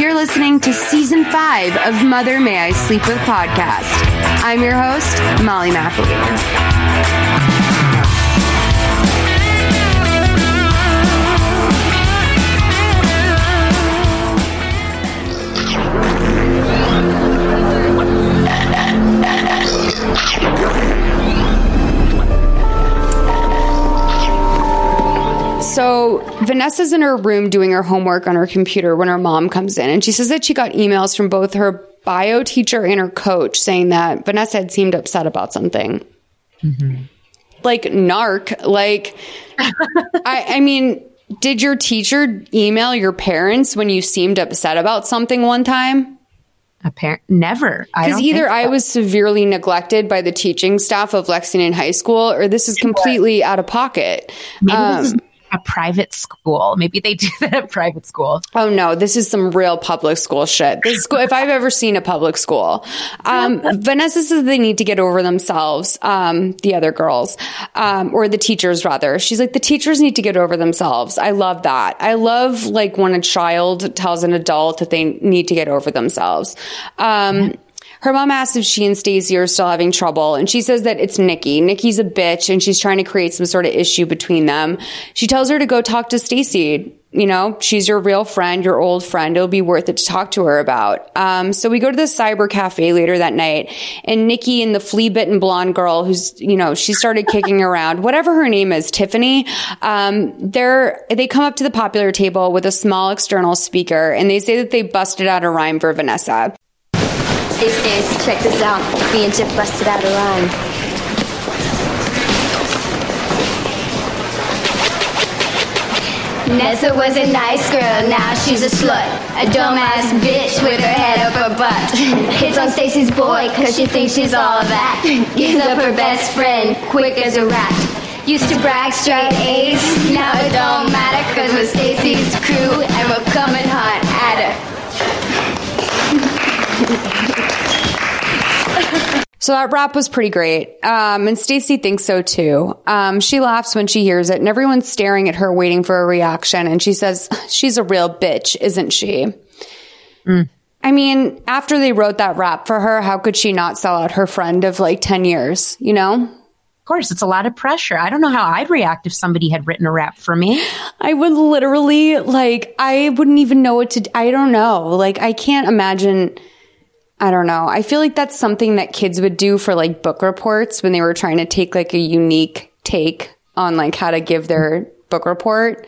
You're listening to season five of Mother May I Sleep With podcast. I'm your host, Molly McAleer. So Vanessa's in her room doing her homework on her computer when her mom comes in, and she says that she got emails from both her bio teacher and her coach saying that Vanessa had seemed upset about something. Like narc, like I, I mean, did your teacher email your parents when you seemed upset about something one time? Apparent never. Because either think I was severely neglected by the teaching staff of Lexington High School, or this is completely out of pocket. Maybe Um, this is a private school. Maybe they do that at private school. Oh no, this is some real public school shit. This school, if I've ever seen a public school, um, Vanessa says they need to get over themselves. Um, the other girls, um, or the teachers rather. She's like, the teachers need to get over themselves. I love that. I love like when a child tells an adult that they need to get over themselves. Um, her mom asks if she and Stacey are still having trouble, and she says that it's Nikki. Nikki's a bitch, and she's trying to create some sort of issue between them. She tells her to go talk to Stacey. You know, she's your real friend, your old friend. It'll be worth it to talk to her about. Um, so we go to the cyber cafe later that night, and Nikki and the flea bitten blonde girl, who's you know she started kicking around, whatever her name is, Tiffany. Um, they're they come up to the popular table with a small external speaker, and they say that they busted out a rhyme for Vanessa. Hey, Stace, check this out. Me and Tip busted out a rhyme. Nessa was a nice girl, now she's a slut. A dumbass bitch with her head up her butt. Hits on Stacy's boy cause she thinks she's all that. Gives up her best friend, quick as a rat. Used to brag straight A's, now it don't matter cause we're Stacy's crew and we're coming hot at her. So that rap was pretty great. Um, and Stacy thinks so too. Um, she laughs when she hears it and everyone's staring at her waiting for a reaction. And she says, she's a real bitch, isn't she? I mean, after they wrote that rap for her, how could she not sell out her friend of like 10 years, you know? Of course, it's a lot of pressure. I don't know how I'd react if somebody had written a rap for me. I would literally like I wouldn't even know what to I don't know. Like I can't imagine I don't know. I feel like that's something that kids would do for like book reports when they were trying to take like a unique take on like how to give their book report.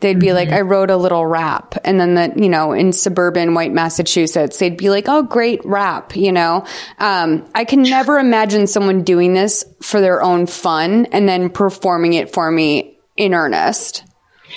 They'd be like, I wrote a little rap. And then that, you know, in suburban white Massachusetts, they'd be like, oh, great rap, you know? Um, I can never imagine someone doing this for their own fun and then performing it for me in earnest.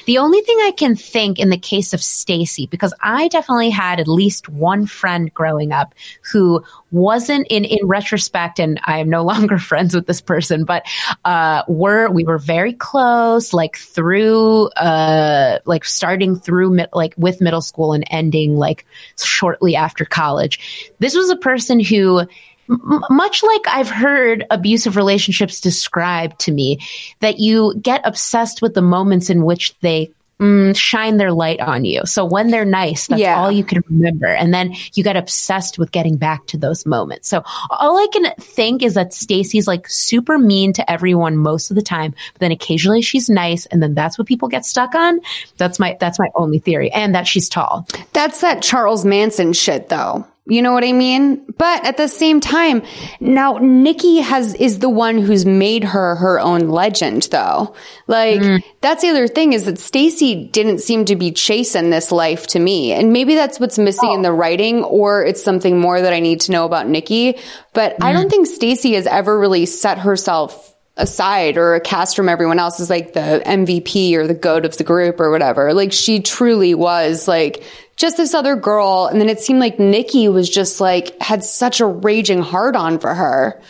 The only thing I can think in the case of Stacy, because I definitely had at least one friend growing up who wasn't in in retrospect, and I am no longer friends with this person, but uh, were we were very close, like through uh, like starting through like with middle school and ending like shortly after college. This was a person who m- much like I've heard abusive relationships described to me, that you get obsessed with the moments in which they mm, shine their light on you. So when they're nice, that's Yeah. all you can remember. And then you get obsessed with getting back to those moments. So all I can think is that Stacy's like super mean to everyone most of the time, but then occasionally she's nice. And then that's what people get stuck on. That's my, that's my only theory. And that she's tall. That's that Charles Manson shit though. You know what I mean? But at the same time, now Nikki has, is the one who's made her her own legend though. Like, mm. that's the other thing is that Stacy didn't seem to be chasing this life to me. And maybe that's what's missing in the writing or it's something more that I need to know about Nikki. But I don't mm. think Stacy has ever really set herself aside or a cast from everyone else as like the MVP or the goat of the group or whatever. Like she truly was like just this other girl. And then it seemed like Nikki was just like had such a raging hard on for her.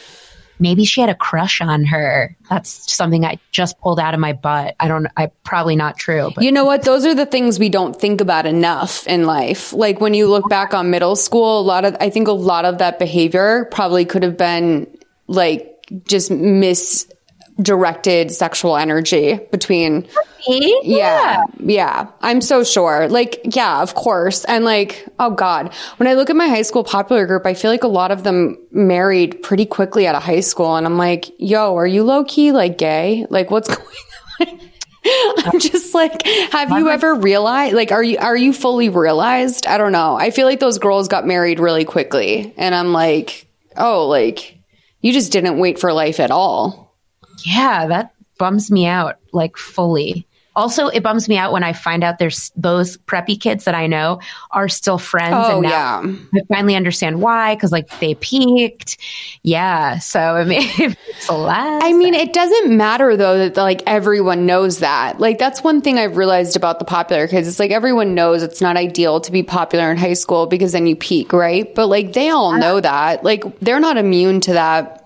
Maybe she had a crush on her. That's something I just pulled out of my butt. I don't, I probably not true. But You know what? Those are the things we don't think about enough in life. Like when you look back on middle school, a lot of, I think a lot of that behavior probably could have been like just misdirected sexual energy between yeah, yeah. I'm so sure. Like, yeah, of course. And like, oh God, when I look at my high school popular group, I feel like a lot of them married pretty quickly out of high school. And I'm like, yo, are you low key like gay? Like, what's going on? I'm just like, have you ever realized, like, are you, are you fully realized? I don't know. I feel like those girls got married really quickly. And I'm like, oh, like, you just didn't wait for life at all. Yeah, that bums me out like fully. Also, it bums me out when I find out there's those preppy kids that I know are still friends. Oh, and now yeah. I finally understand why because like they peaked. Yeah. So I mean, it's a lot. I mean, it doesn't matter though that like everyone knows that. Like that's one thing I've realized about the popular kids. It's like everyone knows it's not ideal to be popular in high school because then you peak, right? But like they all uh-huh. know that. Like they're not immune to that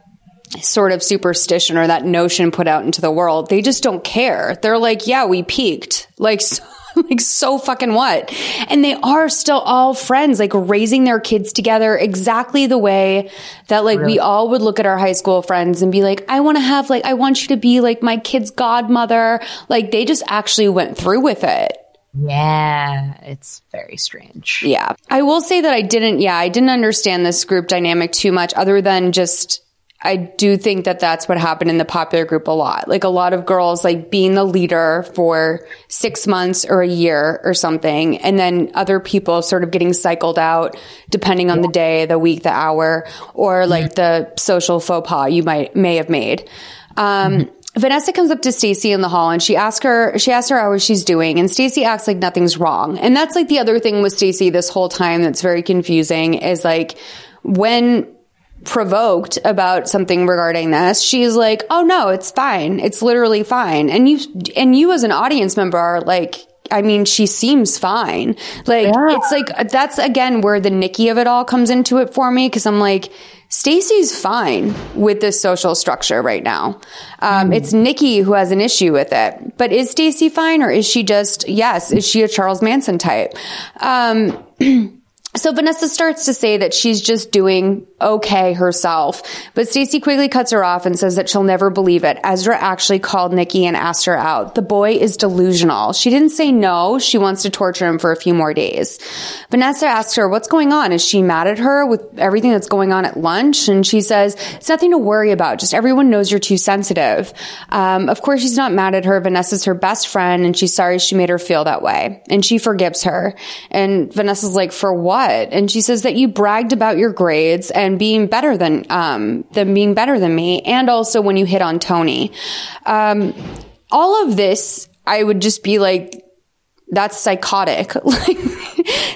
sort of superstition or that notion put out into the world. They just don't care. They're like, yeah, we peaked. Like, so, like so fucking what? And they are still all friends, like raising their kids together exactly the way that like we all would look at our high school friends and be like, I want to have like, I want you to be like my kid's godmother. Like they just actually went through with it. yeah, it's very strange. Yeah. I will say that I didn't, yeah, I didn't understand this group dynamic too much other than just, I do think that that's what happened in the popular group a lot. Like a lot of girls like being the leader for six months or a year or something. And then other people sort of getting cycled out depending on the day, the week, the hour, or like the social faux pas you might, may have made. Um, Vanessa comes up to Stacy in the hall and she asks her she asks her how she's doing and Stacy acts like nothing's wrong. And that's like the other thing with Stacy this whole time that's very confusing is like when provoked about something regarding this, she's like, "Oh no, it's fine. It's literally fine." And you and you as an audience member are like I mean, she seems fine. Like it's like that's again where the Nikki of it all comes into it for me because I'm like, Stacy's fine with this social structure right now. Um, It's Nikki who has an issue with it. But is Stacy fine or is she just yes? Is she a Charles Manson type? Um, So Vanessa starts to say that she's just doing okay herself, but Stacy quickly cuts her off and says that she'll never believe it. Ezra actually called Nikki and asked her out. The boy is delusional. She didn't say no. She wants to torture him for a few more days. Vanessa asks her, what's going on? Is she mad at her with everything that's going on at lunch? And she says, it's nothing to worry about. Just everyone knows you're too sensitive. Um, of course, she's not mad at her. Vanessa's her best friend and she's sorry she made her feel that way. And she forgives her. And Vanessa's like, for what? And she says that you bragged about your grades and being better than, um, than being better than me. And also when you hit on Tony. Um, all of this, I would just be like, that's psychotic. like,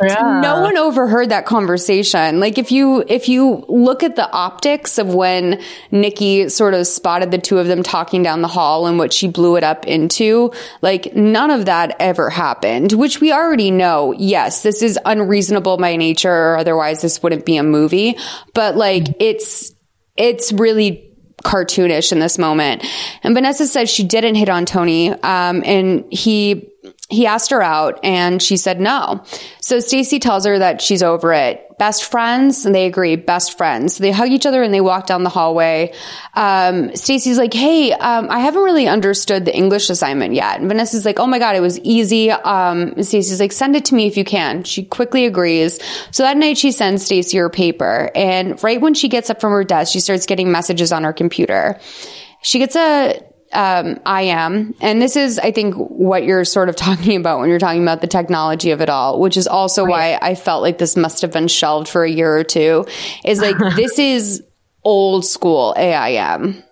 no one overheard that conversation. Like if you, if you look at the optics of when Nikki sort of spotted the two of them talking down the hall and what she blew it up into, like none of that ever happened, which we already know. Yes, this is unreasonable by nature or otherwise this wouldn't be a movie, but like it's, it's really cartoonish in this moment. And Vanessa says she didn't hit on Tony, um, and he he asked her out and she said no. So Stacy tells her that she's over it. Best friends, and they agree, best friends. So they hug each other and they walk down the hallway. Um, Stacy's like, Hey, um, I haven't really understood the English assignment yet. And Vanessa's like, Oh my God, it was easy. Um, Stacy's like, send it to me if you can. She quickly agrees. So that night she sends Stacy her paper. And right when she gets up from her desk, she starts getting messages on her computer. She gets a um, IM. And this is, I think, what you're sort of talking about when you're talking about the technology of it all, which is also why I felt like this must have been shelved for a year or two. Is like, this is old school AIM.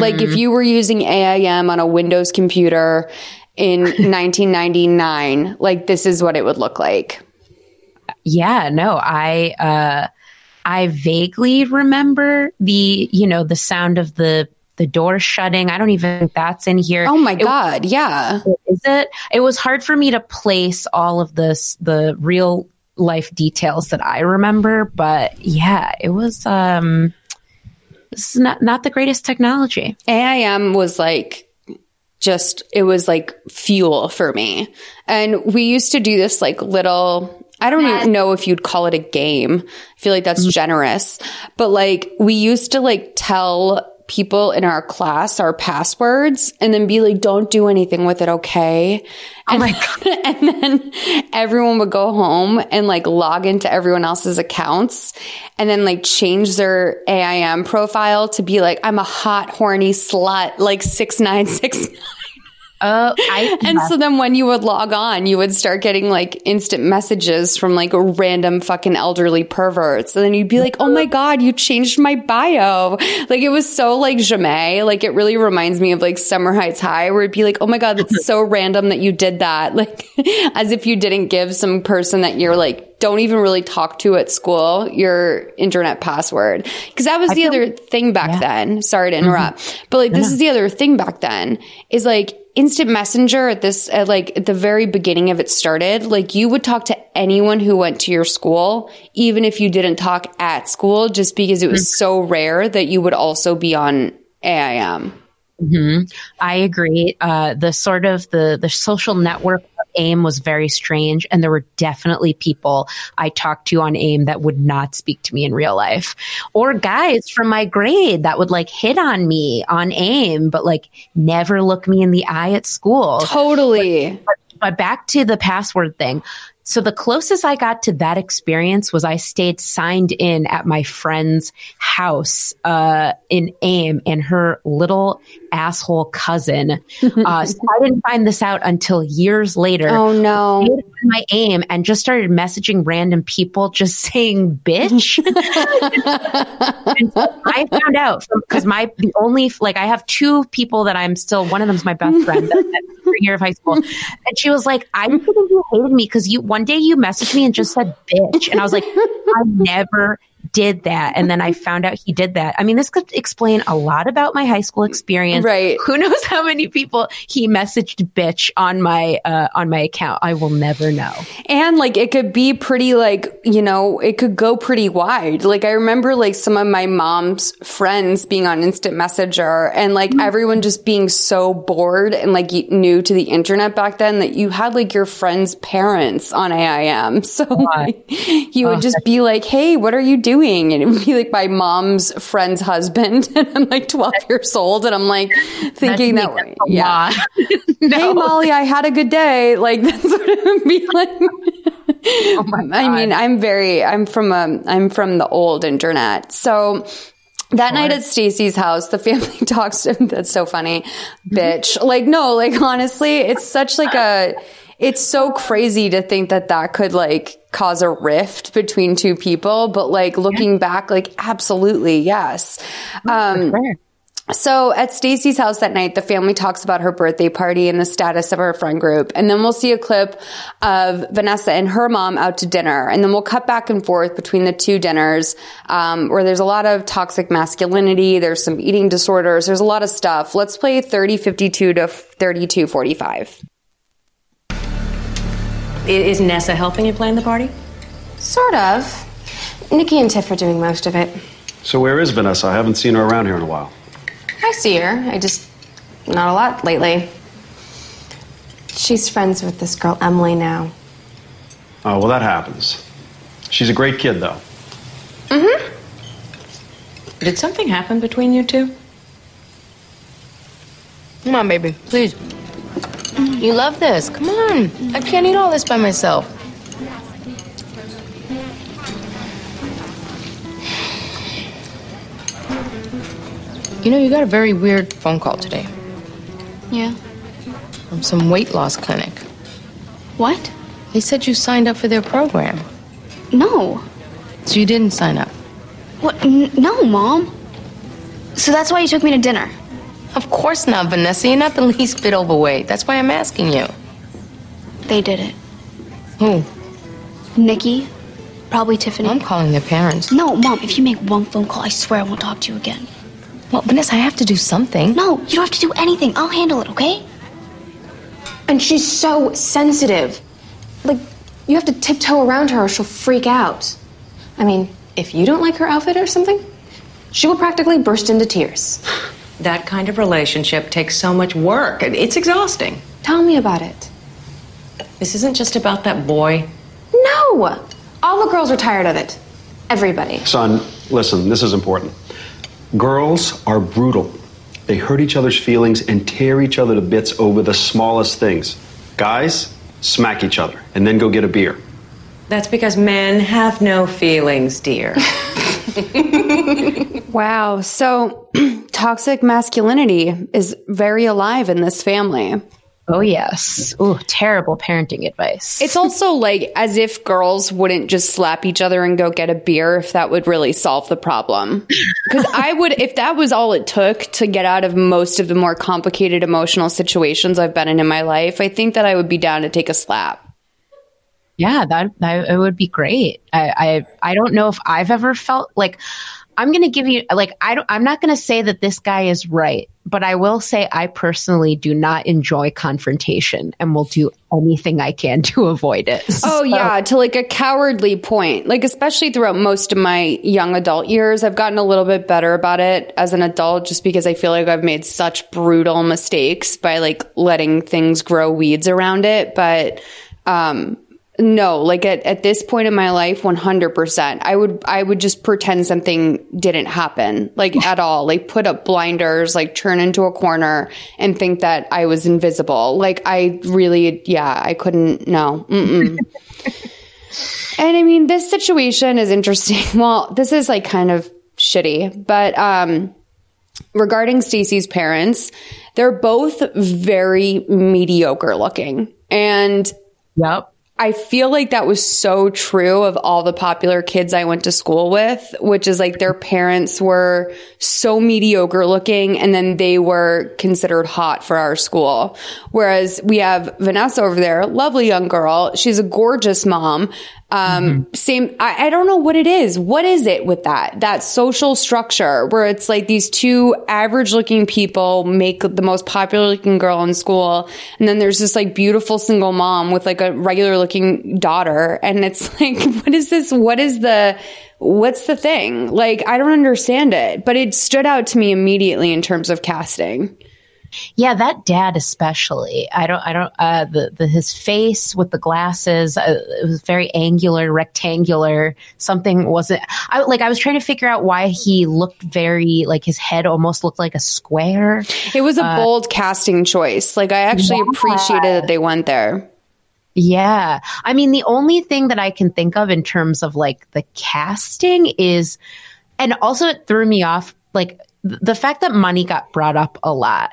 Like, if you were using AIM on a Windows computer in 1999, like, this is what it would look like. Yeah, no, I uh I vaguely remember the, you know, the sound of the the door shutting. I don't even think that's in here. Oh my It- God. Yeah. is it? It was hard for me to place all of this, the real life details that I remember, but yeah, it was, um, it's not, not the greatest technology. AIM was like just it was like fuel for me. And we used to do this like little I don't even know if you'd call it a game. I feel like that's generous. But like we used to like tell people in our class our passwords and then be like, don't do anything with it, okay? Oh and, my God. and then everyone would go home and like log into everyone else's accounts and then like change their AIM profile to be like, I'm a hot, horny slut, like 6969. Oh, I, And so then when you would log on, you would start getting like instant messages from like random fucking elderly perverts. And then you'd be like, oh my God, you changed my bio. Like it was so like Ja'mie. Like it really reminds me of like Summer Heights High where it'd be like, oh my God, that's so random that you did that. Like as if you didn't give some person that you're like, don't even really talk to at school your internet password. Cause that was the other thing back then. Sorry to interrupt, but like this is the other thing back then is like instant messenger at this at like at the very beginning of it started like you would talk to anyone who went to your school even if you didn't talk at school just because it was so rare that you would also be on AIM. I agree. Uh, the sort of the the social network AIM was very strange, and there were definitely people I talked to on AIM that would not speak to me in real life, or guys from my grade that would like hit on me on AIM, but like never look me in the eye at school. Totally. But back to the password thing. So the closest I got to that experience was I stayed signed in at my friend's house uh, in AIM, and her little asshole cousin. Uh, so I didn't find this out until years later. Oh no. My AIM and just started messaging random people, just saying "bitch." And so I found out because my the only like I have two people that I'm still one of them's my best friend that, that year of high school, and she was like, "I didn't think you hated me because you one day you messaged me and just said bitch," and I was like, "I never." Did that, and then I found out he did that. I mean, this could explain a lot about my high school experience. Right. Who knows how many people he messaged bitch on my uh, on my account? I will never know. And like it could be pretty like, you know, it could go pretty wide. Like I remember like some of my mom's friends being on instant messenger and like everyone just being so bored and like new to the internet back then that you had like your friends' parents on AIM. So like, you would just be like, Hey, what are you doing? And it would be like my mom's friend's husband. And I'm like 12 years old and I'm like thinking that, That's a yeah. lot. Hey Molly, I had a good day. Like that's what it would be like. Oh I mean, I'm very, I'm from a, I'm from the old internet. So that night at Stacy's house, the family talks. That's so funny, bitch. Like no, like honestly, it's such like a. It's so crazy to think that that could like cause a rift between two people, but like looking back, like absolutely yes. Um, Sure. so at Stacy's house that night, the family talks about her birthday party and the status of her friend group. And then we'll see a clip of Vanessa and her mom out to dinner. And then we'll cut back and forth between the two dinners, um, where there's a lot of toxic masculinity. There's some eating disorders. There's a lot of stuff. Let's play 3052 to 3245. I- Is Nessa helping you plan the party? Sort of. Nikki and Tiff are doing most of it. So where is Vanessa? I haven't seen her around here in a while. I see her. I just not a lot lately. She's friends with this girl Emily now. Oh, well, that happens. She's a great kid, though. Mm-hmm. Did something happen between you two? Come on, baby, please. You love this. Come on. I can't eat all this by myself. You know, you got a very weird phone call today Yeah. from some weight loss clinic. What? They said you signed up for their program. No. So you didn't sign up. What? N- no, Mom. So that's why you took me to dinner. Of course not, Vanessa. You're not the least bit overweight. That's why I'm asking you. They did it. Who? Nikki, probably Tiffany. I'm calling their parents. no, Mom, if you make one phone call, I swear I won't talk to you again. Well, Vanessa, I have to do something. No, you don't have to do anything. I'll handle it, okay? And she's so sensitive. Like, you have to tiptoe around her or she'll freak out. I mean, if you don't like her outfit or something, she will practically burst into tears. That kind of relationship takes so much work. It's exhausting. Tell me about it. This isn't just about that boy. No! All the girls are tired of it. Everybody. Son, listen, this is important. Girls are brutal. They hurt each other's feelings and tear each other to bits over the smallest things. Guys, smack each other and then go get a beer. That's because men have no feelings, dear. Wow. So toxic masculinity is very alive in this family. Oh, yes. Ooh, terrible parenting advice. It's also like as if girls wouldn't just slap each other and go get a beer if that would really solve the problem. Because I would, if that was all it took to get out of most of the more complicated emotional situations I've been in in my life, I think that I would be down to take a slap. Yeah, that, that it would be great. I, I I don't know if I've ever felt like I'm going to give you like I don't I'm not going to say that this guy is right, but I will say I personally do not enjoy confrontation and will do anything I can to avoid it. Oh yeah, to like a cowardly point. Like especially throughout most of my young adult years, I've gotten a little bit better about it as an adult just because I feel like I've made such brutal mistakes by like letting things grow weeds around it, but um no, like at, at this point in my life, 100%. I would, I would just pretend something didn't happen, like at all. Like put up blinders, like turn into a corner and think that I was invisible. Like I really, yeah, I couldn't, no. And I mean, this situation is interesting. Well, this is like kind of shitty, but, um, regarding Stacy's parents, they're both very mediocre looking. And Yep. I feel like that was so true of all the popular kids I went to school with, which is like their parents were so mediocre looking and then they were considered hot for our school. Whereas we have Vanessa over there, lovely young girl. She's a gorgeous mom. Um, same, I, I don't know what it is. What is it with that? That social structure where it's like these two average looking people make the most popular looking girl in school. And then there's this like beautiful single mom with like a regular looking daughter. And it's like, what is this? What is the, what's the thing? Like, I don't understand it, but it stood out to me immediately in terms of casting. Yeah, that dad especially. I don't. I don't. Uh, the the his face with the glasses. Uh, it was very angular, rectangular. Something wasn't. I like. I was trying to figure out why he looked very like his head almost looked like a square. It was a bold casting choice. Like, I actually Yeah. appreciated that they went there. Yeah. I mean, the only thing that I can think of in terms of like the casting is, and also it threw me off, like the fact that money got brought up a lot.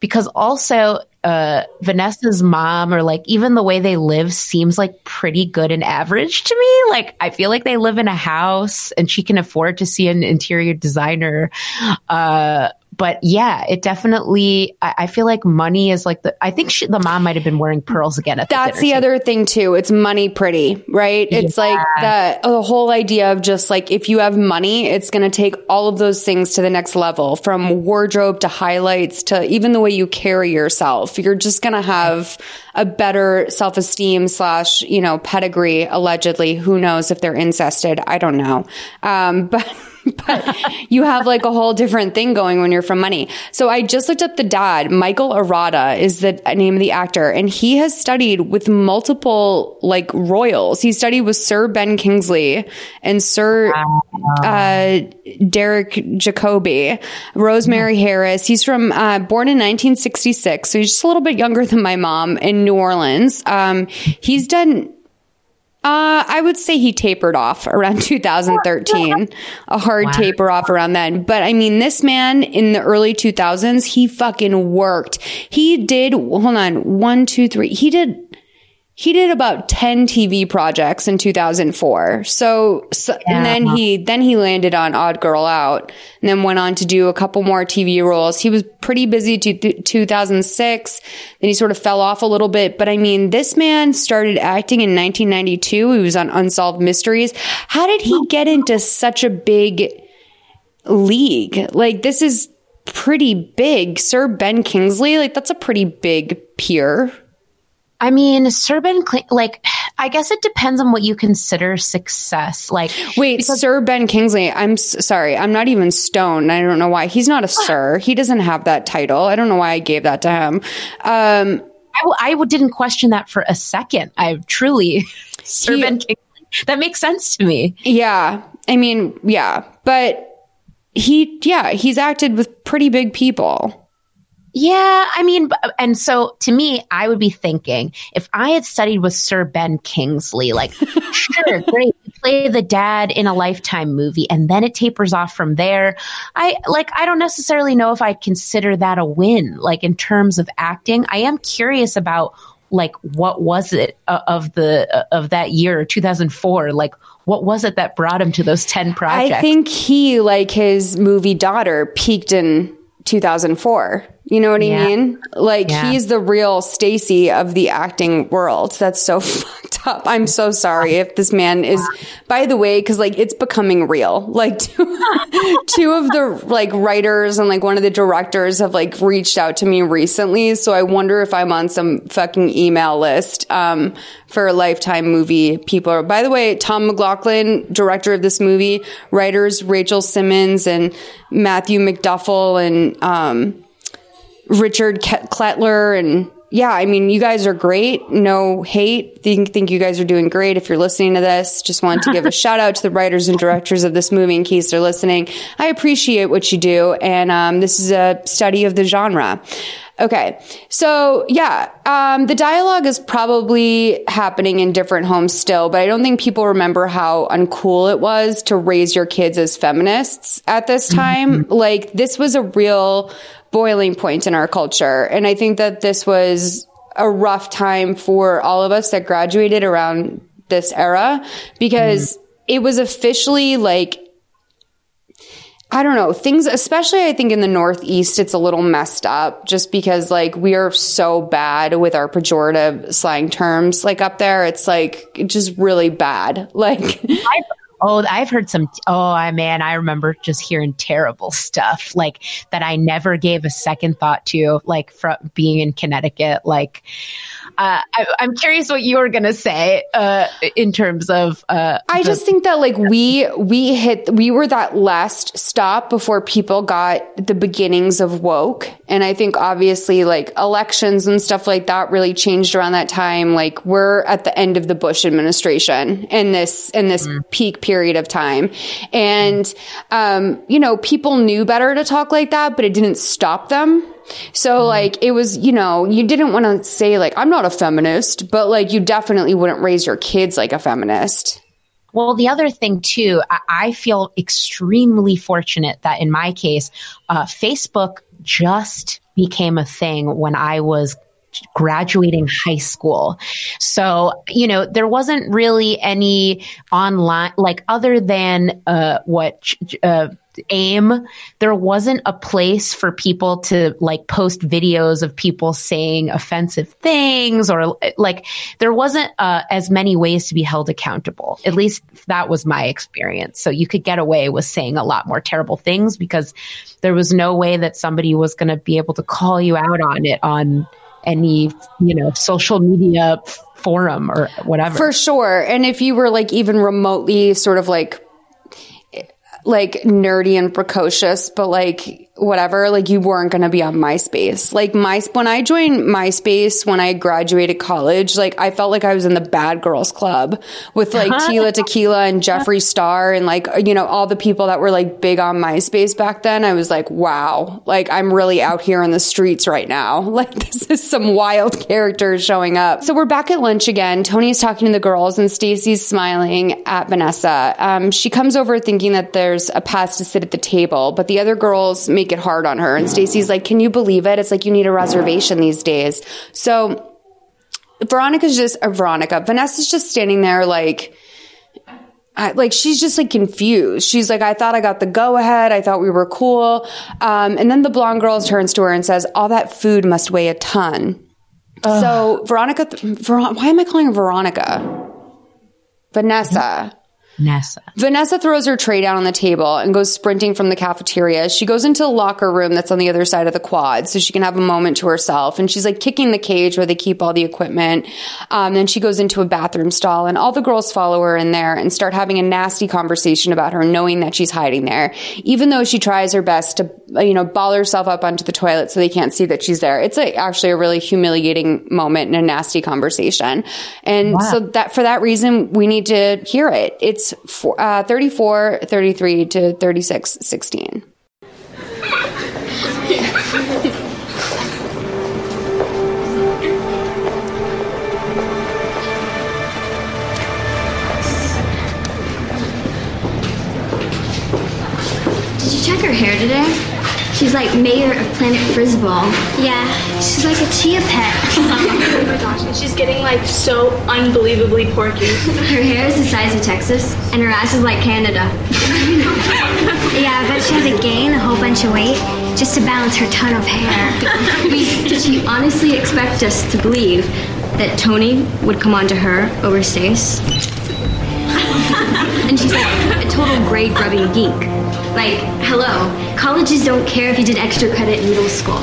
Because also, uh, Vanessa's mom or like even the way they live seems like pretty good and average to me. Like, I feel like they live in a house and she can afford to see an interior designer. Uh, but yeah, it definitely, I, I feel like money is like the, I think she, the mom might have been wearing pearls again at the That's the other thing too. It's money pretty, right? It's like the, the whole idea of just like if you have money, it's going to take all of those things to the next level from wardrobe to highlights to even the way you carry yourself. You're just going to have a better self-esteem slash, you know, pedigree allegedly. Who knows if they're incested? I don't know. Um, but but you have like a whole different thing going when you're from money. So I just looked up the dad. Michael Arata is the name of the actor, and he has studied with multiple like royals. He studied with Sir Ben Kingsley and Sir uh, Derek Jacobi, Rosemary Harris. He's from uh, born in 1966, so he's just a little bit younger than my mom in New Orleans. Um, he's done uh, I would say he tapered off around 2013, a hard taper off around then. But I mean, this man in the early 2000s, he fucking worked. He did, hold on, one, two, three. He did, he did about 10 TV projects in 2004. So, so and then he, then he landed on Odd Girl Out and then went on to do a couple more TV roles. He was pretty busy to 2006. Then he sort of fell off a little bit. But I mean, this man started acting in 1992. He was on Unsolved Mysteries. How did he get into such a big league? Like this is, pretty big. Sir Ben Kingsley, like that's a pretty big peer. I mean, Sir Ben, Cl- like, I guess it depends on what you consider success. Like, Wait, Sir Ben Kingsley. I'm s- sorry. I'm not even stoned. I don't know why. He's not a sir. He doesn't have that title. I don't know why I gave that to him. Um, I, w- I w- didn't question that for a second. I truly, Sir He- Ben Kingsley, that makes sense to me. yeah. I mean, yeah. But he, yeah, he's acted with pretty big people. Yeah, I mean, and so to me, I would be thinking if I had studied with Sir Ben Kingsley, like, sure, great, play the dad in a lifetime movie, and then it tapers off from there. I like, I don't necessarily know if I'd consider that a win, like in terms of acting. I am curious about like what was it uh, of the uh, of that year 2004 like what was it that brought him to those 10 projects I think he, like his movie Daughter, peaked in 2004. You know what Yeah. I mean? Like Yeah. he's the real Stacy of the acting world. That's so fucked up. I'm so sorry if this man is. By the way, because like it's becoming real. Like two, two of the like writers and like one of the directors have like reached out to me recently. So I wonder if I'm on some fucking email list um, for a lifetime movie people. By the way, Tom McLaughlin, director of this movie, writers Rachel Simmons and Matthew McDuffie and um, Richard Kletter and yeah, I mean, you guys are great. No hate. Think think you guys are doing great. If you're listening to this, just wanted to give a shout out to the writers and directors of this movie in case they're listening. I appreciate what you do, and um, this is a study of the genre. Okay, so yeah, um, the dialogue is probably happening in different homes still, but I don't think people remember how uncool it was to raise your kids as feminists at this time. Like, this was a real boiling point in our culture. And I think that this was a rough time for all of us that graduated around this era because mm-hmm. it was officially like, I don't know, things, especially I think in the Northeast, it's a little messed up just because like we are so bad with our pejorative slang terms. Like up there, it's like just really bad. Like, I've, oh, I've heard some. Oh, man, I remember just hearing terrible stuff like that. I never gave a second thought to, like from being in Connecticut. Like, uh, I, I'm curious what you were gonna say uh, in terms of. Uh, I just think that like we we hit we were that last stop before people got the beginnings of woke. And I think obviously like elections and stuff like that really changed around that time. Like we're at the end of the Bush administration in this in this peak period of time. And um you know people knew better to talk like that but it didn't stop them so like it was, you know, you didn't want to say like I'm not a feminist, but like you definitely wouldn't raise your kids like a feminist. Well, the other thing too, I, I feel extremely fortunate that in my case, uh, Facebook just became a thing when I was graduating high school. So, you know, there wasn't really any online, like other than uh, what uh, AIM, there wasn't a place for people to like post videos of people saying offensive things or like there wasn't uh, as many ways to be held accountable. At least that was my experience. So you could get away with saying a lot more terrible things because there was no way that somebody was going to be able to call you out on it on any, you know, social media forum or whatever. For sure. And if you were like even remotely sort of like like nerdy and precocious, but like whatever, like you weren't going to be on MySpace. Like my when I joined MySpace when I graduated college, like I felt like I was in the Bad Girls Club with like Tila Tequila and Jeffree Star and like you know all the people that were like big on MySpace back then. I was like, wow, like I'm really out here in the streets right now. Like this is some wild characters showing up. So we're back at lunch again. Tony's talking to the girls and Stacy's smiling at Vanessa. Um, she comes over thinking that there's a pass to sit at the table, but the other girls make it hard on her. And Stacy's like, "Can you believe it? It's like you need a reservation these days." So Veronica's just uh, Veronica. Vanessa's just standing there like. I, like she's just like confused. She's like, I thought I got the go ahead. I thought we were cool. Um, and then the blonde girl turns to her and says, "All that food must weigh a ton." So Veronica, Ver- why am I calling her Veronica? Vanessa. Nessa. Vanessa throws her tray down on the table and goes sprinting from the cafeteria. She goes into the locker room that's on the other side of the quad so she can have a moment to herself. And she's like kicking the cage where they keep all the equipment. Um, then she goes into a bathroom stall and all the girls follow her in there and start having a nasty conversation about her, knowing that she's hiding there, even though she tries her best to, you know, ball herself up onto the toilet so they can't see that she's there. It's like actually a really humiliating moment and a nasty conversation. And Wow. so that for that reason, we need to hear it. It's four, uh, 34, 33 to 36, 16. Did you check her hair today? She's like mayor of Planet Frizzball. Yeah, she's like a chia pet. Oh my gosh, and she's getting like so unbelievably porky. Her hair is the size of Texas, and her ass is like Canada. Yeah, I bet she had to gain a whole bunch of weight just to balance her ton of hair. Did she honestly expect us to believe that Tony would come on to her over Stace? and she's like a total grade grubbing geek. Like, hello, colleges don't care if you did extra credit in middle school,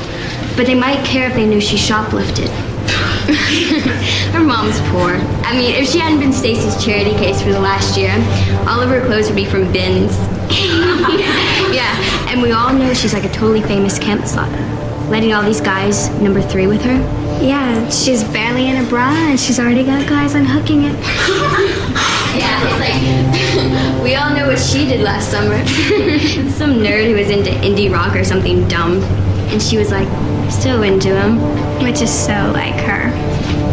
but they might care if they knew she shoplifted. her mom's poor. I mean, if she hadn't been Stacy's charity case for the last year, all of her clothes would be from bins. yeah, and we all know she's like a totally famous camp slut, letting all these guys number three with her. Yeah, she's barely in a bra and she's already got guys unhooking it. Yeah, it's like we all know what she did last summer. Some nerd who was into indie rock or something dumb, and she was like so into him. Which is so like her.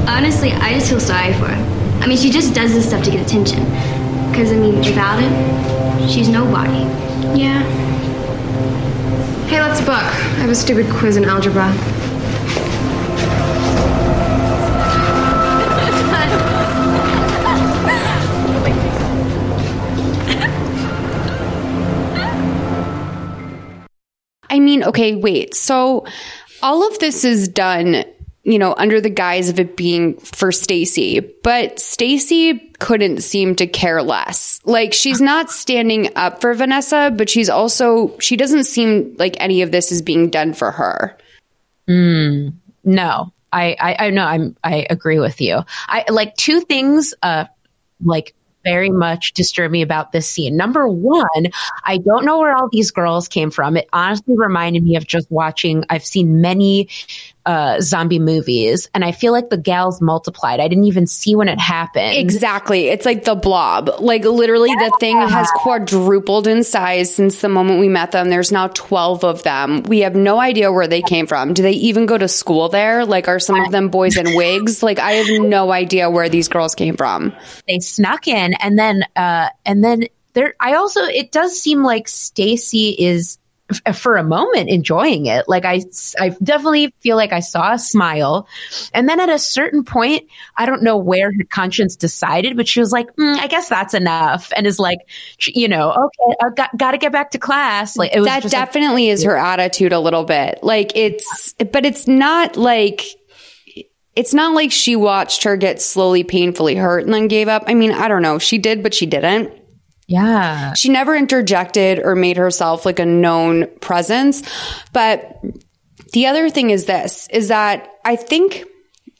Honestly, I just feel sorry for her. I mean, she just does this stuff to get attention. Because, I mean, without it, she's nobody. Yeah. Hey, let's book. I have a stupid quiz in algebra. Mean, okay, wait. So all of this is done, you know, under the guise of it being for Stacy, but Stacy couldn't seem to care less. Like she's not standing up for Vanessa, but she's also she doesn't seem like any of this is being done for her. No, I, I, I know I'm, I agree with you. I like two things, uh, like very much disturb me about this scene. Number one, I don't know where all these girls came from. It honestly reminded me of just watching, I've seen many, uh, zombie movies and I feel like the gals multiplied. I didn't even see when it happened. Exactly. It's like the blob. Like literally the thing has quadrupled in size since the moment we met them. There's now 12 of them. We have no idea where they came from. Do they even go to school there? Like are some of them boys in wigs? Like I have no idea where these girls came from. they snuck in and then uh and then there i also it does seem like stacy is f- for a moment enjoying it. Like i i definitely feel like i saw a smile. And then at a certain point i don't know where her conscience decided but she was like "Mm, i guess that's enough. And is like you know okay i got, got to get back to class. Like it was that just like, definitely is her attitude a little bit. Like it's, but it's not like, it's not like she watched her get slowly painfully hurt and then gave up. I mean, I don't know. She did, but she didn't. yeah She never interjected or made herself like a known presence. But the other thing is this is that I think,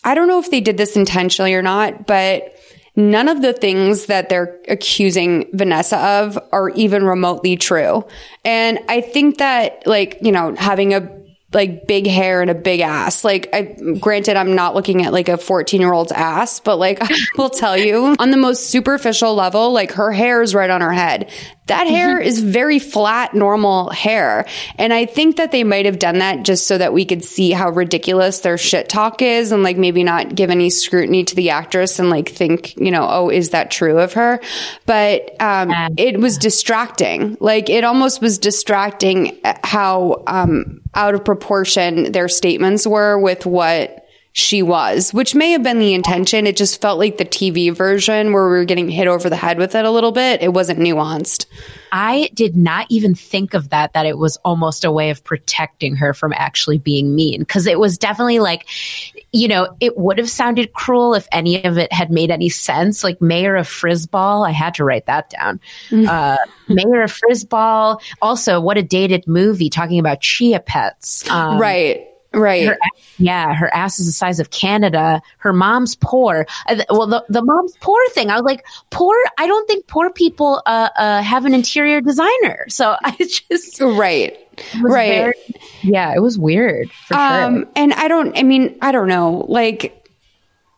I don't know if they did this intentionally or not, but none of the things that they're accusing Vanessa of are even remotely true. And I think that like, you know, having a like big hair and a big ass. Like, I, granted, I'm not looking at like a 14 year old's ass, but like, I will tell you on the most superficial level, like her hair is right on her head. That hair is very flat, normal hair. And I think that they might have done that just so that we could see how ridiculous their shit talk is and like maybe not give any scrutiny to the actress and like think, you know, oh, is that true of her? But, um, it was distracting. Like it almost was distracting how, um, out of proportion their statements were with what she was, which may have been the intention. It just felt like the TV version where we were getting hit over the head with it a little bit. It wasn't nuanced. I did not even think of that, that it was almost a way of protecting her from actually being mean. Cause it was definitely like, you know, it would have sounded cruel if any of it had made any sense. Like Mayor of Frizzball, I had to write that down. Uh, Mayor of Frizzball. Also, what a dated movie talking about chia pets. Um, right. Right. Her, yeah, her ass is the size of Canada. Her mom's poor. Uh, well, the, the mom's poor thing, I was like, poor. I don't think poor people uh, uh, have an interior designer. So I just right, right. very- yeah, it was weird for Um, sure. and I don't, I mean, I don't know, like,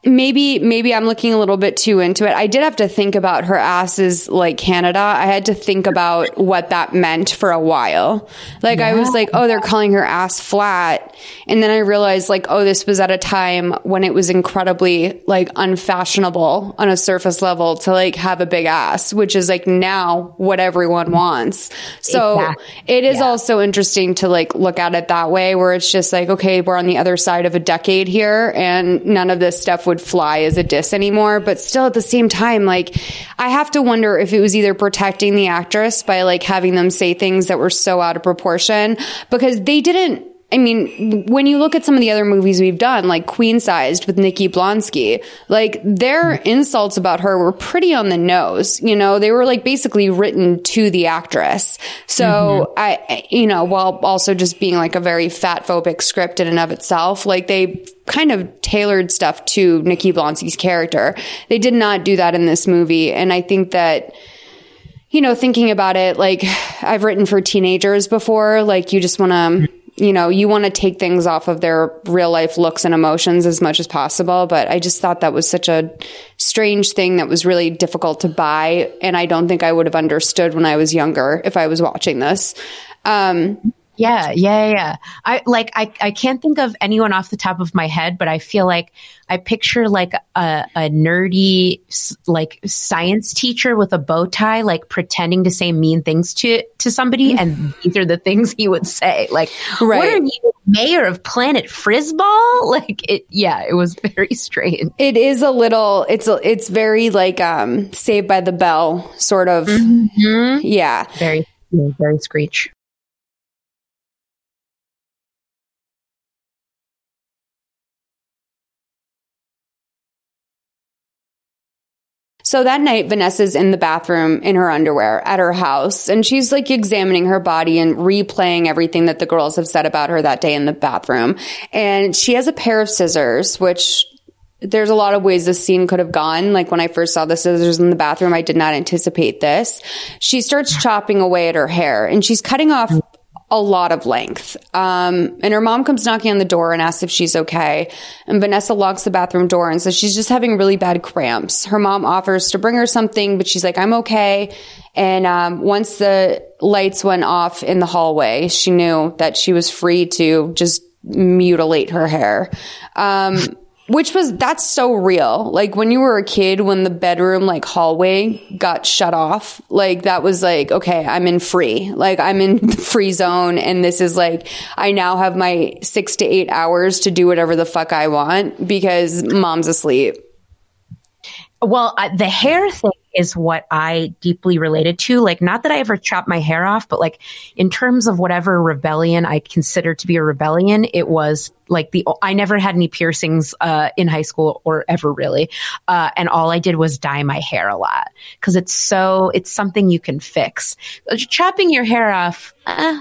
maybe, maybe I'm looking a little bit too into it. I did have to think about her asses like Canada. I had to think about what that meant for a while. Like, I was like, oh, they're calling her ass flat. And then I realized, like, oh, this was at a time when it was incredibly, like, unfashionable on a surface level to, like, have a big ass, which is, like, now what everyone wants. So Exactly. it is also interesting to like look at it that way where it's just like okay we're on the other side of a decade here and none of this stuff would fly as a diss anymore but still at the same time like i have to wonder if it was either protecting the actress by like having them say things that were so out of proportion because they didn't I mean, when you look at some of the other movies we've done, like Queen Sized with Nikki Blonsky, like their insults about her were pretty on the nose. You know, they were like basically written to the actress. So mm-hmm. I, you know, while also just being like a very fat phobic script in and of itself, like they kind of tailored stuff to Nikki Blonsky's character. They did not do that in this movie. And I think that, you know, thinking about it, like I've written for teenagers before, like you just want to, you know, you want to take things off of their real life looks and emotions as much as possible. But I just thought that was such a strange thing that was really difficult to buy. And I don't think I would have understood when I was younger if I was watching this. Um, Yeah, yeah, yeah. I like I, I can't think of anyone off the top of my head, but I feel like I picture like a, a nerdy like science teacher with a bow tie, like pretending to say mean things to to somebody, and these are the things he would say. Like, what Right. are you, mayor of Planet Frizzball? Like, it. Yeah, it was very strange. it is a little, it's, a, it's very like, um, Saved by the Bell sort of. Yeah. Very, very screech. So that night, Vanessa's in the bathroom in her underwear at her house, and she's like examining her body and replaying everything that the girls have said about her that day in the bathroom. And she has a pair of scissors, which there's a lot of ways this scene could have gone. Like when I first saw the scissors in the bathroom, I did not anticipate this. She starts chopping away at her hair and she's cutting off a lot of length. Um, and her mom comes knocking on the door and asks if she's okay. And Vanessa locks the bathroom door and says she's just having really bad cramps. Her mom offers to bring her something, but she's like, I'm okay. And um, once the lights went off in the hallway, she knew that she was free to just mutilate her hair. Um, which was, that's so real. Like when you were a kid, when the bedroom, like hallway got shut off, like that was like, okay, I'm in free. Like I'm in the free zone. And this is like, I now have my six to eight hours to do whatever the fuck I want because mom's asleep. Well, uh, the hair thing is what I deeply related to. Like, not that I ever chopped my hair off, but like in terms of whatever rebellion I consider to be a rebellion, it was like the I never had any piercings uh, in high school or ever really, uh, and all I did was dye my hair a lot because it's so it's something you can fix. Uh, Chopping your hair off. Uh,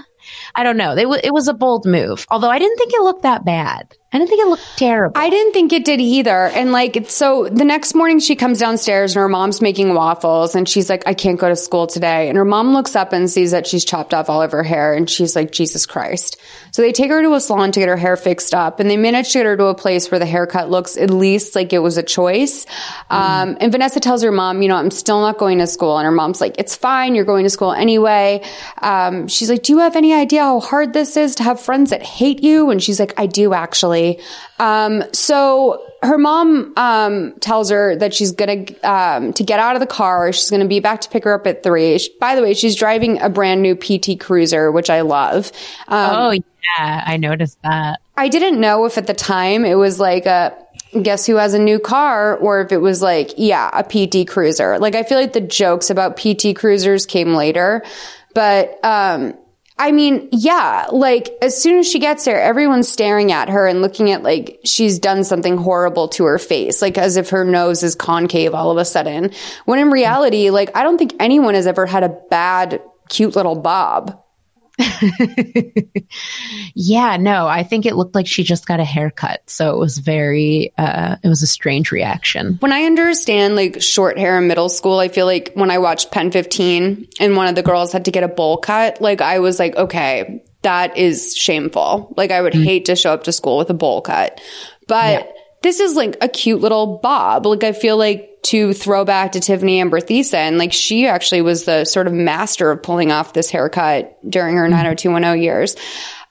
I don't know. It, w- it was a bold move, although I didn't think it looked that bad. I didn't think it looked terrible. I didn't think it did either. And like, so the next morning she comes downstairs and her mom's making waffles and she's like, I can't go to school today. And her mom looks up and sees that she's chopped off all of her hair and she's like, Jesus Christ. So they take her to a salon to get her hair fixed up and they manage to get her to a place where the haircut looks at least like it was a choice. Um, and Vanessa tells her mom, you know, I'm still not going to school. And her mom's like, it's fine. You're going to school anyway. Um, she's like, do you have any idea how hard this is to have friends that hate you? And she's like, I do actually. Um, so her mom, um, tells her that she's gonna, um, to get out of the car. She's gonna be back to pick her up at three. She- by the way, she's driving a brand new PT Cruiser, which I love. Um, oh yeah, I noticed that. I didn't know if at the time it was like a guess who has a new car or if it was like, yeah, a PT Cruiser. Like I feel like the jokes about PT Cruisers came later, but um I mean, yeah, like as soon as she gets there, everyone's staring at her and looking at like she's done something horrible to her face, like as if her nose is concave all of a sudden. When in reality, like I don't think anyone has ever had a bad, cute little bob. yeah, no, I think it looked like she just got a haircut. So it was very, uh, it was a strange reaction. When I understand like short hair in middle school, I feel like when I watched PEN15 and one of the girls had to get a bowl cut, like I was like, okay, that is shameful. Like I would mm-hmm. hate to show up to school with a bowl cut. But yeah. this is like a cute little bob. Like I feel like to throw back to Tiffani Amber Thiessen, and like she actually was the sort of master of pulling off this haircut during her mm-hmm. 90210 years.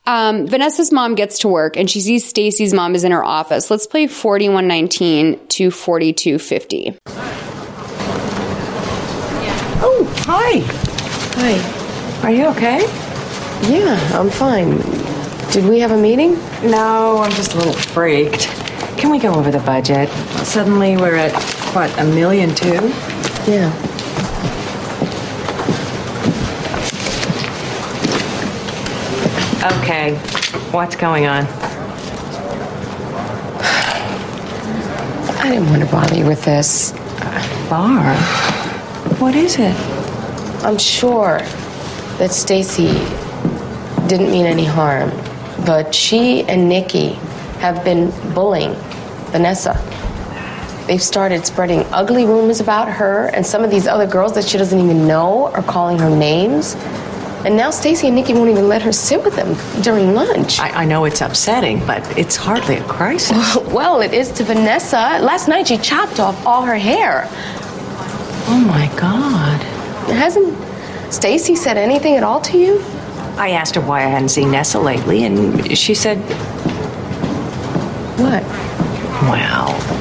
Um, Vanessa's mom gets to work and she sees Stacy's mom is in her office. Let's play 4119 to 4250. Oh, hi. Hi. Are you okay? Yeah, I'm fine. Did we have a meeting? No, I'm just a little freaked. Can we go over the budget? Suddenly we're at what, a million too? Yeah. Okay. What's going on? I didn't want to bother you with this. Bar? What is it? I'm sure that Stacy didn't mean any harm, but she and Nikki have been bullying Vanessa. They've started spreading ugly rumors about her, and some of these other girls that she doesn't even know are calling her names. And now Stacy and Nikki won't even let her sit with them during lunch. I, I know it's upsetting, but it's hardly a crisis. well, it is to Vanessa. Last night she chopped off all her hair. Oh my God. Hasn't Stacy said anything at all to you? I asked her why I hadn't seen Nessa lately, and she said. What? Well,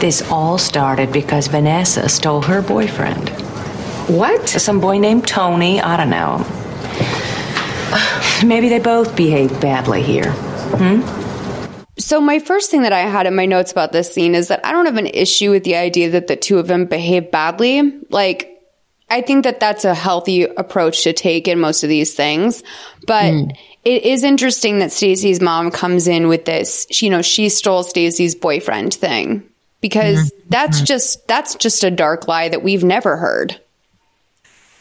this all started because Vanessa stole her boyfriend. What? Some boy named Tony. I don't know. Maybe they both behaved badly here. Hmm? So my first thing that I had in my notes about this scene is that I don't have an issue with the idea that the two of them behave badly. Like, I think that that's a healthy approach to take in most of these things. But mm. it is interesting that Stacy's mom comes in with this, you know, she stole Stacy's boyfriend thing because mm-hmm. that's mm-hmm. just that's just a dark lie that we've never heard.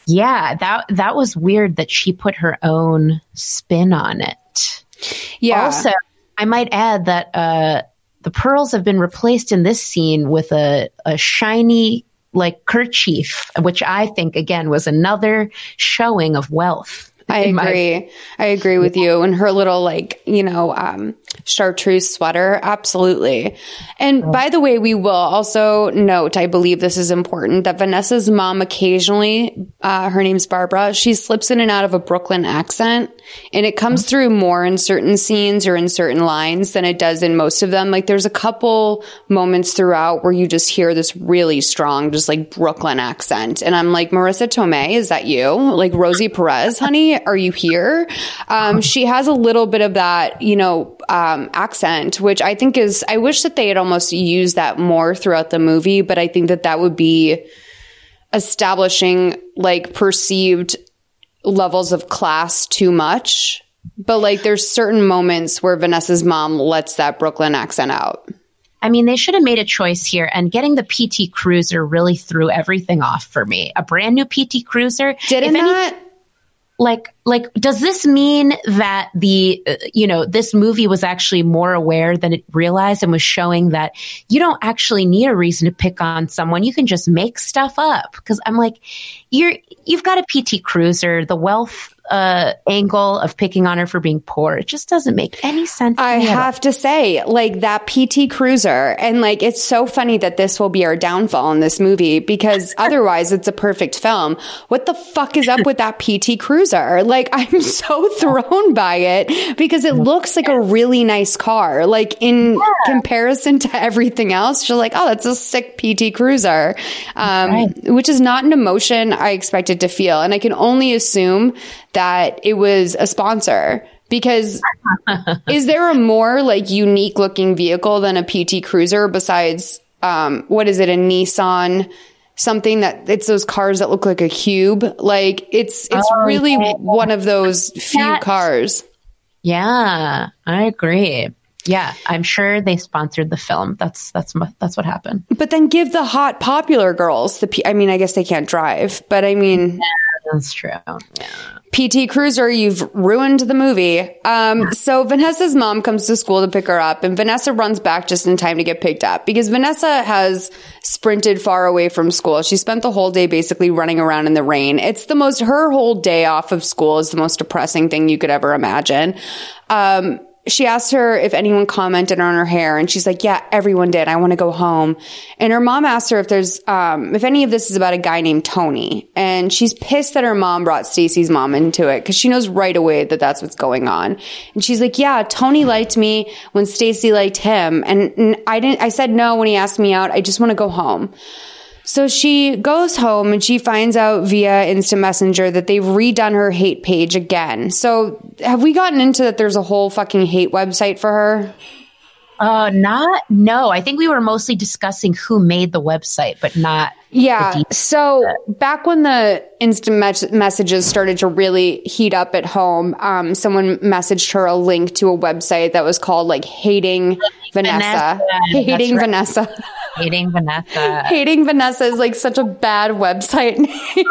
Yeah, that that was weird that she put her own spin on it. Yeah. Also, I might add that uh, the pearls have been replaced in this scene with a, a shiny like kerchief, which I think again was another showing of wealth. I agree. My- I agree with you. And her little like, you know, um, chartreuse sweater. Absolutely. And by the way, we will also note, I believe this is important, that Vanessa's mom occasionally, uh, her name's Barbara, she slips in and out of a Brooklyn accent and it comes through more in certain scenes or in certain lines than it does in most of them. Like there's a couple moments throughout where you just hear this really strong, just like Brooklyn accent. And I'm like, Marisa Tomei, is that you? Like Rosie Perez, honey, are you here? Um, she has a little bit of that, you know, um, accent, which I think is, I wish that they had almost used that more throughout the movie, but I think that that would be establishing like perceived levels of class too much. But like there's certain moments where Vanessa's mom lets that Brooklyn accent out. I mean, they should have made a choice here, and getting the PT Cruiser really threw everything off for me. A brand new PT Cruiser. Didn't that? Like like does this mean that the uh, you know this movie was actually more aware than it realized and was showing that you don't actually need a reason to pick on someone. You can just make stuff up. Because i'm like you're you've got a pt cruiser the wealth uh, angle of picking on her for being poor. It just doesn't make any sense. I have to say, like that PT Cruiser, and like it's so funny that this will be our downfall in this movie because otherwise it's a perfect film. What the fuck is up with that PT Cruiser? Like I'm so thrown by it because it looks like a really nice car. Like in yeah. comparison to everything else, you're like, oh, that's a sick PT Cruiser, um, right. which is not an emotion I expected to feel, and I can only assume that it was a sponsor because is there a more like unique looking vehicle than a PT Cruiser besides um, what is it a Nissan something that it's those cars that look like a cube. Like it's it's Oh, really one of those few That- cars. Yeah, I agree. Yeah, I'm sure they sponsored the film. That's that's that's what happened. But then give the hot popular girls the. P- I mean, I guess they can't drive, but I mean, That's true. PT Cruiser, you've ruined the movie. Um, so Vanessa's mom comes to school to pick her up, and Vanessa runs back just in time to get picked up because Vanessa has sprinted far away from school. She spent the whole day basically running around in the rain. It's the most, her whole day off of school is the most depressing thing you could ever imagine. Um, she asked her if anyone commented on her hair and she's like, yeah, everyone did. I want to go home. And her mom asked her if there's, um, if any of this is about a guy named Tony. And she's pissed that her mom brought Stacy's mom into it because she knows right away that that's what's going on. And she's like, yeah, Tony liked me when Stacy liked him. And, and I didn't, I said no when he asked me out. I just want to go home. So she goes home and she finds out via Instant Messenger that they've redone her hate page again. So have we gotten into that there's a whole fucking hate website for her? Uh, not no. I think we were mostly discussing who made the website, but not. Yeah. So back when the instant mes- messages started to really heat up at home, um, someone messaged her a link to a website that was called like Hating Vanessa. Vanessa, Hating right. Vanessa. Hating Vanessa. Hating Vanessa is like such a bad website name.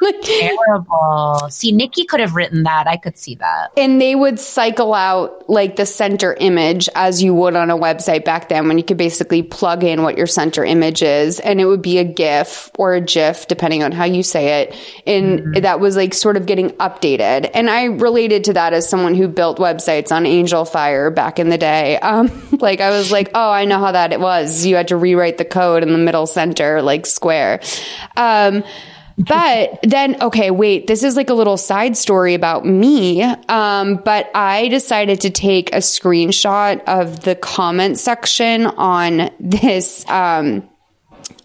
Like- Terrible. See, Nikki could have written that. I could see that. and they would cycle out like the center image as you would on a website back then when you could basically plug in what your center image is and it would be a gif or a gif depending on how you say it and that was like sort of getting updated. And i related to that as someone who built websites on Angelfire back in the day. Um like i was like oh i know how that it was. You had to rewrite the code in the middle center like square. Um but then, okay, wait, this is like a little side story about me. Um, but I decided to take a screenshot of the comment section on this, um,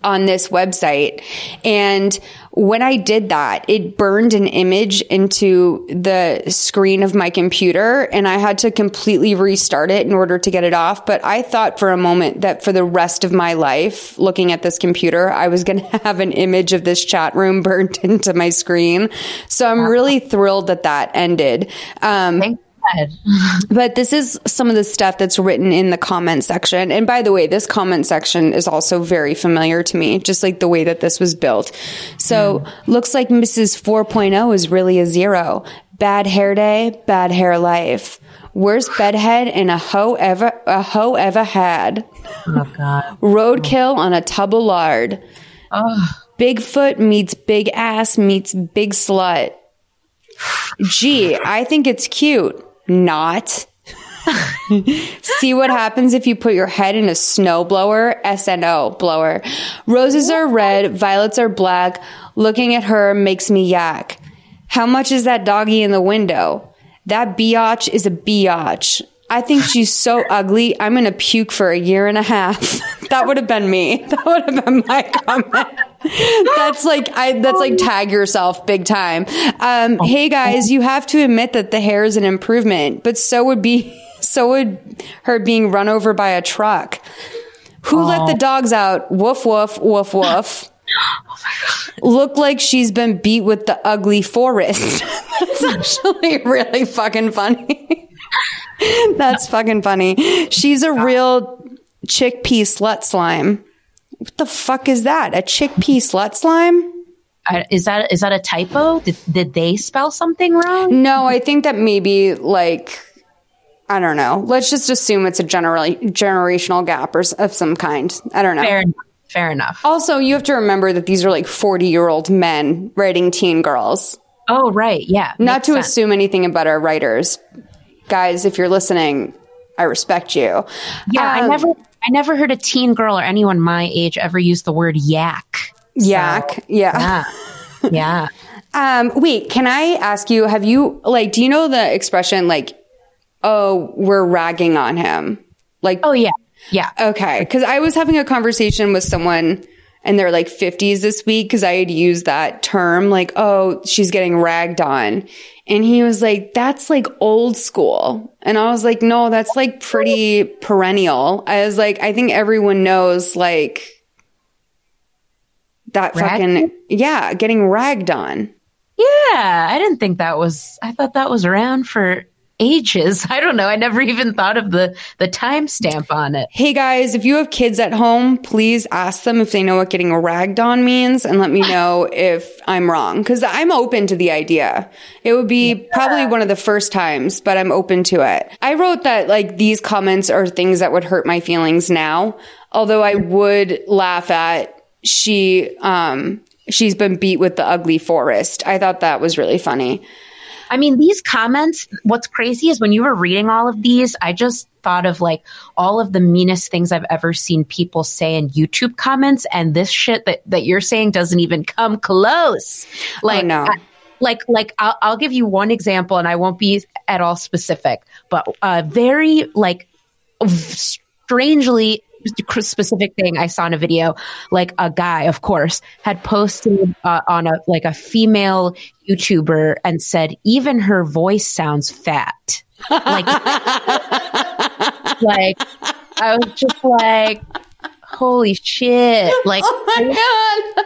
on this website. And when I did that, it burned an image into the screen of my computer and I had to completely restart it in order to get it off. But I thought for a moment that for the rest of my life, looking at this computer, I was going to have an image of this chat room burned into my screen. So I'm really thrilled that that ended. Um. but this is some of the stuff that's written in the comment section. And by the way, this comment section is also very familiar to me, just like the way that this was built. So hmm. looks like Mrs. 4.0 is really a zero. Bad hair day, bad hair life. Worst bedhead and a hoe ever, a hoe ever had. Oh God. Roadkill on a tub of lard. Bigfoot meets big ass meets big slut. Gee, I think it's cute. Not. See what happens if you put your head in a snow blower? SNO blower. Roses are red, violets are black. Looking at her makes me yak. How much is that doggy in the window? That biatch is a biatch. I think she's so ugly. I'm going to puke for a year and a half. that would have been me. That would have been my comment. that's like I that's like tag yourself big time. Um, hey guys, you have to admit that the hair is an improvement, but so would be so would her being run over by a truck. Who let the dogs out? Woof woof woof woof. Oh Look like she's been beat with the ugly forest. That's actually really fucking funny. That's fucking funny. She's a real chickpea slut slime. What the fuck is that? A chickpea slut slime? Uh, is that is that a typo? Did, did they spell something wrong? No, I think that maybe like I don't know. Let's just assume it's a generally generational gap or of some kind. I don't know. Fair enough. Fair enough. Also, you have to remember that these are like 40 year old men writing teen girls. Oh right, yeah. Not makes to sense. assume anything about our writers. Guys, if you're listening, I respect you. Yeah, I Um, never I never heard a teen girl or anyone my age ever use the word yak. Yak. yeah. Yeah. yeah. Um, wait, can I ask you, have you, like, do you know the expression, like, oh, we're ragging on him? Like, Oh yeah. Yeah. okay. Cause I was having a conversation with someone in their like 50s this week because I had used that term, like, oh, she's getting ragged on. And he was like, that's like old school. And I was like, no, that's like pretty perennial. I was like, I think everyone knows, like, that Ragged? fucking yeah, getting ragged on. Yeah, I didn't think that was. I thought that was around for ages. I don't know. I never even thought of the the timestamp on it. Hey guys, if you have kids at home, please ask them if they know what getting a ragged on means and let me know if I'm wrong. Cause I'm open to the idea. It would be probably one of the first times, but I'm open to it. I wrote that like these comments are things that would hurt my feelings now. Although I would laugh at she, um, she's been beat with the ugly forest. I thought that was really funny. I mean, these comments, what's crazy is when you were reading all of these, I just thought of like all of the meanest things I've ever seen people say in YouTube comments. And this shit that, that you're saying doesn't even come close. Like, no. I- like, like I'll, I'll give you one example and I won't be at all specific, but uh, very like strangely specific thing I saw in a video, like a guy, of course, had posted uh, on a like a female YouTuber and said, even her voice sounds fat. Like, like I was just like, holy shit! Like, oh my god.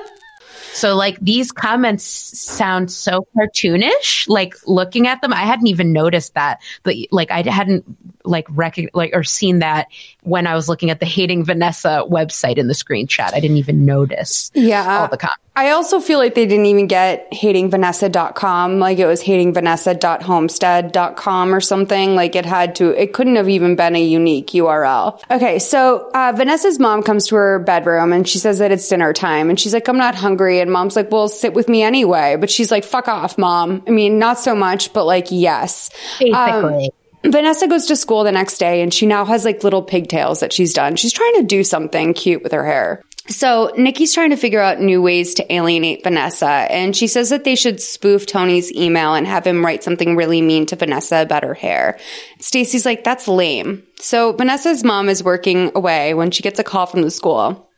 So like these comments sound so cartoonish. Like looking at them, I hadn't even noticed that, but like I hadn't like rec- like or seen that when I was looking at the hating Vanessa website in the screenshot. I didn't even notice. Yeah. all the comments. I also feel like they didn't even get hatingvanessa.com. Like it was hatingvanessa.homestead.com or something. Like it had to, it couldn't have even been a unique URL. Okay. So, uh, Vanessa's mom comes to her bedroom and she says that it's dinner time and she's like, I'm not hungry. And mom's like, well, sit with me anyway. But she's like, fuck off, mom. I mean, not so much, but like, yes. Basically. Um, Vanessa goes to school the next day and she now has like little pigtails that she's done. She's trying to do something cute with her hair. So Nikki's trying to figure out new ways to alienate Vanessa and she says that they should spoof Tony's email and have him write something really mean to Vanessa about her hair. Stacy's like, that's lame. So Vanessa's mom is working away when she gets a call from the school.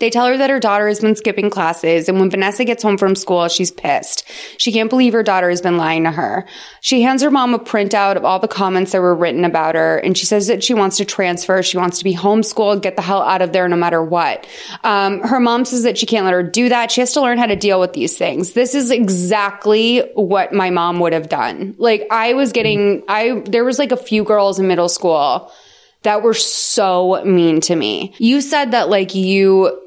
They tell her that her daughter has been skipping classes, and when Vanessa gets home from school, she's pissed. She can't believe her daughter has been lying to her. She hands her mom a printout of all the comments that were written about her, and she says that she wants to transfer. She wants to be homeschooled, get the hell out of there no matter what. Um, her mom says that she can't let her do that. She has to learn how to deal with these things. This is exactly what my mom would have done. Like, I was getting, I, there was like a few girls in middle school that were so mean to me. You said that like you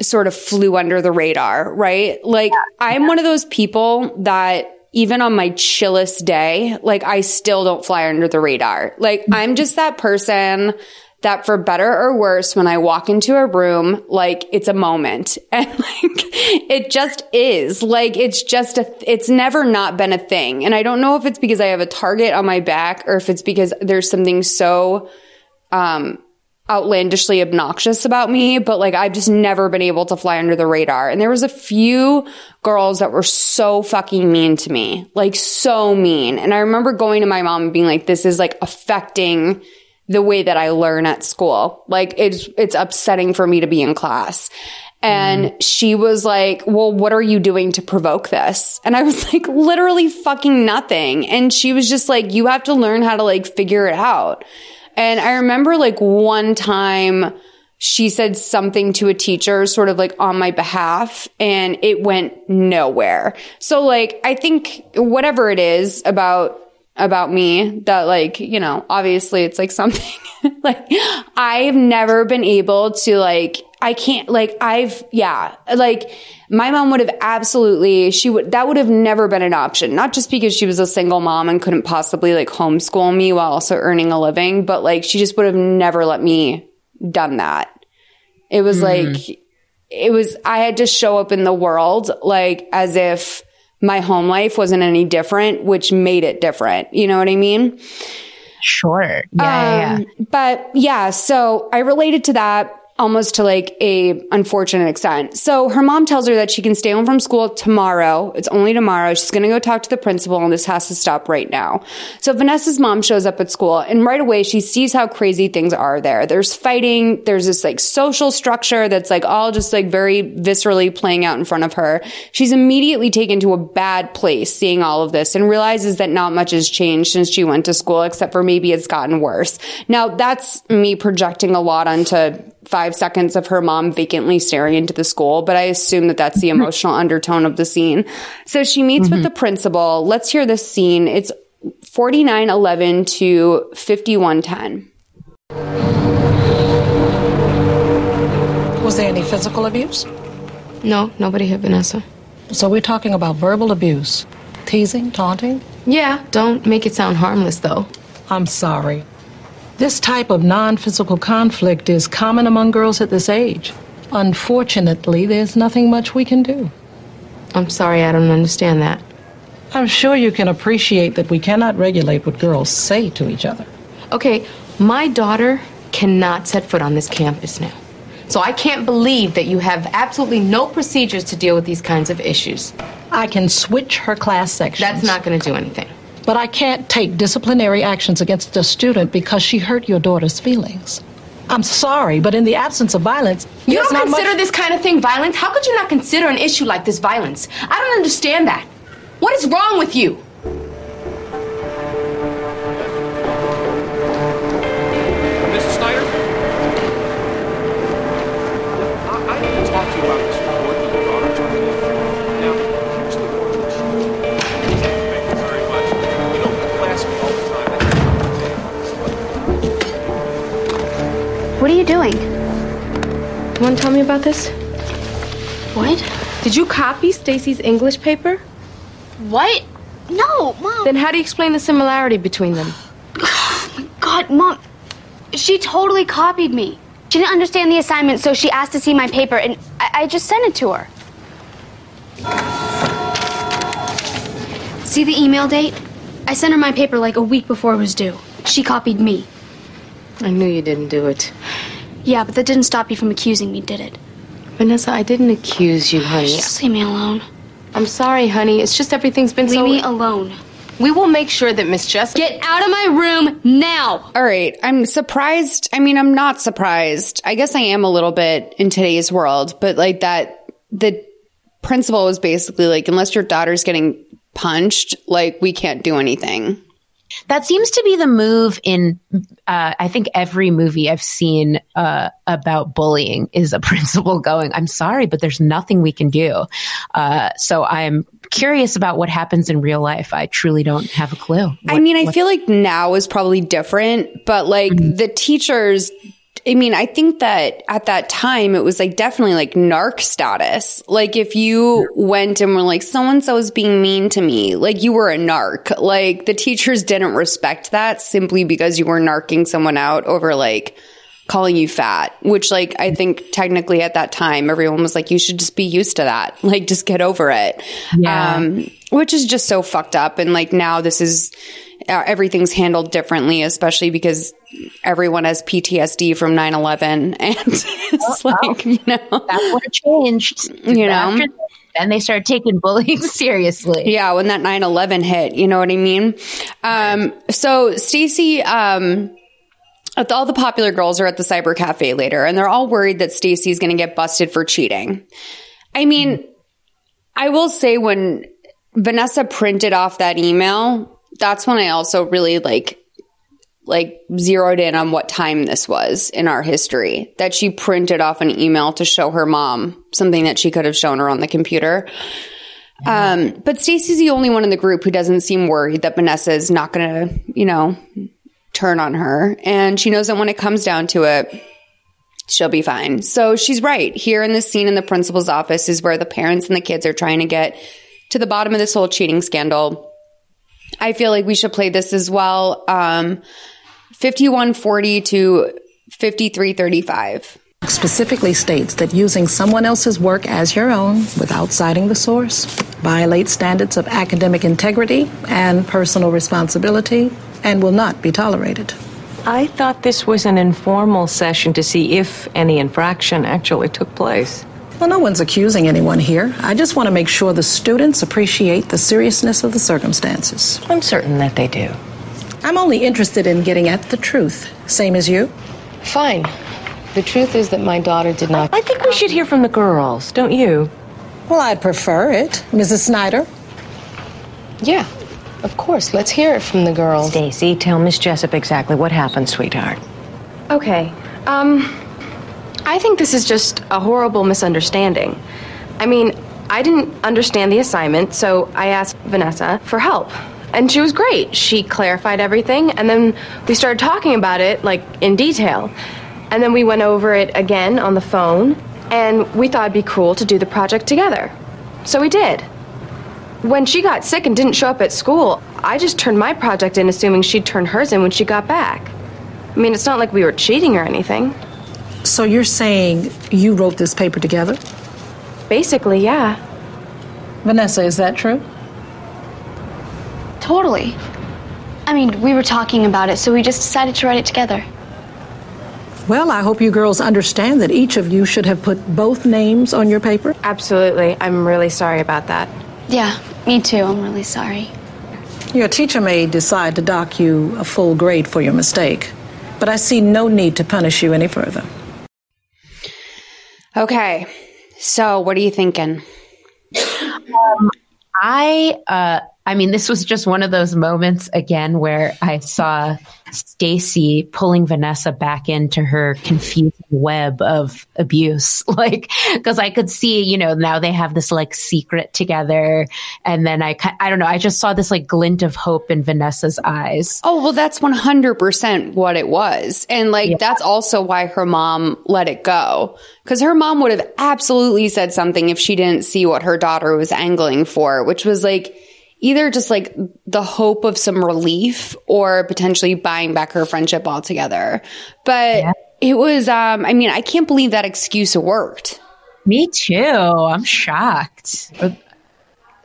sort of flew under the radar, right? Like I'm one of those people that even on my chillest day, like I still don't fly under the radar. Like I'm just that person that for better or worse, when I walk into a room, like it's a moment and like it just is like, it's just a, it's never not been a thing. And I don't know if it's because I have a target on my back or if it's because there's something so, um, outlandishly obnoxious about me, but like I've just never been able to fly under the radar. And there was a few girls that were so fucking mean to me, like so mean. And I remember going to my mom and being like, this is like affecting the way that I learn at school. Like it's, it's upsetting for me to be in class. And mm-hmm. she was like, well, what are you doing to provoke this? And I was like, literally fucking nothing. And she was just like, you have to learn how to like figure it out. And I remember like one time she said something to a teacher sort of like on my behalf and it went nowhere. So like, I think whatever it is about about me that like, you know, obviously it's like something like I've never been able to like I can't like I've yeah, like my mom would have absolutely she would that would have never been an option. Not just because she was a single mom and couldn't possibly like homeschool me while also earning a living, but like she just would have never let me done that. It was mm-hmm. like it was I had to show up in the world like as if my home life wasn't any different, which made it different. You know what I mean? Sure. Yeah, yeah, Um, But yeah, so I related to that almost to like a unfortunate extent. So her mom tells her that she can stay home from school tomorrow. It's only tomorrow. She's going to go talk to the principal and this has to stop right now. So Vanessa's mom shows up at school and right away she sees how crazy things are there. There's fighting. There's this like social structure that's like all just like very viscerally playing out in front of her. She's immediately taken to a bad place seeing all of this and realizes that not much has changed since she went to school except for maybe it's gotten worse. Now that's me projecting a lot onto five seconds of her mom vacantly staring into the school, but I assume that that's the mm-hmm. emotional undertone of the scene. So she meets with mm-hmm. the principal. Let's hear this scene. It's 4911 to 5110. Was there any physical abuse? No, nobody hit Vanessa. So we're talking about verbal abuse, teasing, taunting? Yeah, don't make it sound harmless though. I'm sorry. This type of non physical conflict is common among girls at this age. Unfortunately, there's nothing much we can do. I'm sorry, I don't understand that. I'm sure you can appreciate that we cannot regulate what girls say to each other. Okay, my daughter cannot set foot on this campus now. So I can't believe that you have absolutely no procedures to deal with these kinds of issues. I can switch her class sections. That's not going to do anything. But I can't take disciplinary actions against a student because she hurt your daughter's feelings. I'm sorry, but in the absence of violence, You don't consider much- this kind of thing violence? How could you not consider an issue like this violence? I don't understand that. What is wrong with you? What are you doing? You want to tell me about this? What? Did you copy Stacy's English paper? What? No, Mom. Then how do you explain the similarity between them? God, Mom. She totally copied me. She didn't understand the assignment, so she asked to see my paper, and I, I just sent it to her. See the email date? I sent her my paper like a week before it was due. She copied me. I knew you didn't do it. Yeah, but that didn't stop you from accusing me, did it? Vanessa, I didn't accuse you, honey. Just leave me alone. I'm sorry, honey. It's just everything's been Leave so. me alone. We will make sure that Miss Jessica. Get out of my room now! All right. I'm surprised. I mean, I'm not surprised. I guess I am a little bit in today's world, but like that, the principal was basically like, unless your daughter's getting punched, like we can't do anything. That seems to be the move in, uh, I think every movie I've seen uh, about bullying is a principal going, I'm sorry, but there's nothing we can do. Uh, so I'm curious about what happens in real life. I truly don't have a clue. I mean, I feel like now is probably different, but like the teachers, I mean, I think that at that time it was like definitely like narc status. Like if you went and were like, so and so is being mean to me, like you were a narc. Like the teachers didn't respect that simply because you were narking someone out over like calling you fat, which like I think technically at that time everyone was like, you should just be used to that. Like just get over it. Yeah. Um, which is just so fucked up. And like now this is, everything's handled differently, especially because everyone has PTSD from 9 11. And it's like, you know, That's what changed. You know? That, then they started taking bullying seriously. Yeah, when that 9-11 hit, you know what I mean? Um, so Stacy, um, all the popular girls are at the cyber cafe later and they're all worried that Stacy's going to get busted for cheating. I mean, I will say when Vanessa printed off that email, that's when I also really like like zeroed in on what time this was in our history that she printed off an email to show her mom something that she could have shown her on the computer. Um, but Stacy's the only one in the group who doesn't seem worried that Vanessa is not going to, you know, turn on her. And she knows that when it comes down to it, she'll be fine. So she's right. Here in this scene in the principal's office is where the parents and the kids are trying to get to the bottom of this whole cheating scandal. I feel like we should play this as well. Um, 5140 to 5335. specifically states that using someone else's work as your own without citing the source violates standards of academic integrity and personal responsibility and will not be tolerated. I thought this was an informal session to see if any infraction actually took place. Well, no one's accusing anyone here. I just want to make sure the students appreciate the seriousness of the circumstances. I'm certain that they do. I'm only interested in getting at the truth, same as you. Fine. The truth is that my daughter did not. I think we should hear from the girls, don't you? Well, I'd prefer it, Mrs. Snyder. Yeah, of course. Let's hear it from the girls. Stacy, tell Miss Jessup exactly what happened, sweetheart. Okay. Um, I think this is just a horrible misunderstanding. I mean, I didn't understand the assignment, so I asked Vanessa for help. And she was great. She clarified everything, and then we started talking about it, like, in detail. And then we went over it again on the phone, and we thought it'd be cool to do the project together. So we did. When she got sick and didn't show up at school, I just turned my project in assuming she'd turn hers in when she got back. I mean, it's not like we were cheating or anything. So you're saying you wrote this paper together? Basically, yeah. Vanessa, is that true? Totally. I mean, we were talking about it, so we just decided to write it together. Well, I hope you girls understand that each of you should have put both names on your paper. Absolutely. I'm really sorry about that. Yeah, me too. I'm really sorry. Your teacher may decide to dock you a full grade for your mistake, but I see no need to punish you any further. Okay. So, what are you thinking? Um, I uh I mean this was just one of those moments again where I saw Stacy pulling Vanessa back into her confusing web of abuse like cuz I could see you know now they have this like secret together and then I I don't know I just saw this like glint of hope in Vanessa's eyes. Oh, well that's 100% what it was. And like yeah. that's also why her mom let it go cuz her mom would have absolutely said something if she didn't see what her daughter was angling for, which was like either just like the hope of some relief or potentially buying back her friendship altogether. But yeah. it was, um, I mean, I can't believe that excuse worked. Me too. I'm shocked.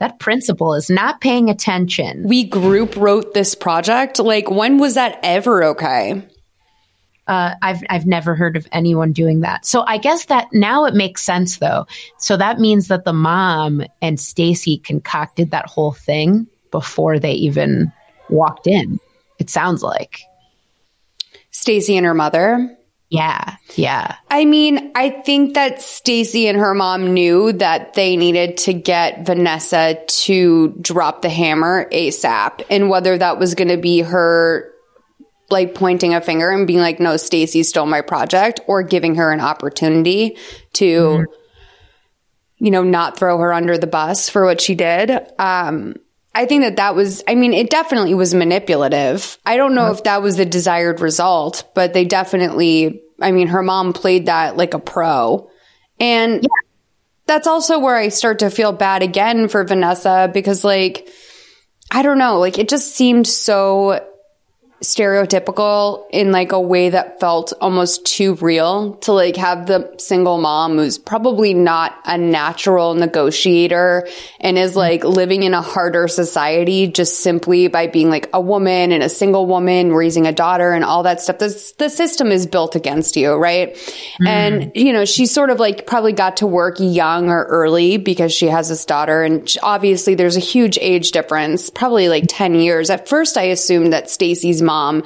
That principal is not paying attention. We group wrote this project. Like, when was that ever okay? Uh, I've I've never heard of anyone doing that. So I guess that now it makes sense though. So that means that the mom and Stacy concocted that whole thing before they even walked in. It sounds like Stacy and her mother. Yeah, yeah. I mean, I think that Stacy and her mom knew that they needed to get Vanessa to drop the hammer ASAP, and whether that was going to be her like pointing a finger and being like, no, Stacy stole my project or giving her an opportunity to, mm-hmm. you know, not throw her under the bus for what she did. Um, I think that that was, I mean, it definitely was manipulative. I don't know if that was the desired result, but they definitely, I mean, her mom played that like a pro. And yeah. that's also where I start to feel bad again for Vanessa because, like, I don't know, like, it just seemed so stereotypical in like a way that felt almost too real to like have the single mom who's probably not a natural negotiator and is like living in a harder society just simply by being like a woman and a single woman raising a daughter and all that stuff. The, the system is built against you, right? Mm. And, you know, she sort of like probably got to work young or early because she has this daughter and obviously there's a huge age difference, probably like 10 years. At first I assumed that Stacy's mom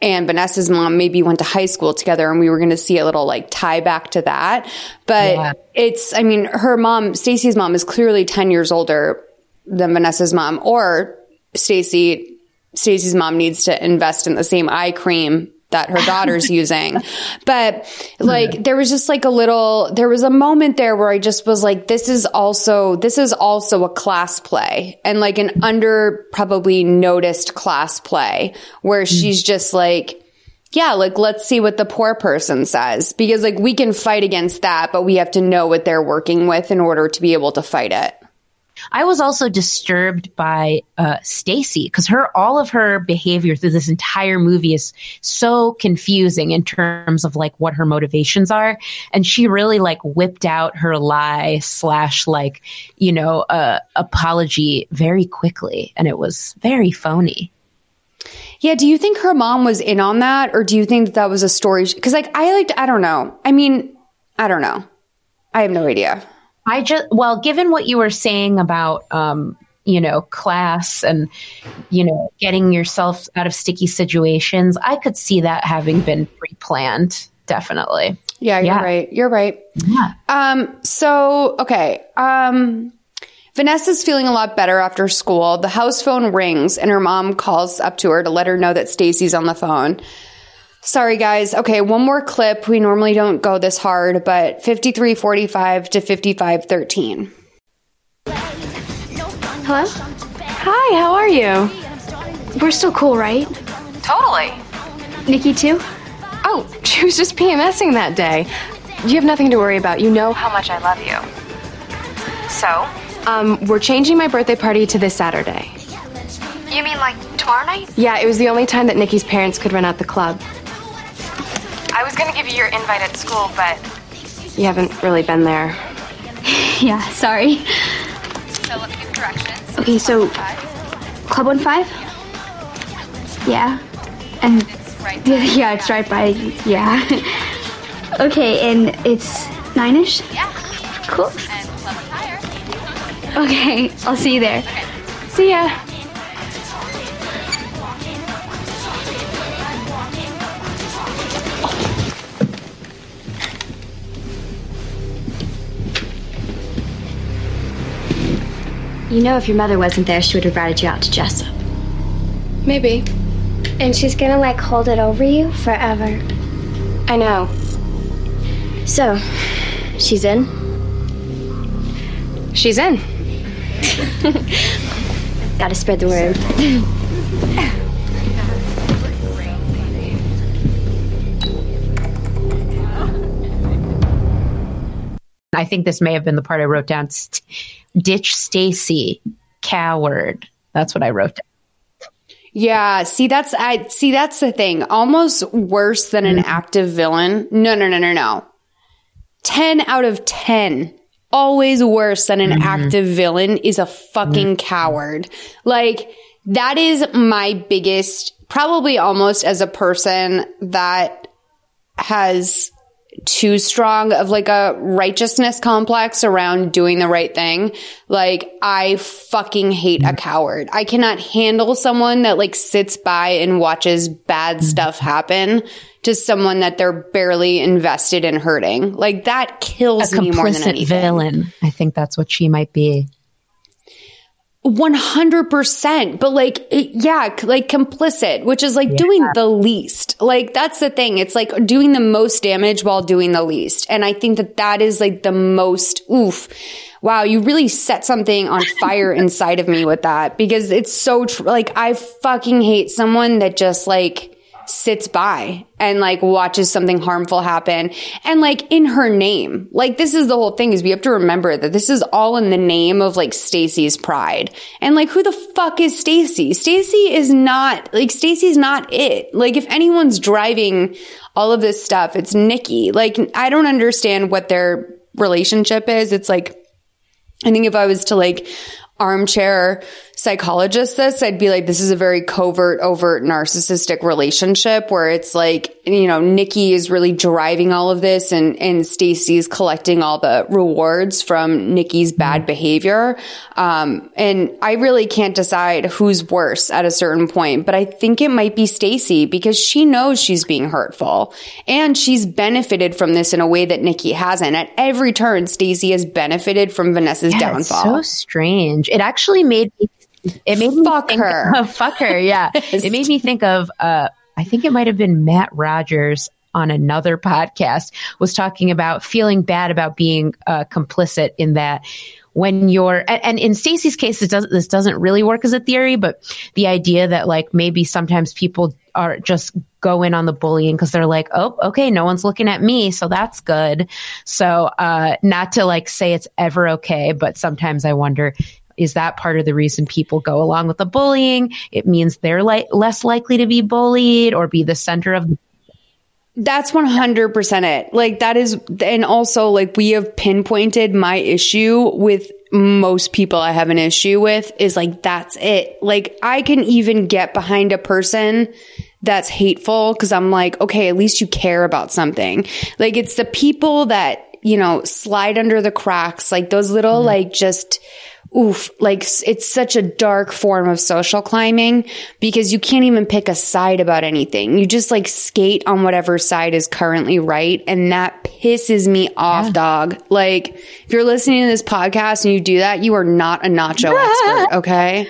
and Vanessa's mom maybe went to high school together and we were going to see a little like tie back to that. But yeah. it's, I mean, her mom, Stacy's mom is clearly 10 years older than Vanessa's mom or Stacy, Stacy's mom needs to invest in the same eye cream that her daughter's using. But like, there was just like a little, there was a moment there where I just was like, this is also, this is also a class play and like an under probably noticed class play where mm. she's just like, yeah, like let's see what the poor person says because like we can fight against that, but we have to know what they're working with in order to be able to fight it. I was also disturbed by uh, Stacy because her all of her behavior through this entire movie is so confusing in terms of like what her motivations are, and she really like whipped out her lie slash like you know uh, apology very quickly, and it was very phony. Yeah, do you think her mom was in on that, or do you think that, that was a story? Because like I liked, I don't know. I mean, I don't know. I have no idea. I just, well, given what you were saying about, um, you know, class and, you know, getting yourself out of sticky situations, I could see that having been pre planned, definitely. Yeah, you're yeah. right. You're right. Yeah. Um, so, okay. Um, Vanessa's feeling a lot better after school. The house phone rings and her mom calls up to her to let her know that Stacy's on the phone. Sorry, guys. Okay, one more clip. We normally don't go this hard, but 5345 to 5513. Hello? Hi, how are you? We're still cool, right? Totally. Nikki, too? Oh, she was just PMSing that day. You have nothing to worry about. You know how much I love you. So, um, we're changing my birthday party to this Saturday. You mean like tomorrow night? Yeah, it was the only time that Nikki's parents could rent out the club. I was gonna give you your invite at school, but you haven't really been there. Yeah, sorry. So let me give directions. Okay, so Club One Five? Yeah. And yeah, yeah, it's right by yeah. okay, and it's nine ish? Yeah. Cool. And Club Okay, I'll see you there. See ya. You know, if your mother wasn't there, she would have routed you out to Jessup. Maybe. And she's gonna like hold it over you forever. I know. So, she's in? She's in. Gotta spread the word. I think this may have been the part I wrote down. Ditch Stacy, coward. That's what I wrote down. Yeah, see that's I see that's the thing. Almost worse than an mm-hmm. active villain. No, no, no, no, no. 10 out of 10. Always worse than an mm-hmm. active villain is a fucking mm-hmm. coward. Like that is my biggest probably almost as a person that has too strong of like a righteousness complex around doing the right thing. Like I fucking hate a coward. I cannot handle someone that like sits by and watches bad mm. stuff happen to someone that they're barely invested in hurting. Like that kills A me more than anything. villain. I think that's what she might be. 100%. But like, it- yeah, like complicit, which is like doing the least. Like, that's the thing. It's like doing the most damage while doing the least. And I think that that is like the most, oof. Wow, you really set something on fire inside of me with that because it's so tr- like, I fucking hate someone that just like, sits by and like watches something harmful happen. And like in her name like this is the whole thing is we have to remember that this is all in the name of like Stacy's pride. And like who the fuck is Stacy? Stacy is not like Stacy's not it. Like if anyone's driving all of this stuff it's Nikki. Like I don't understand what their relationship is. It's like I think if I was to like armchair psychologist this, I'd be like, this is a very covert, overt narcissistic relationship where it's like, you know, Nikki is really driving all of this and, and Stacy's collecting all the rewards from Nikki's bad behavior. Um, and I really can't decide who's worse at a certain point, but I think it might be Stacy because she knows she's being hurtful and she's benefited from this in a way that Nikki hasn't. At every turn, Stacy has benefited from Vanessa's Yeah, it's downfall. so strange. It actually made me. It made me Fuck think her. Of, fuck her. Yeah. it made me think of. Uh, I think it might have been Matt Rogers on another podcast was talking about feeling bad about being uh, complicit in that when you're and, and in Stacey's case, it does, this doesn't really work as a theory, but the idea that like maybe sometimes people are just go in on the bullying because they're like, oh, okay, no one's looking at me, so that's good. So, uh, not to like say it's ever okay, but sometimes I wonder. Is that part of the reason people go along with the bullying? It means they're like less likely to be bullied or be the center of That's 100% it. Like that is, and also like we have pinpointed my issue with most people I have an issue with is like, that's it. Like I can even get behind a person that's hateful because I'm like, okay, at least you care about something. Like it's the people that, you know, slide under the cracks, like those little, mm-hmm. like just, oof, like it's such a dark form of social climbing because you can't even pick a side about anything. You just like skate on whatever side is currently right. And that pisses me off, dog. Like if you're listening to this podcast and you do that, you are not a nacho expert. Okay.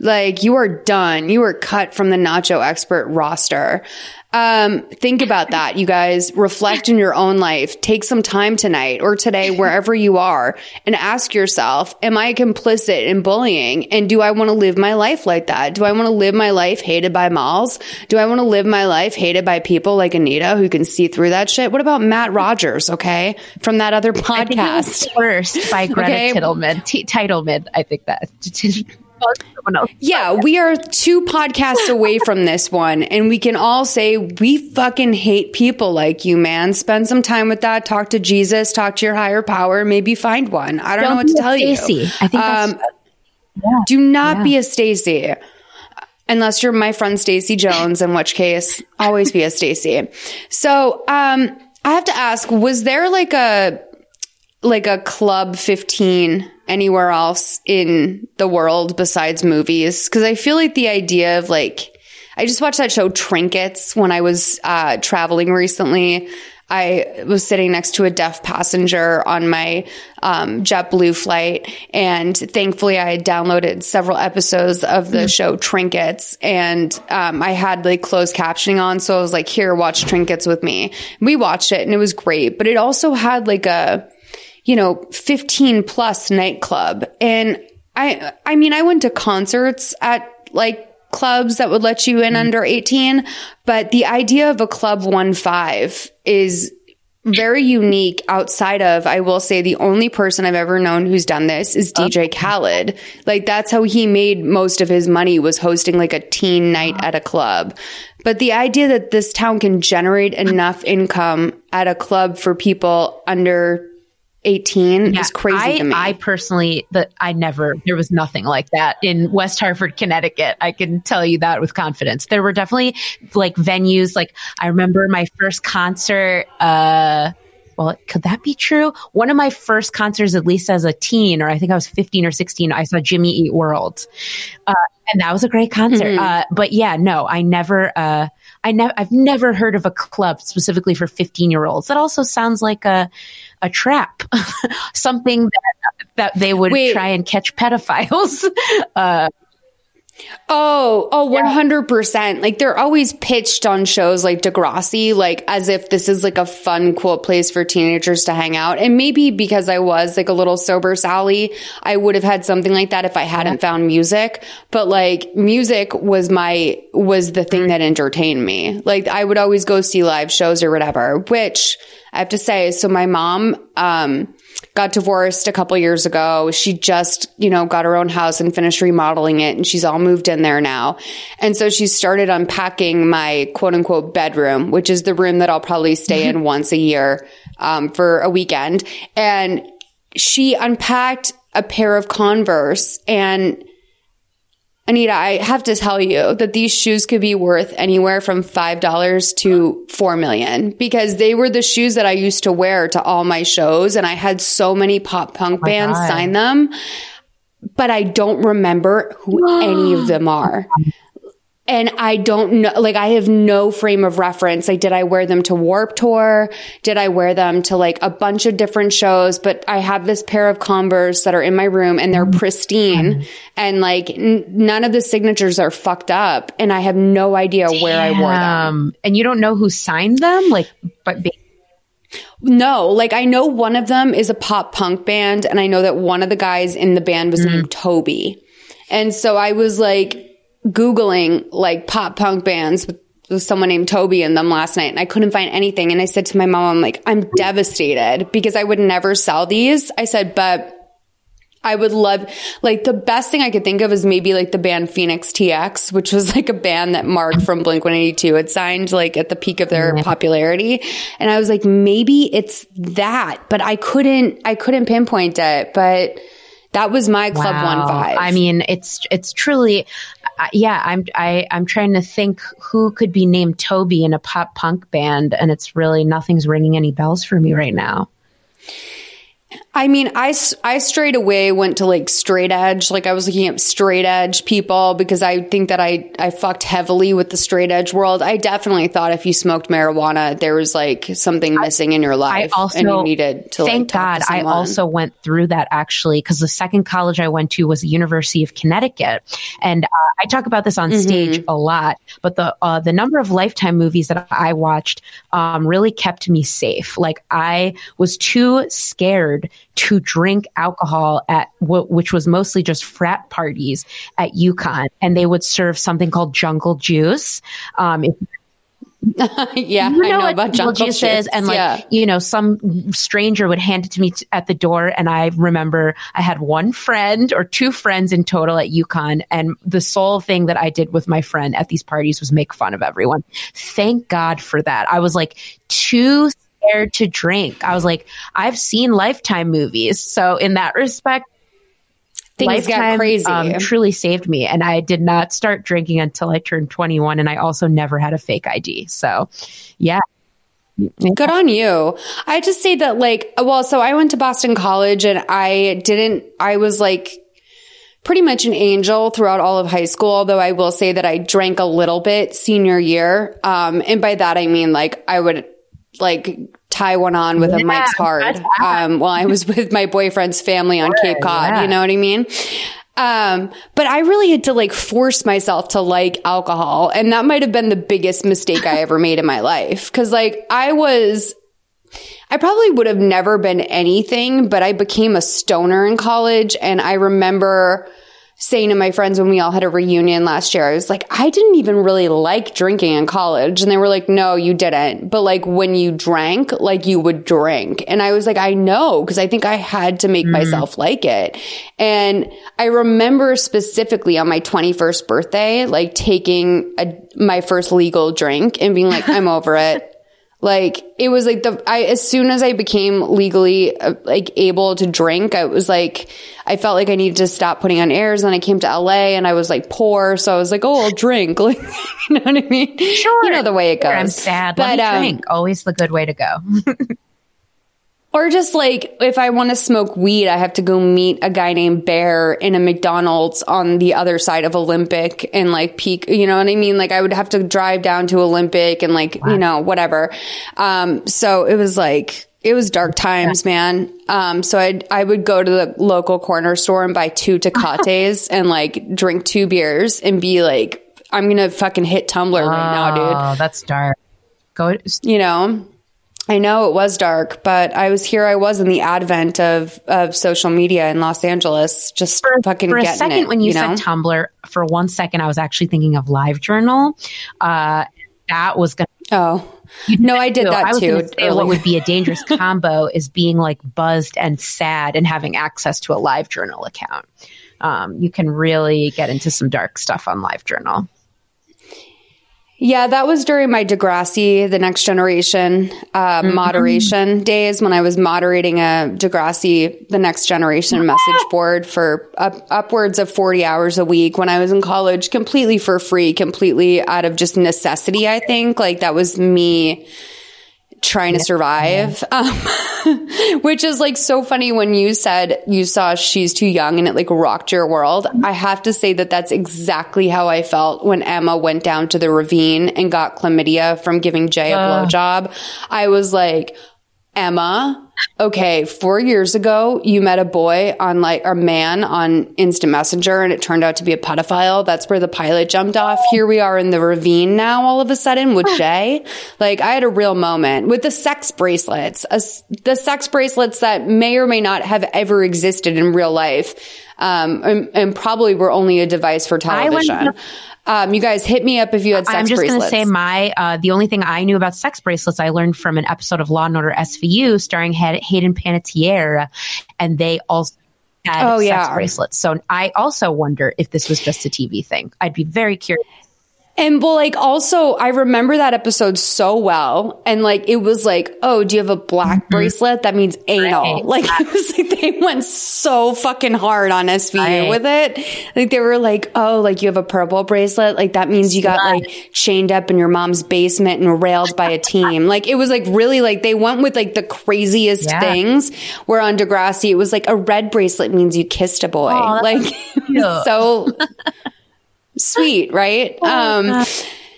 Like you are done. You are cut from the nacho expert roster. Um, think about that, you guys. Reflect in your own life. Take some time tonight or today, wherever you are, and ask yourself, am I complicit in bullying? And do I want to live my life like that? Do I want to live my life hated by malls? Do I want to live my life hated by people like Anita who can see through that shit? What about Matt Rogers, okay? From that other I think it was podcast. First by Greta Okay. Titelman. T- Titelman, I think that. Someone else. Yeah, we are two podcasts away from this one, and we can all say we fucking hate people like you, man. Spend some time with that. Talk to Jesus. Talk to your higher power. Maybe find one. I don't, Don't know what to tell Stacey. you. I think that's- Um, do not Yeah. be a Stacy. Unless you're my friend Stacy Jones, in which case, always be a Stacy. So, um, I have to ask, was there like a like a club 15 anywhere else in the world besides movies. Because i feel like the idea of like i just watched that show trinkets when i was uh, traveling recently. I was sitting next to a deaf passenger on my um, jetblue flight and thankfully i had downloaded several episodes of the show trinkets and um, i had like closed captioning on so i was like here watch trinkets with me. We watched it and it was great but it also had like a you know, 15 plus nightclub. And I, I mean, I went to concerts at like clubs that would let you in mm-hmm. under 18, but the idea of a club one five is very unique outside of, I will say the only person I've ever known who's done this is uh-huh. DJ Khaled. Like that's how he made most of his money was hosting like a teen night at a club. But the idea that this town can generate enough income at a club for people under 18 is crazy I, to me. I personally, that I never, there was nothing like that in West Hartford, Connecticut. I can tell you that with confidence. There were definitely like venues. Like I remember my first concert, uh, well, could that be true? One of my first concerts, at least as a teen, or I think I was 15 or 16, I saw Jimmy Eat World. Uh, and that was a great concert. Mhm. Uh, but yeah, no, I never, uh, I never, I've never heard of a club specifically for 15 year olds. That also sounds like a, a trap, something that, that they would Wait. try and catch pedophiles. Uh, Oh, oh, 100%. Like they're always pitched on shows like Degrassi, like as if this is like a fun, cool place for teenagers to hang out. And maybe because I was like a little sober Sally, I would have had something like that if I hadn't found music. But like music was my, was the thing that entertained me. Like I would always go see live shows or whatever, which I have to say, so my mom, um, got divorced a couple years ago. She just, you know, got her own house and finished remodeling it and she's all moved in there now. And so she started unpacking my quote unquote bedroom, which is the room that I'll probably stay in once a year, um, for a weekend. And she unpacked a pair of Converse and Anita, I have to tell you that these shoes could be worth anywhere from $5 to 4 million because they were the shoes that I used to wear to all my shows and I had so many pop punk oh bands God. sign them, but I don't remember who any of them are. Oh And I don't know, like, I have no frame of reference. Like, did I wear them to Warp Tour? Did I wear them to like a bunch of different shows? But I have this pair of Converse that are in my room and they're pristine and like n- none of the signatures are fucked up. And I have no idea where I wore them. um, and you don't know who signed them? Like, but ba- No, like I know one of them is a pop punk band, and I know that one of the guys in the band was named Toby. And so I was like Googling like pop punk bands with, with someone named Toby in them last night, and I couldn't find anything. And I said to my mom, I'm like, I'm devastated because I would never sell these. I said, but I would love, like, the best thing I could think of is maybe like the band Phoenix TX, which was like a band that Mark from Blink 182 had signed, like, at the peak of their popularity. And I was like, maybe it's that, but I couldn't, I couldn't pinpoint it. But that was my Club Wow. One Five. I mean, it's it's truly, yeah. I'm I I'm trying to think who could be named Toby in a pop punk band, and it's really nothing's ringing any bells for me right now. I mean, I, I straight away went to like straight edge. Like I was looking at straight edge people because I think that I, I fucked heavily with the straight edge world. I definitely thought if you smoked marijuana, there was like something missing in your life. I also and you needed to thank like, God I also went through that actually because the second college I went to was the University of Connecticut, and uh, I talk about this on Mm-hmm. stage a lot. But the uh, the number of Lifetime movies that I watched um, really kept me safe. Like I was too scared to drink alcohol at w- which was mostly just frat parties at UConn, and they would serve something called Jungle Juice. Um, if yeah, you I know, know what about jungle jungle juice is, juice, and like yeah. you know, some stranger would hand it to me t- at the door, and I remember I had one friend or two friends in total at UConn, and the sole thing that I did with my friend at these parties was make fun of everyone. Thank God for that. I was like too to drink. I was like, I've seen Lifetime movies, so in that respect. Things got crazy. Um, truly saved me, and I did not start drinking until I turned 21, and I also never had a fake ID. So, yeah, Good on you. I just say that like, well, so I went to Boston College and I didn't, I was like pretty much an angel throughout all of high school. Although I will say that I drank a little bit senior year. Um, and by that, I mean like I would like tie one on with a Mike's hard. Um, while I was with my boyfriend's family on Cape Cod, yeah. you know what I mean? Um, but I really had to like force myself to like alcohol. And that might have been the biggest mistake I ever made in my life. Cause like I was, I probably would have never been anything, but I became a stoner in college. And I remember saying to my friends when we all had a reunion last year, I was like, I didn't even really like drinking in college. And they were like, no, you didn't. But like when you drank, like you would drink. And I was like, I know, because I think I had to make mm-hmm. myself like it. And I remember specifically on my 21st birthday, like taking a, my first legal drink and being like, I'm over it. Like it was like the I as soon as I became legally uh, like able to drink, I was like I felt like I needed to stop putting on airs. And I came to LA and I was like poor, so I was like, oh, I'll drink. Like you know what I mean? Sure, you know the way it goes. I'm sad. but um, drink. Always the good way to go. or just like if I want to smoke weed, I have to go meet a guy named Bear in a McDonald's on the other side of Olympic and like peak, you know what I mean? Like I would have to drive down to Olympic and like, you know, whatever. Um, so it was like, it was dark times, man. Um, so I I would go to the local corner store and buy two Tecates and like drink two beers and be like, I'm gonna fucking hit Tumblr right now, dude Oh, that's dark. Go. you know i know it was dark but i was here i was in the advent of of social media in los angeles just fucking For a second, it, when you, know? said Tumblr, for one second, I was actually thinking of LiveJournal. Uh, that was going. To. Oh, no, I did that I too. gonna say what would be a dangerous combo is being like buzzed and sad and having access to a LiveJournal account. Um, you can really get into some dark stuff on LiveJournal. Yeah, that was during my Degrassi, the next generation uh, Mm-hmm. moderation days when I was moderating a Degrassi, the next generation message board for up, upwards of 40 hours a week when I was in college, completely for free, completely out of just necessity, I think. Like that was me trying to survive. Um, which is like so funny when you said you saw she's too young and it like rocked your world. I have to say that that's exactly how I felt when Emma went down to the ravine and got chlamydia from giving Jay a Ugh. blowjob. I was like, Emma, okay, four years ago, you met a boy on like, a man on Instant Messenger and it turned out to be a pedophile. That's where the pilot jumped off. Here we are in the ravine now, all of a sudden with Jay. Like, I had a real moment with the sex bracelets, a the sex bracelets that may or may not have ever existed in real life. Um, and, and probably were only a device for television. Um, you guys hit me up if you had sex bracelets. I'm just going to say my uh, the only thing I knew about sex bracelets I learned from an episode of Law and Order SVU starring Hay- Hayden Panettiere, and they also had Oh, sex yeah. bracelets. So I also wonder if this was just a TV thing. I'd be very curious. And well, like also, I remember that episode so well. And like, it was like, oh, do you have a black bracelet? That means anal. Right. Like, it was like they went so fucking hard on SVU Right. with it. Like, they were like, oh, like you have a purple bracelet. Like, that means you got like chained up in your mom's basement and railed by a team. Like, it was like really like they went with like the craziest Yeah. things. Where on Degrassi, it was like a red bracelet means you kissed a boy. Oh, like, that's it was so sweet, right? um,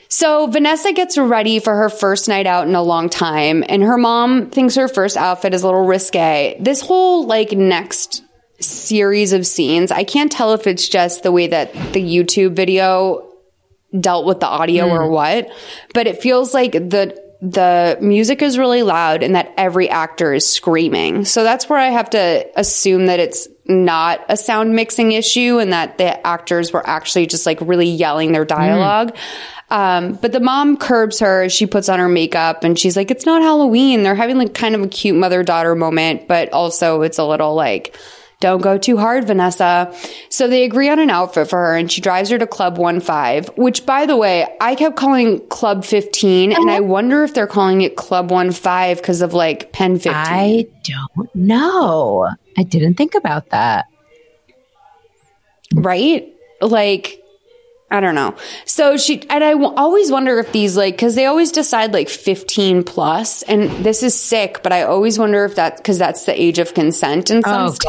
so Vanessa gets ready for her first night out in a long time, and her mom thinks her first outfit is a little risque. This whole like next series of scenes, I can't tell if it's just the way that the YouTube video dealt with the audio or what, but it feels like the the music is really loud and that every actor is screaming. So that's where I have to assume that it's not a sound mixing issue and that the actors were actually just like really yelling their dialogue. Um, but the mom curbs her as she puts on her makeup and she's like, it's not Halloween. They're having like kind of a cute mother daughter moment, but also it's a little like, don't go too hard, Vanessa. So they agree on an outfit for her and she drives her to Club 1-5, which by the way, I kept calling Club 15 and I uh-huh. wonder if they're calling it Club 1-5 because of like PEN15. I don't know. I didn't think about that. right? Like, I don't know. So she, and I w- always wonder if these like, cause they always decide like 15 plus and this is sick, but I always wonder if that, cause that's the age of consent in some Oh states.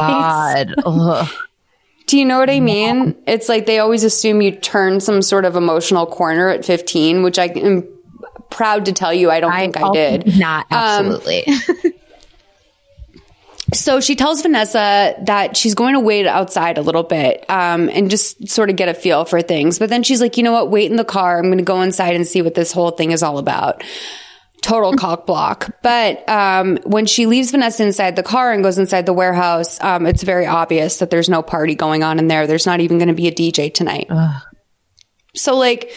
God. Do you know what I mean? It's like they always assume you turn some sort of emotional corner at 15, which I am proud to tell you I don't think I did. Not Um, absolutely. So she tells Vanessa that she's going to wait outside a little bit um, and just sort of get a feel for things. But then she's like, you know what? Wait in the car. I'm going to go inside and see what this whole thing is all about. Total cock block. But um, when she leaves Vanessa inside the car and goes inside the warehouse, um, it's very obvious that there's no party going on in there. There's not even going to be a DJ tonight. So like,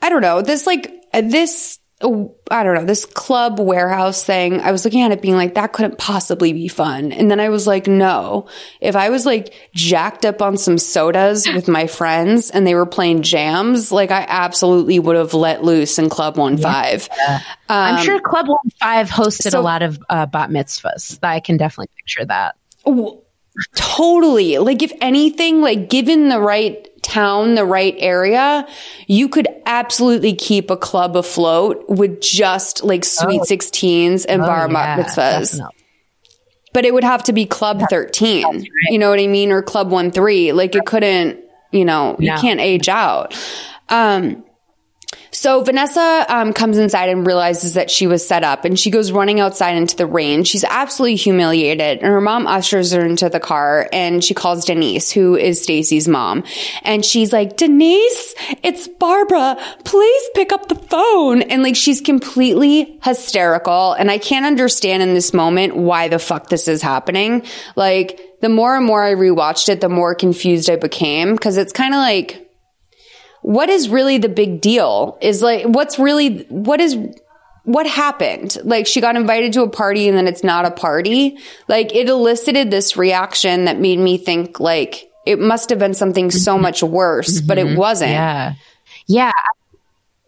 I don't know, this like, this, I don't know, this club warehouse thing, I was looking at it being like, that couldn't possibly be fun. And then I was like, no, if I was like jacked up on some sodas with my friends and they were playing jams, like I absolutely would have let loose in Club One Five. I'm Um, sure Club One Five hosted so- a lot of uh, bat mitzvahs. I can definitely picture that. Totally. Like if anything, like given the right town, the right area, you could absolutely keep a club afloat with just like sweet Oh. 16s and Oh, bar yeah, mitzvahs. definitely. But it would have to be club 13. You know what I mean? Or club 1 3. Like it couldn't, you know, you can't age out. Um, so Vanessa um, comes inside and realizes that she was set up and she goes running outside into the rain. She's absolutely humiliated and her mom ushers her into the car and she calls Denise, who is Stacy's mom. And she's like, Denise, it's Barbara. Please pick up the phone. And like, she's completely hysterical. And I can't understand in this moment why the fuck this is happening. Like, the more and more I rewatched it, the more confused I became because it's kind of like, what is really the big deal is like what's really what is what happened like she got invited to a party and then it's not a party like it elicited this reaction that made me think like it must have been something so much worse but it mm-hmm. wasn't Yeah. Yeah.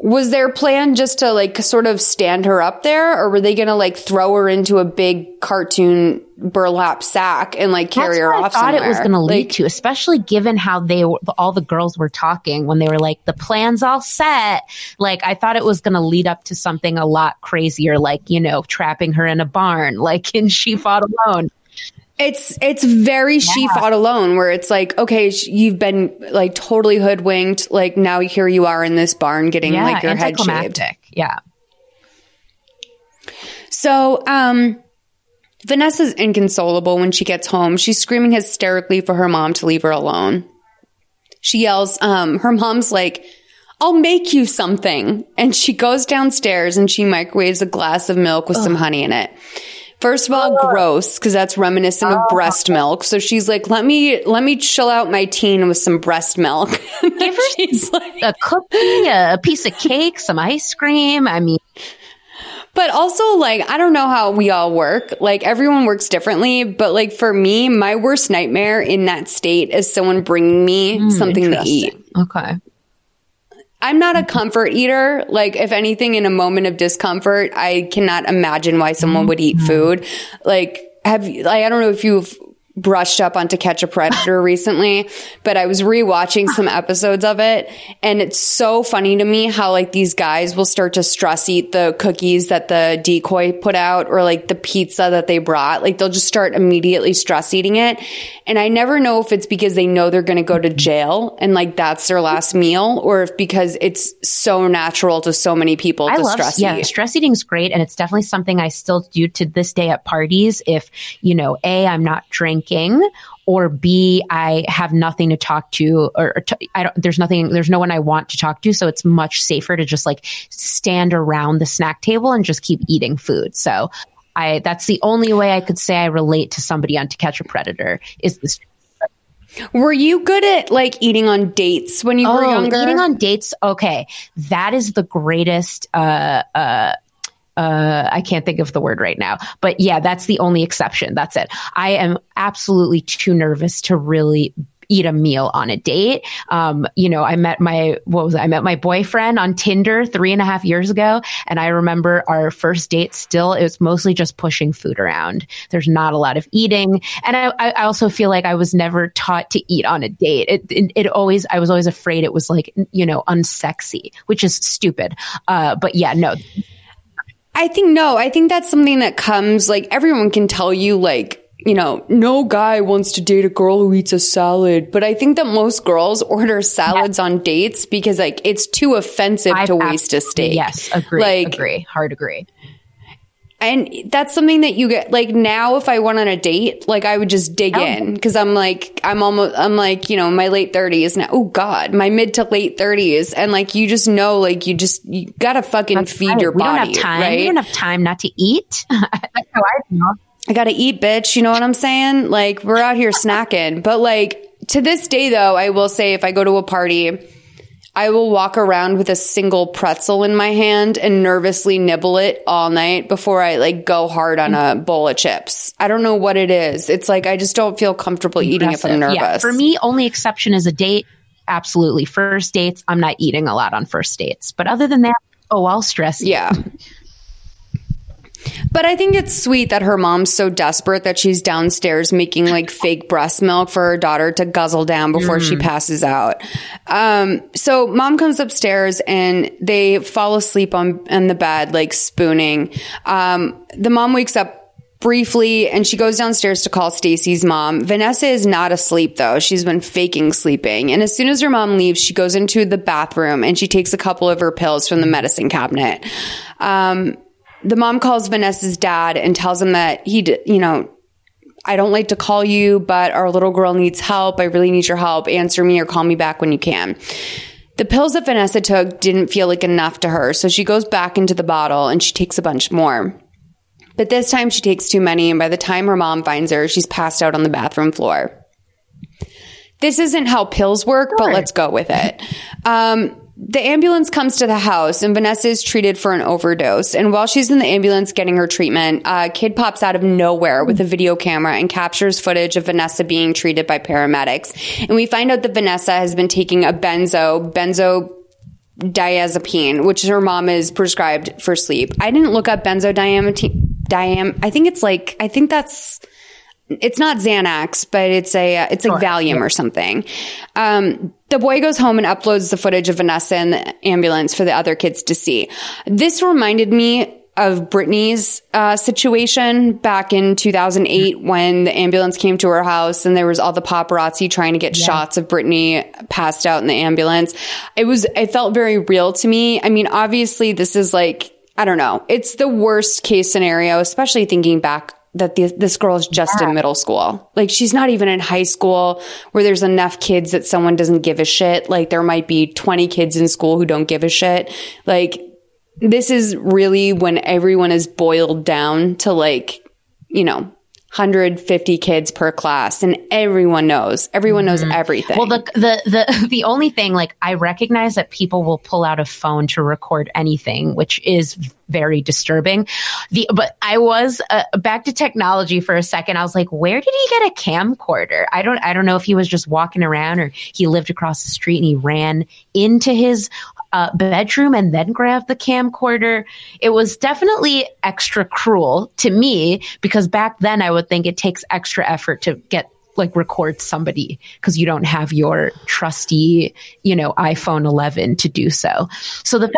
Was their plan just to like sort of stand her up there or were they gonna like throw her into a big cartoon burlap sack and like carry That's her what off I thought it was going to lead Like, to, especially given how they were, all the girls were talking when they were like, the plan's all set. Like, I thought it was going to lead up to something a lot crazier, like, you know, trapping her in a barn, like and She Fought Alone. It's it's very she fought alone where it's like okay you've been like totally hoodwinked like now here you are in this barn getting Yeah, like your head shaved. Yeah. So um Vanessa's inconsolable when she gets home. She's screaming hysterically for her mom to leave her alone. She yells um her mom's like I'll make you something. And she goes downstairs and she microwaves a glass of milk with some honey in it. First of all, oh. gross because that's reminiscent of oh. breast milk. So she's like, "Let me let me chill out my teen with some breast milk." Give her she's like, a cookie, a piece of cake, some ice cream. I mean, But also, like, I don't know how we all work. Like, everyone works differently. But, like, for me, my worst nightmare in that state is someone bringing me hmm, something to eat. Okay. I'm not a comfort eater. Like, if anything, in a moment of discomfort, I cannot imagine why someone would eat mm-hmm. food. Like, have you, like, I don't know if you've brushed up on To Catch a Predator recently, but I was rewatching some episodes of it and it's so funny to me how like these guys will start to stress eat the cookies that the decoy put out or like the pizza that they brought. Like they'll just start immediately stress eating it. And I never know if it's because they know they're going to go to jail and like that's their last meal or if because it's so natural to so many people I to love stress yeah, eat. stress eating's great and it's definitely something I still do to this day at parties if, you know, A, I'm not drinking or B, I have nothing to talk to or, or to, I don't, there's nothing, there's no one I want to talk to. So it's much safer to just like stand around the snack table and just keep eating food. So I, that's the only way I could say I relate to somebody on To Catch a Predator is this. Were you good at like eating on dates when you were Oh, younger? eating on dates. Okay. That is the greatest, uh, uh, uh, I can't think of the word right now, but yeah, that's the only exception. That's it. I am absolutely too nervous to really eat a meal on a date. Um, you know, I met my, what was it? I met my boyfriend on Tinder three and a half years ago. And I remember our first date still, it was mostly just pushing food around. There's not a lot of eating. And I, I also feel like I was never taught to eat on a date. It, it, it always, I was always afraid it was like, you know, unsexy, which is stupid. Uh, but yeah, no, I think no, I think that's something that comes like everyone can tell you like you know, no guy wants to date a girl who eats a salad, but I think that most girls order salads on dates because like it's too offensive to waste a steak. Yes, agree, Like, agree, hard agree. And that's something that you get like now if I went on a date, like I would just dig oh. in because I'm like, I'm almost, I'm like, you know, my late thirties now. Oh God, my mid to late thirties. And like, you just know, like, you just, you gotta fucking feed Right, your we body. don't have time. Right? We don't have time not to eat. That's how I feel. I gotta eat, bitch. You know what I'm saying? Like, we're out here snacking. But like, to this day though, I will say if I go to a party, I will walk around with a single pretzel in my hand and nervously nibble it all night before I like go hard on a mm-hmm. bowl of chips. I don't know what it is. It's like I just don't feel comfortable eating if I'm nervous. Yeah, for me, only exception is a date. Absolutely. First dates, I'm not eating a lot on first dates. But other than that, oh, I'll stress. you. Yeah. But I think it's sweet that her mom's so desperate that she's downstairs making like fake breast milk for her daughter to guzzle down before she passes out. Um, so mom comes upstairs and they fall asleep on, on the bed, like spooning. Um, the mom wakes up briefly and she goes downstairs to call Stacy's mom. Vanessa is not asleep though. She's been faking sleeping. And as soon as her mom leaves, she goes into the bathroom and she takes a couple of her pills from the medicine cabinet. Um, the mom calls Vanessa's dad and tells him that he, d- you know, I don't like to call you, but our little girl needs help. I really need your help. Answer me or call me back when you can. The pills that Vanessa took didn't feel like enough to her, so she goes back into the bottle and she takes a bunch more. But this time she takes too many, and by the time her mom finds her, she's passed out on the bathroom floor. This isn't how pills work, but let's go with it. Um, the ambulance comes to the house and Vanessa is treated for an overdose. And while she's in the ambulance getting her treatment, a kid pops out of nowhere with a video camera and captures footage of Vanessa being treated by paramedics. And we find out that Vanessa has been taking a benzo, benzo diazepine, which her mom is prescribed for sleep. I didn't look up benzodiazepine. Diam, I think it's like, I think that's, it's not Xanax, but it's a, uh, it's like Valium or something. Um, the boy goes home and uploads the footage of Vanessa in the ambulance for the other kids to see. This reminded me of Britney's uh, situation back in 2008 when the ambulance came to her house and there was all the paparazzi trying to get shots of Britney passed out in the ambulance. It was, it felt very real to me. I mean, obviously this is like, I don't know. It's the worst case scenario, especially thinking back that this, this girl is just in middle school. Like she's not even in high school where there's enough kids that someone doesn't give a shit. Like there might be 20 kids in school who don't give a shit. Like this is really when everyone is boiled down to like, you know, 150 kids per class and everyone knows, everyone knows everything. Well, the, the, the, the only thing, like, I recognize that people will pull out a phone to record anything, which is very disturbing. The, but I was, uh, back to technology for a second. I was like, where did he get a camcorder? I don't, I don't know if he was just walking around or he lived across the street and he ran into his uh, bedroom and then grab the camcorder. It was definitely extra cruel to me because back then I would think it takes extra effort to get like record somebody because you don't have your trusty, you know, iPhone 11 to do so. So the fact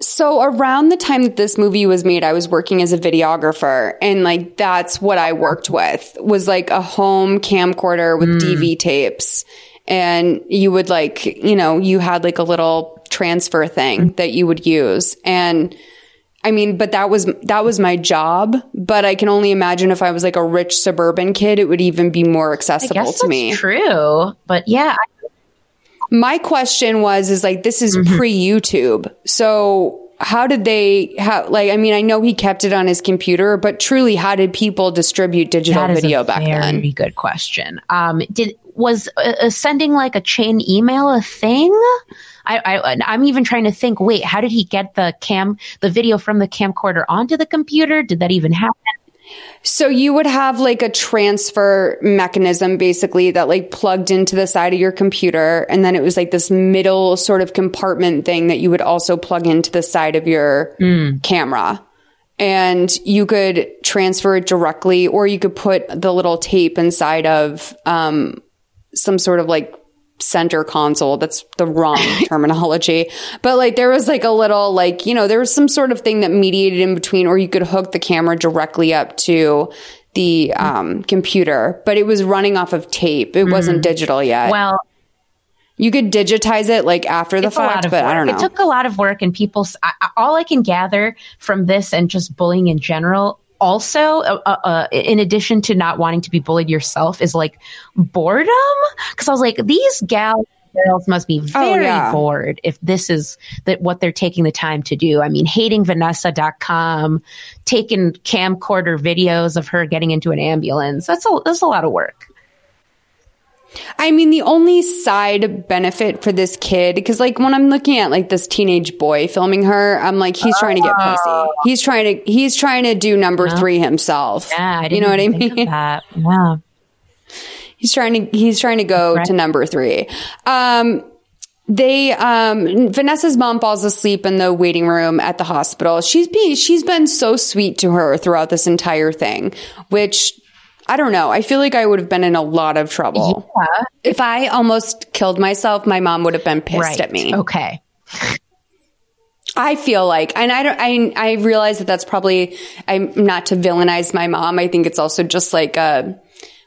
So around the time that this movie was made, I was working as a videographer and like that's what I worked with was like a home camcorder with DV tapes. And you would like, you know, you had like a little transfer thing that you would use. And I mean, but that was that was my job. But I can only imagine if I was like a rich suburban kid, it would even be more accessible to me. true, but yeah, My question was, is like, this is Mm-hmm. pre YouTube. So how did they how like, I mean, I know he kept it on his computer, but truly, how did people distribute digital That is video a back very then? good question. Um, did was uh, uh, sending like a chain email a thing? I, I I'm even trying to think. Wait, how did he get the cam the video from the camcorder onto the computer? Did that even happen? So you would have like a transfer mechanism basically that like plugged into the side of your computer. And then it was like this middle sort of compartment thing that you would also plug into the side of your camera. And you could transfer it directly or you could put the little tape inside of, um, some sort of like center console. That's the wrong terminology. But like there was like a little like, you know, there was some sort of thing that mediated in between or you could hook the camera directly up to the um, computer, but it was running off of tape. It wasn't digital yet. Well, you could digitize it like after the it's a lot fact, but work. I don't know. It took a lot of work, and people. s- I, I- all I can gather from this and just bullying in general. Also, uh, uh, uh, in addition to not wanting to be bullied yourself, is like boredom. Because I was like, these gals girls must be very yeah. bored if this is that what they're taking the time to do. I mean, hating Vanessa.com, taking camcorder videos of her getting into an ambulance. That's a that's a lot of work. I mean, the only side benefit for this kid, because like when I'm looking at like this teenage boy filming her, I'm like, he's trying to get pussy. He's trying to, he's trying to do number three himself. Yeah, I you know what I mean? Yeah. He's trying to, he's trying to go to number three. Um, they, um, Vanessa's mom falls asleep in the waiting room at the hospital. She's been, she's been so sweet to her throughout this entire thing, which I don't know. I feel like I would have been in a lot of trouble. If I almost killed myself, my mom would have been pissed Right. at me. Okay. I feel like, and I don't, I, I realize that that's probably, I'm not to villainize my mom. I think it's also just like a,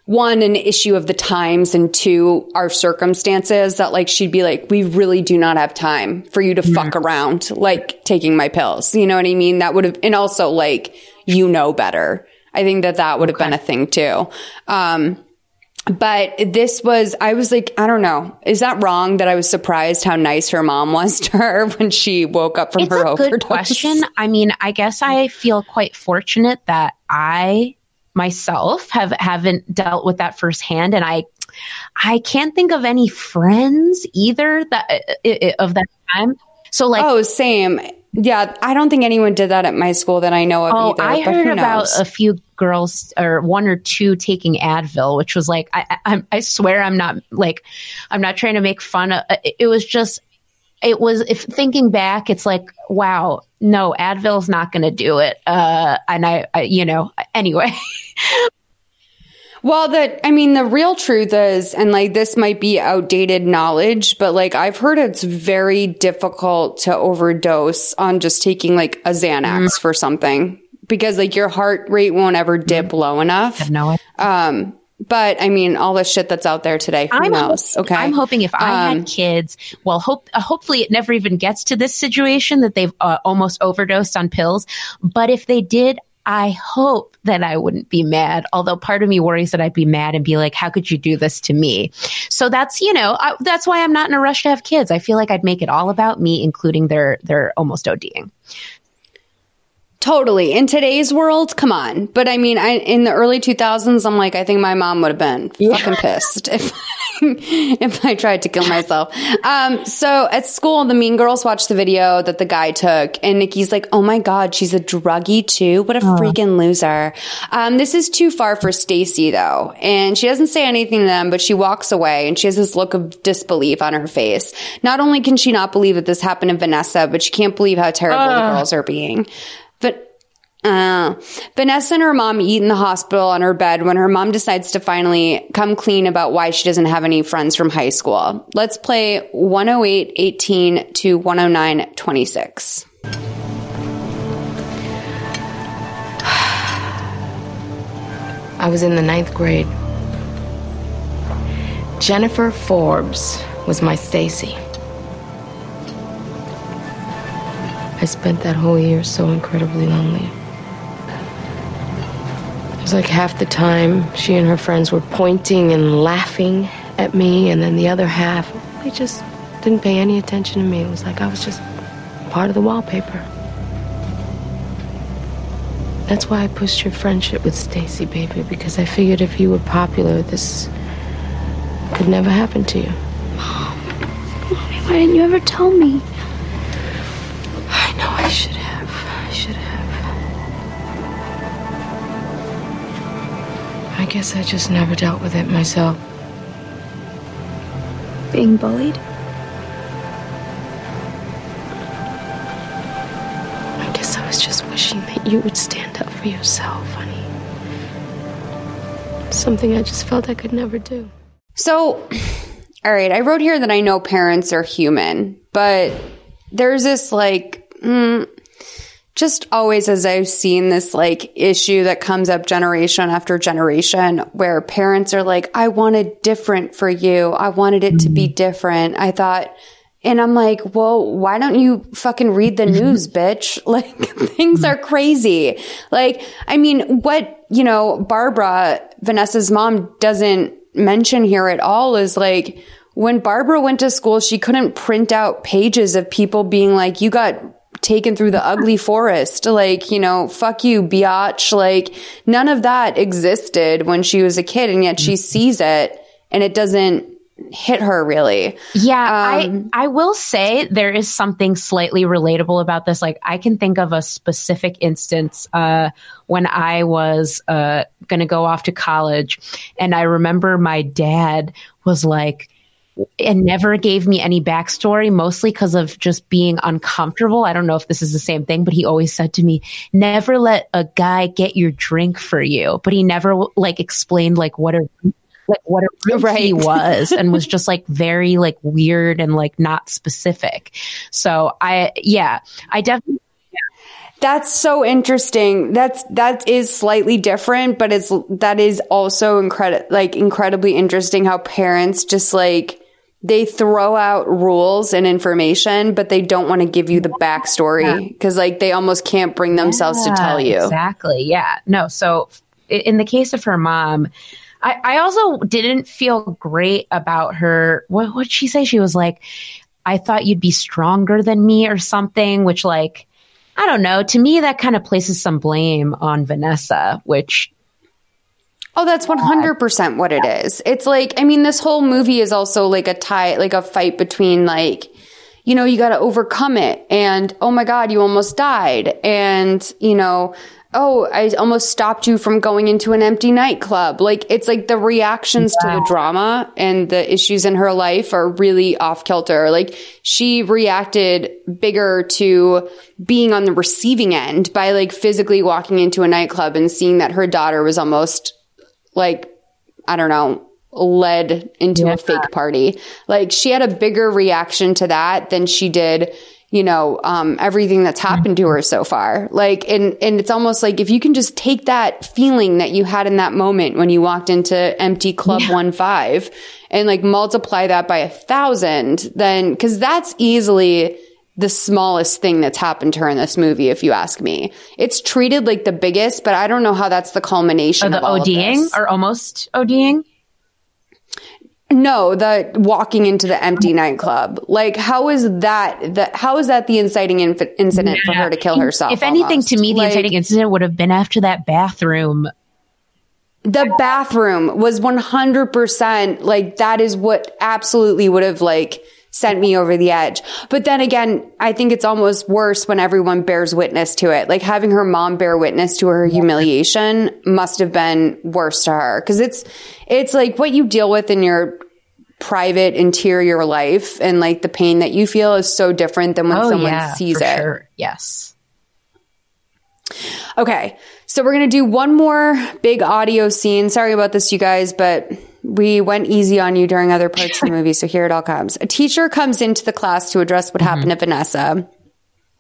one, an issue of the times and two, our circumstances that like she'd be like, we really do not have time for you to fuck around, like taking my pills. You know what I mean? That would have, and also like, you know better. I think that that would have been a thing too. Um, but this was, I was like, I don't know. Is that wrong that I was surprised how nice her mom was to her when she woke up from It's her a overdose? good question. I mean, I guess I feel quite fortunate that I myself have haven't dealt with that firsthand, and I I can't think of any friends either that i- i- of that time. So like, oh, same. Yeah, I don't think anyone did that at my school that I know of Oh, either. I but heard who about knows? a few girls or one or two taking Advil, which was like, I, I, I'm- I swear I'm not like, I'm not trying to make fun of it. It was just, it was, if thinking back, it's like, wow, no, Advil's not going to do it. Uh, and I, I, you know, anyway. Well, the I mean, the real truth is, and like this might be outdated knowledge, but like I've heard it's very difficult to overdose on just taking like a Xanax for something because like your heart rate won't ever dip low enough. No, um, but I mean, all the shit that's out there today, who I'm knows? hoping, okay, I'm hoping if I Um, had kids, well, hope uh, hopefully it never even gets to this situation that they've uh, almost overdosed on pills. But if they did, I hope that I wouldn't be mad. Although part of me worries that I'd be mad and be like, "How could you do this to me?" So that's you know I, that's why I'm not in a rush to have kids. I feel like I'd make it all about me, including their their almost ODing. Totally. In today's world, come on. But I mean, I, in the early 2000s, I'm like, I think my mom would have been fucking pissed if, if I tried to kill myself. Um, so at school, the mean girls watch the video that the guy took, and Nikki's like, "Oh my god, she's a druggie too. What a freaking loser." Um, this is too far for Stacy though, and she doesn't say anything to them, but she walks away, and she has this look of disbelief on her face. Not only can she not believe that this happened to Vanessa, but she can't believe how terrible the girls are being. Uh, Vanessa and her mom eat in the hospital on her bed when her mom decides to finally come clean about why she doesn't have any friends from high school. Let's play 108 18 to 109 26. I was in the ninth grade. Jennifer Forbes was my Stacy. I spent that whole year so incredibly lonely. It was like half the time she and her friends were pointing and laughing at me, and then the other half, they just didn't pay any attention to me. It was like I was just part of the wallpaper. That's why I pushed your friendship with Stacy, baby, because I figured if you were popular, this could never happen to you. Mommy, why didn't you ever tell me? Guess I just never dealt with it myself. Being bullied? I guess I was just wishing that you would stand up for yourself, honey. Something I just felt I could never do. So, all right, I wrote here that I know parents are human, but there's this like, mm, just always as I've seen this like issue that comes up generation after generation where parents are like, I wanted different for you. I wanted it to be different. I thought, and I'm like, well, why don't you fucking read the news, bitch? Like things are crazy. Like, I mean, what, you know, Barbara, Vanessa's mom doesn't mention here at all is like, when Barbara went to school, she couldn't print out pages of people being like, you got taken through the ugly forest. Like, you know, fuck you, biatch. Like, none of that existed when she was a kid. And yet she sees it and it doesn't hit her really. Yeah, Um, I I will say there is something slightly relatable about this. Like I can think of a specific instance uh, when I was uh, going to go off to college, and I remember my dad was like. And never gave me any backstory, mostly because of just being uncomfortable. I don't know if this is the same thing, but he always said to me, "Never let a guy get your drink for you." But he never like explained like what a like what a he was and was just like very like weird and like not specific. So I yeah, I definitely That's so interesting. That's that is slightly different, but it's that is also incredible like incredibly interesting how parents just like they throw out rules and information, but they don't want to give you the backstory because like they almost can't bring themselves to tell you. Exactly. Yeah. No. So in the case of her mom, I, I also didn't feel great about her. What would she say? She was like, I thought you'd be stronger than me or something, which like, I don't know. To me, that kind of places some blame on Vanessa, which Oh, that's 100% what it is. It's like, I mean, this whole movie is also like a tie, like a fight between like, you know, you got to overcome it. And oh my God, you almost died. And, you know, oh, I almost stopped you from going into an empty nightclub. Like, it's like the reactions to the drama and the issues in her life are really off kilter. Like, she reacted bigger to being on the receiving end by like physically walking into a nightclub and seeing that her daughter was almost like I don't know, led into a fake party. Like she had a bigger reaction to that than she did, you know, um, everything that's happened to her so far. Like, and, and it's almost like if you can just take that feeling that you had in that moment when you walked into empty club one five and like multiply that by a thousand, then, cause that's easily the smallest thing that's happened to her in this movie, if you ask me. It's treated like the biggest, but I don't know how that's the culmination or the of all of ODing or almost ODing. No, the walking into the empty nightclub. Like, how is that? The how is that the inciting inf- incident for her to kill herself? If anything, to me, the Like, inciting incident would have been after that bathroom the bathroom was 100% like that is what absolutely would have like sent me over the edge. But then again, I think it's almost worse when everyone bears witness to it. Like having her mom bear witness to her humiliation must have been worse to her because it's it's like what you deal with in your private interior life and like the pain that you feel is so different than when Oh, someone yeah, sees it. sure. Yes. Okay. So we're going to do one more big audio scene. Sorry about this, you guys, but we went easy on you during other parts of the movie. So here it all comes. A teacher comes into the class to address what happened to Vanessa.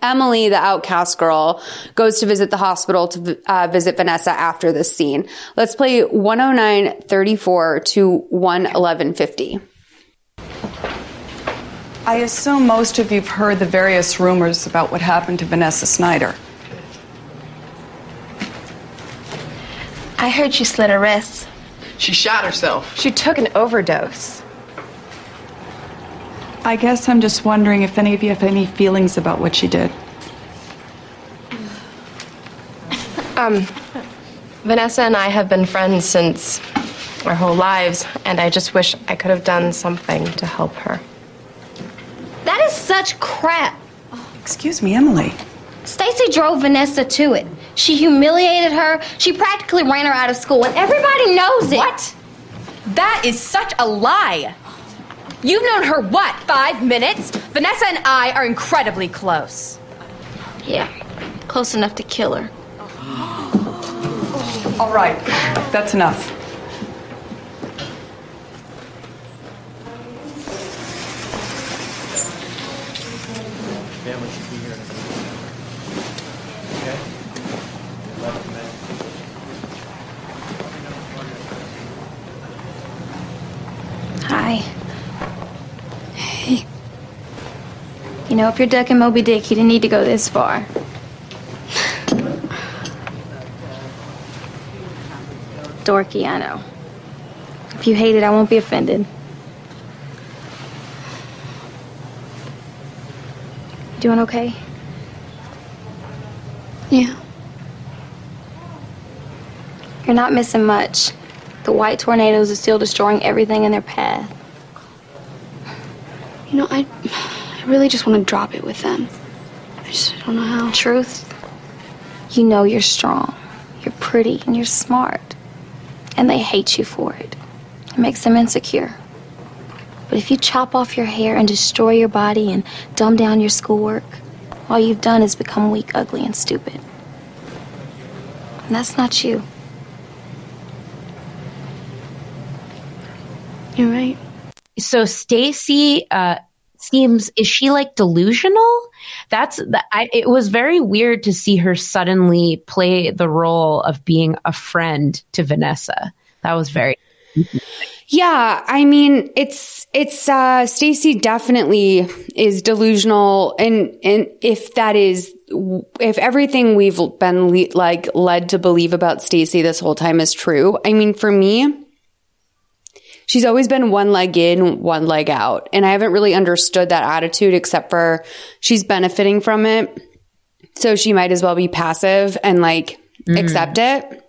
Emily, the outcast girl, goes to visit the hospital to uh, visit Vanessa after this scene. Let's play 109.34 to 111.50. I assume most of you've heard the various rumors about what happened to Vanessa Snyder. I heard she slit her wrists. She shot herself. She took an overdose. I guess I'm just wondering if any of you have any feelings about what she did. Um, Vanessa and I have been friends since our whole lives, and I just wish I could have done something to help her. That is such crap. Excuse me, Emily. Stacy drove Vanessa to it. She humiliated her. She practically ran her out of school, and everybody knows it. What? That is such a lie. You've known her what, five minutes? Vanessa and I are incredibly close. Yeah, close enough to kill her. All right, that's enough. Family should be here in a minute. Okay? Eleven minutes. Hi. Hey. You know, if you're ducking Moby Dick, you didn't need to go this far. Dorky, I know. If you hate it, I won't be offended. You doing okay? Yeah. You're not missing much. The white tornadoes are still destroying everything in their path. You know, I, I really just want to drop it with them. I just don't know how. Truth, you know you're strong, you're pretty, and you're smart. And they hate you for it. It makes them insecure. But if you chop off your hair and destroy your body and dumb down your schoolwork, all you've done is become weak, ugly, and stupid. And that's not you. You're right. So Stacy uh seems is she like delusional? That's the, I, it was very weird to see her suddenly play the role of being a friend to Vanessa. That was very Yeah, I mean, it's it's uh Stacy definitely is delusional and and if that is if everything we've been le- like led to believe about Stacy this whole time is true. I mean, for me, she's always been one leg in, one leg out, and I haven't really understood that attitude except for she's benefiting from it. So she might as well be passive and like Mm. accept it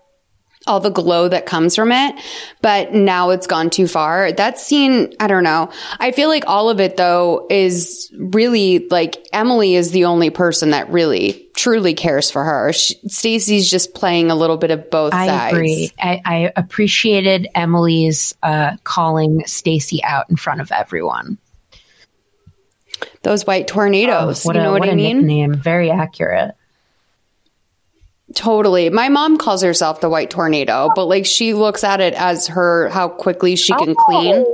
all the glow that comes from it. But now it's gone too far. That scene, I don't know. I feel like all of it though is really like Emily is the only person that really truly cares for her. Stacy's just playing a little bit of both I sides. agree. I, I appreciated Emily's uh, calling Stacy out in front of everyone. Those white tornadoes. Oh, what you a, know what, what I a mean? nickname. Very accurate. Totally. My mom calls herself the white tornado, but like she looks at it as her how quickly she can clean.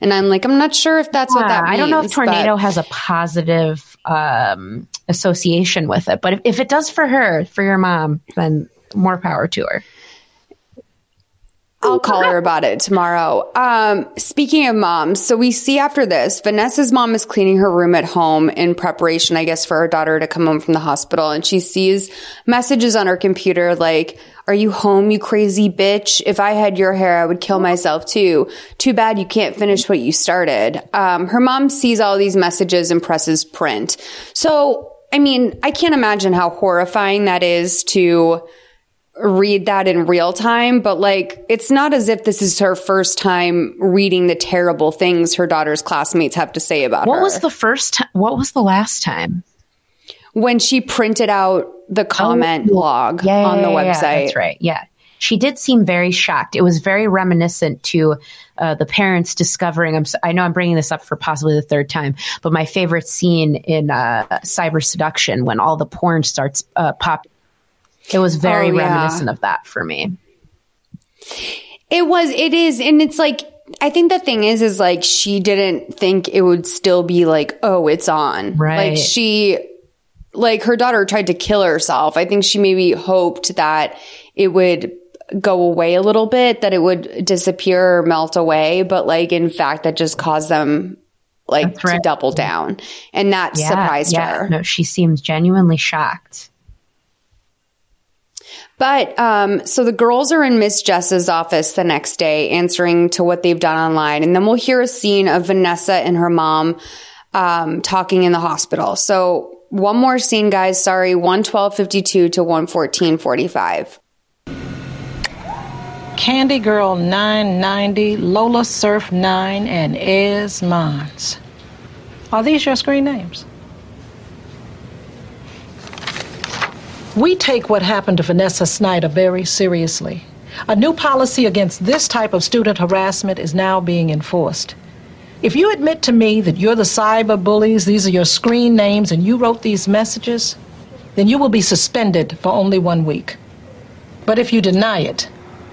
And I'm like, I'm not sure if that's what that means. I don't know if but- tornado has a positive um, association with it, but if, if it does for her, for your mom, then more power to her. I'll call her about it tomorrow. Um, speaking of moms, so we see after this, Vanessa's mom is cleaning her room at home in preparation, I guess, for her daughter to come home from the hospital. And she sees messages on her computer like, are you home, you crazy bitch? If I had your hair, I would kill myself too. Too bad you can't finish what you started. Um, her mom sees all these messages and presses print. So, I mean, I can't imagine how horrifying that is to read that in real time, but like it's not as if this is her first time reading the terrible things her daughter's classmates have to say about What her. What was the first time? What was the last time? when she printed out the comment log Oh, Yeah, on the yeah, yeah, website. that's right. Yeah. She did seem very shocked. It was very reminiscent to uh, the parents discovering. I'm, I know I'm bringing this up for possibly the third time, but my favorite scene in uh, Cyber Seduction when all the porn starts uh, popping. It was oh, very Oh, yeah. reminiscent of that for me. It was, it is, and it's like, I think the thing is, is like she didn't think it would still be like, oh, it's on. Right. Like she, like her daughter tried to kill herself. I think she maybe hoped that it would go away a little bit, that it would disappear or melt away. But like, in fact, that just caused them like to double down. And that Yeah, surprised yeah. her. No, she seems genuinely shocked. But um, so the girls are in Miss Jess's office the next day answering to what they've done online. And then we'll hear a scene of Vanessa and her mom um, talking in the hospital. So one more scene, guys. Sorry, 112.52 to 114.45. Candy Girl 990, Lola Surf 9, and Ez Mons. Are these your screen names? We take what happened to Vanessa Snyder very seriously. A new policy against this type of student harassment is now being enforced. If you admit to me that you're the cyber bullies, these are your screen names, and you wrote these messages, then you will be suspended for only one week. But if you deny it,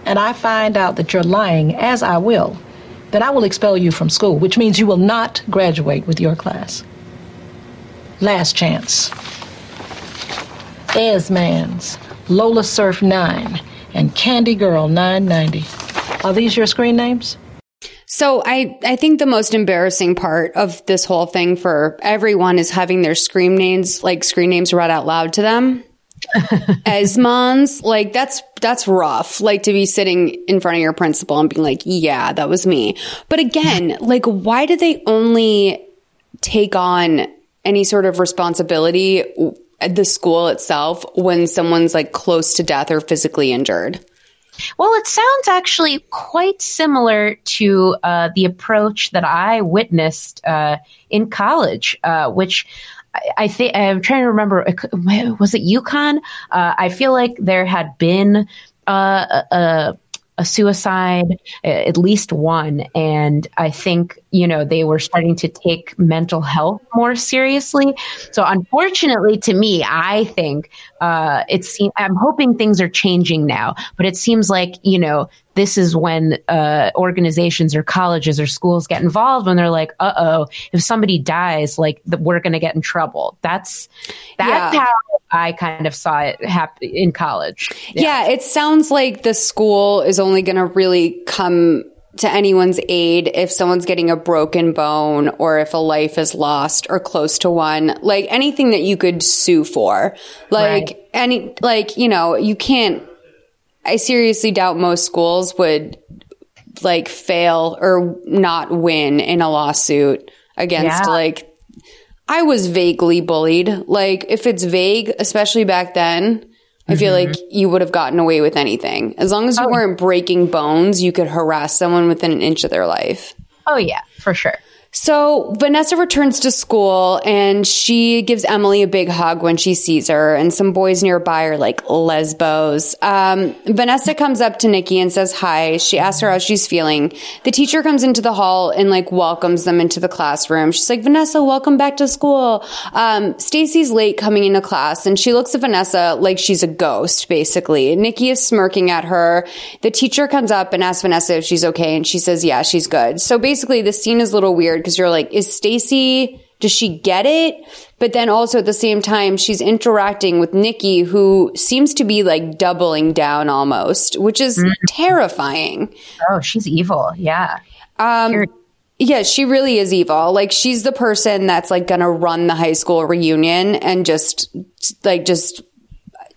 and I find out that you're lying, as I will, then I will expel you from school, which means you will not graduate with your class. Last chance. Esmans, Lola Surf 9, and Candy Girl 990. Are these your screen names? So I, I think the most embarrassing part of this whole thing for everyone is having their screen names, like screen names read out loud to them. Esmons, like that's, that's rough. Like to be sitting in front of your principal and being like, yeah, that was me. But again, like why do they only take on any sort of responsibility the school itself when someone's like close to death or physically injured? Well, it sounds actually quite similar to uh, the approach that I witnessed uh, in college, uh, which I, I think I'm trying to remember. Was it UConn? Uh, I feel like there had been uh, a, a suicide, at least one. And I think, you know, they were starting to take mental health more seriously. So unfortunately to me, I think, uh, it's, I'm hoping things are changing now, but it seems like, you know, this is when uh, organizations or colleges or schools get involved when they're like, "Uh oh, if somebody dies, like the, we're going to get in trouble." That's that's Yeah. how I kind of saw it happen in college. Yeah. it sounds like the school is only going to really come to anyone's aid if someone's getting a broken bone or if a life is lost or close to one. Like anything that you could sue for. Like any, like, you know, you can't, I seriously doubt most schools would like fail or not win in a lawsuit against Yeah. like I was vaguely bullied. Like, if it's vague, especially back then, I feel Mm-hmm. like you would have gotten away with anything. As long as you weren't breaking bones, you could harass someone within an inch of their life. Oh yeah, for sure. So Vanessa returns to school and she gives Emily a big hug when she sees her. And some boys nearby are like lesbos. Um, Vanessa comes up to Nikki and says hi. She asks her how she's feeling. The teacher comes into the hall and like welcomes them into the classroom. She's like, Vanessa, welcome back to school. Um, Stacy's late coming into class and she looks at Vanessa like she's a ghost, basically. Nikki is smirking at her. The teacher comes up and asks Vanessa if she's okay. And she says, yeah, she's good. So basically the scene is a little weird because you're like, is Stacy, does she get it? But then also at the same time, she's interacting with Nikki, who seems to be like doubling down almost, which is terrifying. Oh, she's evil. Yeah. Um, yeah, she really is evil. Like she's the person that's like gonna run the high school reunion and just like just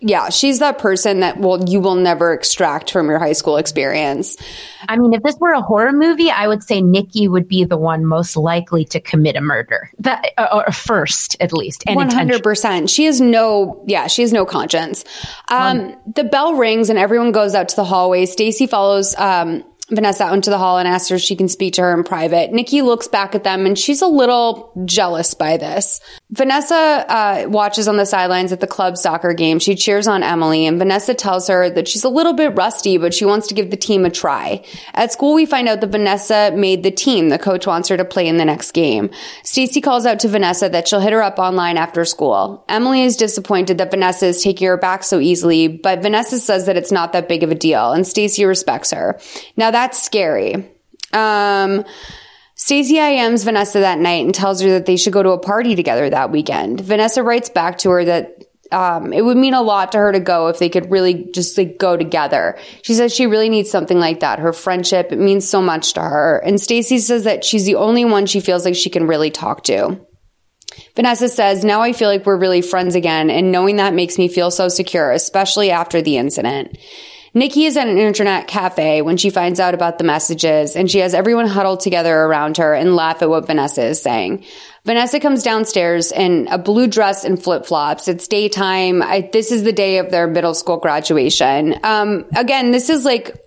yeah, she's that person that will you will never extract from your high school experience. I mean, if this were a horror movie, I would say Nikki would be the one most likely to commit a murder. That uh, or first, at least, One hundred percent. She has no, yeah, she has no conscience. Um, the bell rings and everyone goes out to the hallway. Stacy follows um, Vanessa out into the hall and asks her if she can speak to her in private. Nikki looks back at them and she's a little jealous by this. Vanessa uh, watches on the sidelines at the club soccer game. She cheers on Emily, and Vanessa tells her that she's a little bit rusty, but she wants to give the team a try. At school, we find out that Vanessa made the team. The coach wants her to play in the next game. Stacy calls out to Vanessa that she'll hit her up online after school. Emily is disappointed that Vanessa is taking her back so easily, but Vanessa says that it's not that big of a deal, and Stacy respects her. Now that's scary. Um, Stacy IMs Vanessa that night and tells her that they should go to a party together that weekend. Vanessa writes back to her that um, it would mean a lot to her to go if they could really just like go together. She says she really needs something like that. Her friendship it means so much to her. And Stacy says that she's the only one she feels like she can really talk to. Vanessa says, Now I feel like we're really friends again, and knowing that makes me feel so secure, especially after the incident. Nikki is at an internet cafe when she finds out about the messages, and she has everyone huddled together around her and laugh at what Vanessa is saying. Vanessa comes downstairs in a blue dress and flip flops. It's daytime. I, this is the day of their middle school graduation. Um, again, this is like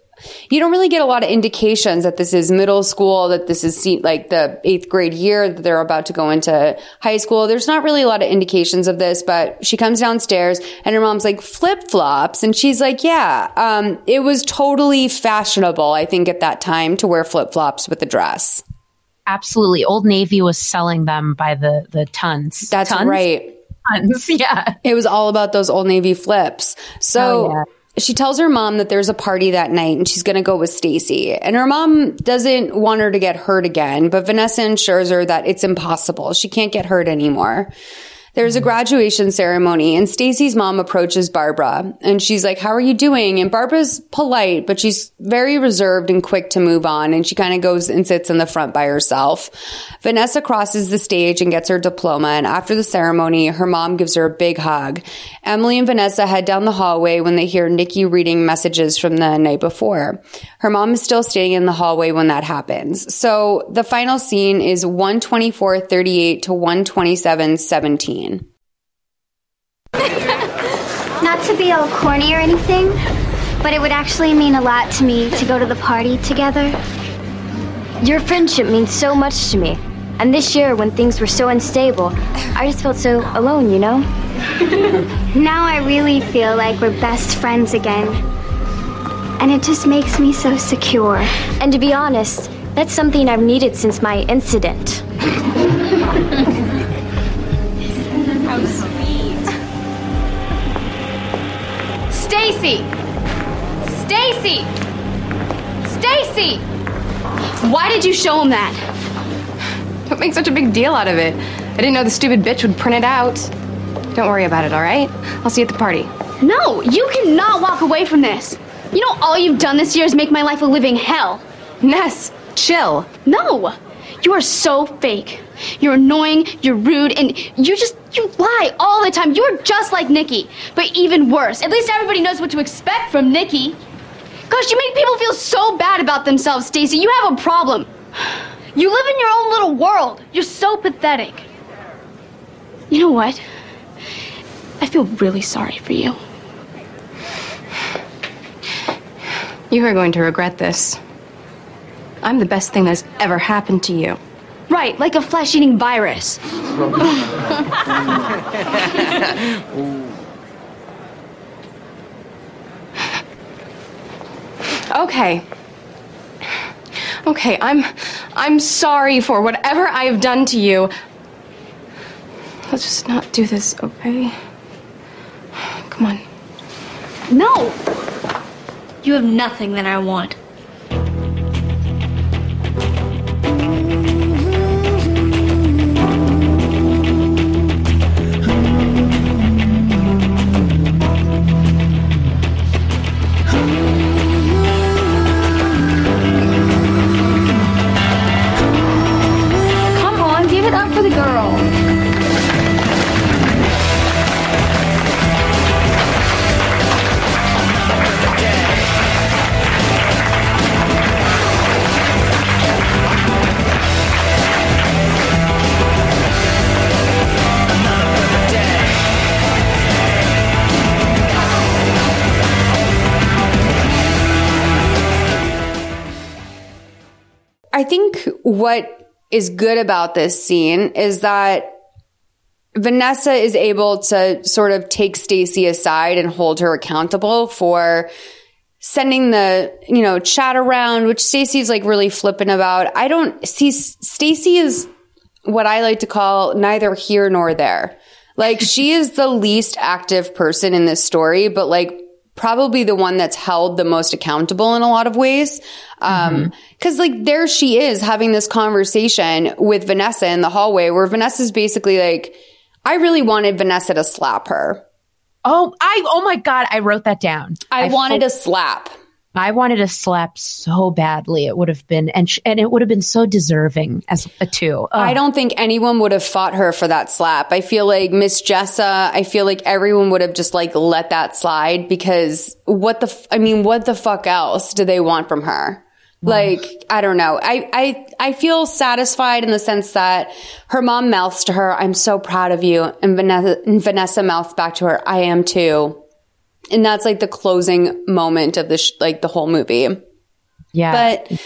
you don't really get a lot of indications that this is middle school, that this is like the eighth grade year, that they're about to go into high school. There's not really a lot of indications of this, but she comes downstairs and her mom's like, flip flops. And she's like, yeah, um, it was totally fashionable, I think, at that time to wear flip flops with a dress. Absolutely. Old Navy was selling them by the, the tons. That's Tons? right. Tons. Yeah. It was all about those Old Navy flips. So Oh, yeah. She tells her mom that there's a party that night and she's going to go with Stacy. And her mom doesn't want her to get hurt again, but Vanessa assures her that it's impossible. She can't get hurt anymore. There's a graduation ceremony and Stacy's mom approaches Barbara and she's like, "How are you doing?" And Barbara's polite, but she's very reserved and quick to move on and she kind of goes and sits in the front by herself. Vanessa crosses the stage and gets her diploma and after the ceremony, her mom gives her a big hug. Emily and Vanessa head down the hallway when they hear Nikki reading messages from the night before. Her mom is still standing in the hallway when that happens. So the final scene is 124.38 to 127.17. Not to be all corny or anything, but it would actually mean a lot to me to go to the party together. Your friendship means so much to me. And this year, when things were so unstable, I just felt so alone, you know? Now I really feel like we're best friends again. And it just makes me so secure. And to be honest, that's something I've needed since my incident. Stacy! Stacy! Stacy! Why did you show him that? Don't make such a big deal out of it. I didn't know the stupid bitch would print it out. Don't worry about it, all right? I'll see you at the party. No, you cannot walk away from this. You know, all you've done this year is make my life a living hell. Ness, chill. No, you are so fake. You're annoying, you're rude, and you just, you lie all the time. You're just like Nikki, but even worse. At least everybody knows what to expect from Nikki. Gosh, you make people feel so bad about themselves, Stacy. You have a problem. You live in your own little world. You're so pathetic. You know what? I feel really sorry for you. You are going to regret this. I'm the best thing that's ever happened to you. Right, like a flesh eating virus. Okay. Okay, I'm I'm sorry for whatever I have done to you. Let's just not do this, okay? Come on. No! You have nothing that I want. I think what is good about this scene is that Vanessa is able to sort of take Stacy aside and hold her accountable for sending the, you know, chat around, which Stacy's like really flippant about. I don't see Stacy is what I like to call neither here nor there. Like she is the least active person in this story, but like probably the one that's held the most accountable in a lot of ways. Um, cause like there she is having this conversation with Vanessa in the hallway where Vanessa's basically like, I really wanted Vanessa to slap her. Oh, I, oh my God, I wrote that down. I, wanted a slap. I wanted a slap so badly. It would have been, and, sh- and it would have been so deserving as a two. I don't think anyone would have fought her for that slap. I feel like Miss Jessa, I feel like everyone would have just like let that slide because what the, f- I mean, what the fuck else do they want from her? Like, I don't know. I, I, I feel satisfied in the sense that her mom mouths to her, I'm so proud of you. And Vanessa, and Vanessa mouths back to her, I am too. And that's like the closing moment of the, sh- like the whole movie. Yeah. But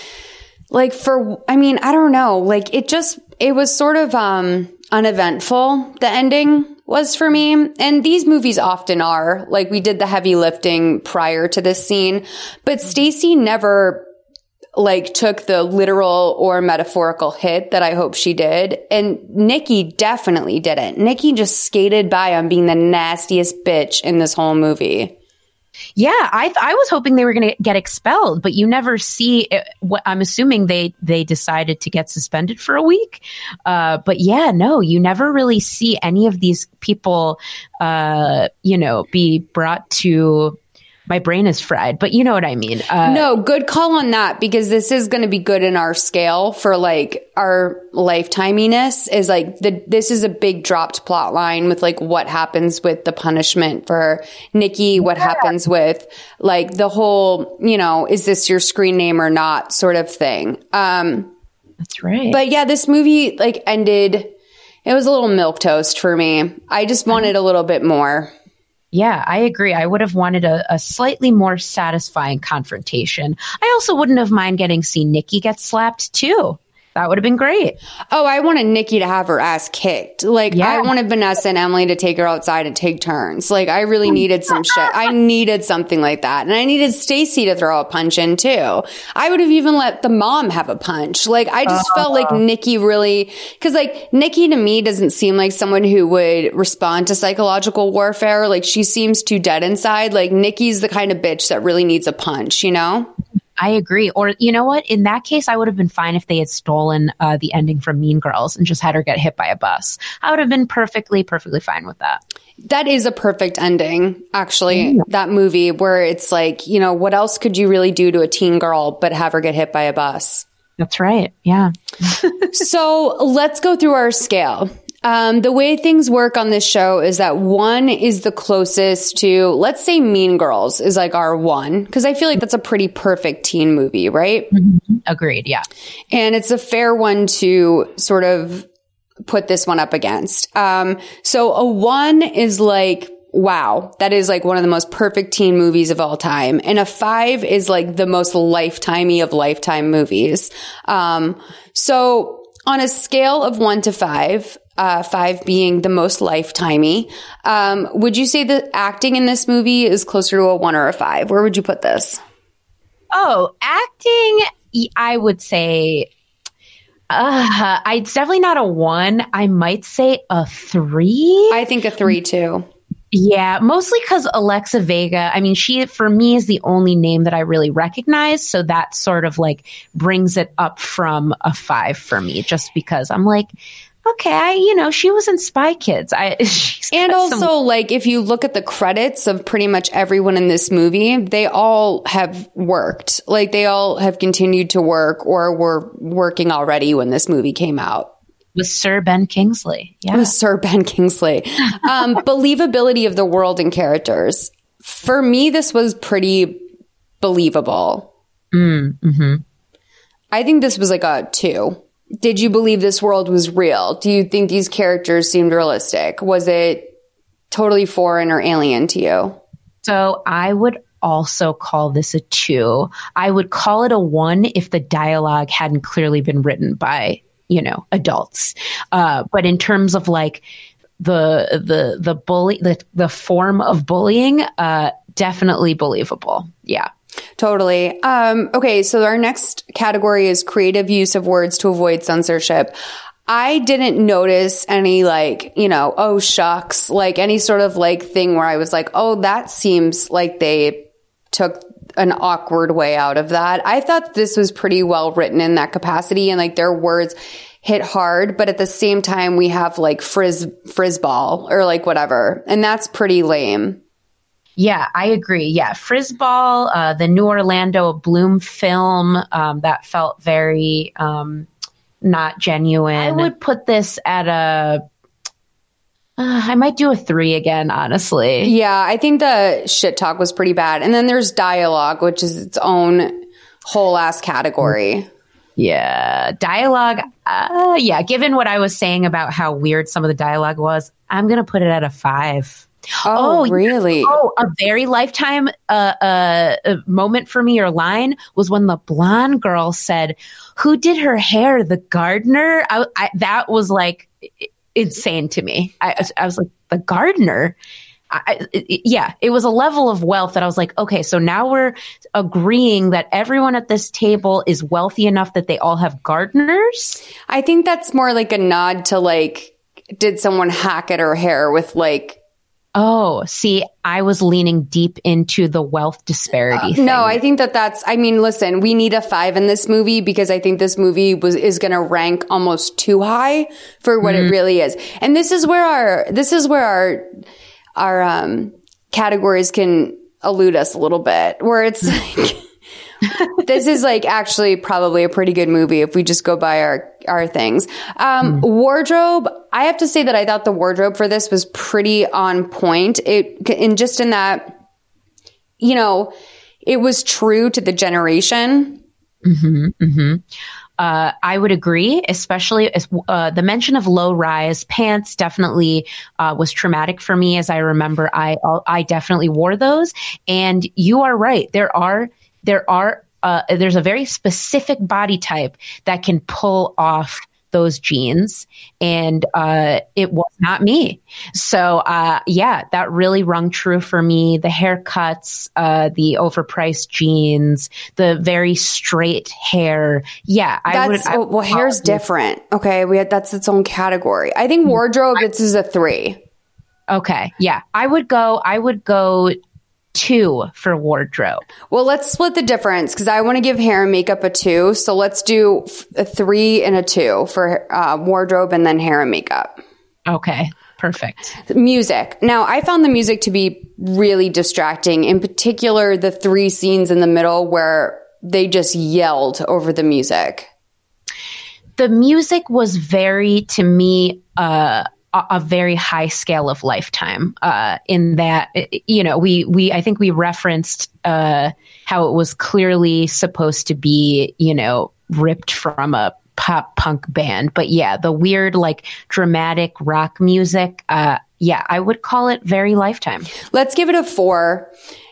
like for, I mean, I don't know. Like it just, it was sort of, um, uneventful. The ending was for me. And these movies often are. Like we did the heavy lifting prior to this scene, but Stacy never like took the literal or metaphorical hit that I hope she did. And Nikki definitely didn't. Nikki just skated by on being the nastiest bitch in this whole movie. Yeah, I I was hoping they were going to get expelled, but you never see. It, what I'm assuming they they decided to get suspended for a week. Uh, but yeah, no, you never really see any of these people, uh, you know, be brought to. My brain is fried, but you know what I mean. Uh, no, good call on that because this is going to be good in our scale for like our lifetiminess is like the, this is a big dropped plot line with like what happens with the punishment for Nikki, what happens with like the whole, you know, is this your screen name or not sort of thing. Um, That's right. but yeah, this movie like ended, it was a little milk toast for me. I just wanted a little bit more. Yeah, I agree. I would have wanted a, a slightly more satisfying confrontation. I also wouldn't have mind getting see Nikki get slapped too. That would have been great. Oh, I wanted Nikki to have her ass kicked. Like, Yeah. I wanted Vanessa and Emily to take her outside and take turns. Like, I really needed some shit. I needed something like that. And I needed Stacy to throw a punch in too. I would have even let the mom have a punch. Like, I just felt like uh-huh. Nikki really, cause like, Nikki to me doesn't seem like someone who would respond to psychological warfare. Like, she seems too dead inside. Like, Nikki's the kind of bitch that really needs a punch, you know? I agree. Or you know what? In that case, I would have been fine if they had stolen uh, the ending from Mean Girls and just had her get hit by a bus. I would have been perfectly, perfectly fine with that. That is a perfect ending, actually. That movie where it's like, you know, what else could you really do to a teen girl but have her get hit by a bus? That's right. Yeah. so let's go through our scale. Um, the way things work on this show is that one is the closest to, let's say Mean Girls is like our one, because I feel like that's a pretty perfect teen movie, right? Agreed. Yeah. And it's a fair one to sort of put this one up against. Um, so a one is like, wow, that is like one of the most perfect teen movies of all time. And a five is like the most lifetimey of lifetime movies. Um, so on a scale of one to five, uh, five being the most lifetimey, um, would you say the acting in this movie is closer to a one or a five? Where would you put this? Oh, acting, I would say, uh, it's definitely not a one. I might say a three. I think a three too. Yeah, mostly because Alexa Vega, I mean, she for me is the only name that I really recognize. So that sort of like brings it up from a five for me, just because I'm like, okay, I, you know, she was in Spy Kids. I, she's And got some- also, like, if you look at the credits of pretty much everyone in this movie, they all have worked. Like, they all have continued to work or were working already when this movie came out. With Sir Ben Kingsley. Yeah. With Sir Ben Kingsley. Um, believability of the world and characters. For me, this was pretty believable. Mm, hmm I think this was like a two. Did you believe this world was real? Do you think these characters seemed realistic? Was it totally foreign or alien to you? So I would also call this a two. I would call it a one if the dialogue hadn't clearly been written by, you know, adults. Uh, but in terms of like the the the bully the the form of bullying, uh, definitely believable. Yeah. Totally. Um, okay, so our next category is creative use of words to avoid censorship. I didn't notice any like, you know, oh shucks, like any sort of like thing where I was like, oh, that seems like they took an awkward way out of that. I thought this was pretty well written in that capacity and like their words hit hard, but at the same time we have like frizz frizzball or like whatever. And that's pretty lame. Yeah, I agree. Yeah, Frizzball, uh, the New Orlando Bloom film, um, that felt very um, not genuine. I would put this at a. Uh, I might do a three again, honestly. Yeah, I think the shit talk was pretty bad. And then there's dialogue, which is its own whole ass category. Yeah, dialogue. Uh, yeah, given what I was saying about how weird some of the dialogue was, I'm going to put it at a five. Oh, really? Oh, a very lifetime uh, uh, uh, moment for me or line was when the blonde girl said, "Who did her hair? The gardener." I, I, that was like insane to me. I, I was like, "The gardener." I, it, yeah, it was a level of wealth that I was like, okay, so now we're agreeing that everyone at this table is wealthy enough that they all have gardeners. I think that's more like a nod to like, did someone hack at her hair with like Oh, see, I was leaning deep into the wealth disparity. Uh, no, I think that that's, I mean, listen, we need a five in this movie because I think this movie was, is going to rank almost too high for what mm-hmm. it really is. And this is where our, this is where our, our, um, categories can elude us a little bit where it's like, this is like actually probably a pretty good movie if we just go by our our things. Um, mm. Wardrobe, I have to say that I thought the wardrobe for this was pretty on point. It and just in that, you know, it was true to the generation. Mm-hmm, mm-hmm. Uh, I would agree, especially as, uh, the mention of low rise pants definitely uh, was traumatic for me. As I remember, I I definitely wore those, and you are right. There are there are uh, there's a very specific body type that can pull off those jeans and uh, it was not me. So uh, yeah that really rung true for me. The haircuts uh, the overpriced jeans the very straight hair. Yeah I that's, would I, well hair's different. Okay we had that's its own category. I think wardrobe this is a three. Okay yeah. I would go i would go two for wardrobe. Well, let's split the difference because I want to give hair and makeup a two. So let's do a three and a two for uh, wardrobe and then hair and makeup. Okay. Perfect. Music. Now, I found the music to be really distracting. In particular, the three scenes in the middle where they just yelled over the music. The music was very, to me, uh, a, very high scale of lifetime uh, in that you know we we I think we referenced uh, how it was clearly supposed to be you know ripped from a pop punk band. But yeah the weird like dramatic rock music uh, yeah I would call it very lifetime. Let's give it a four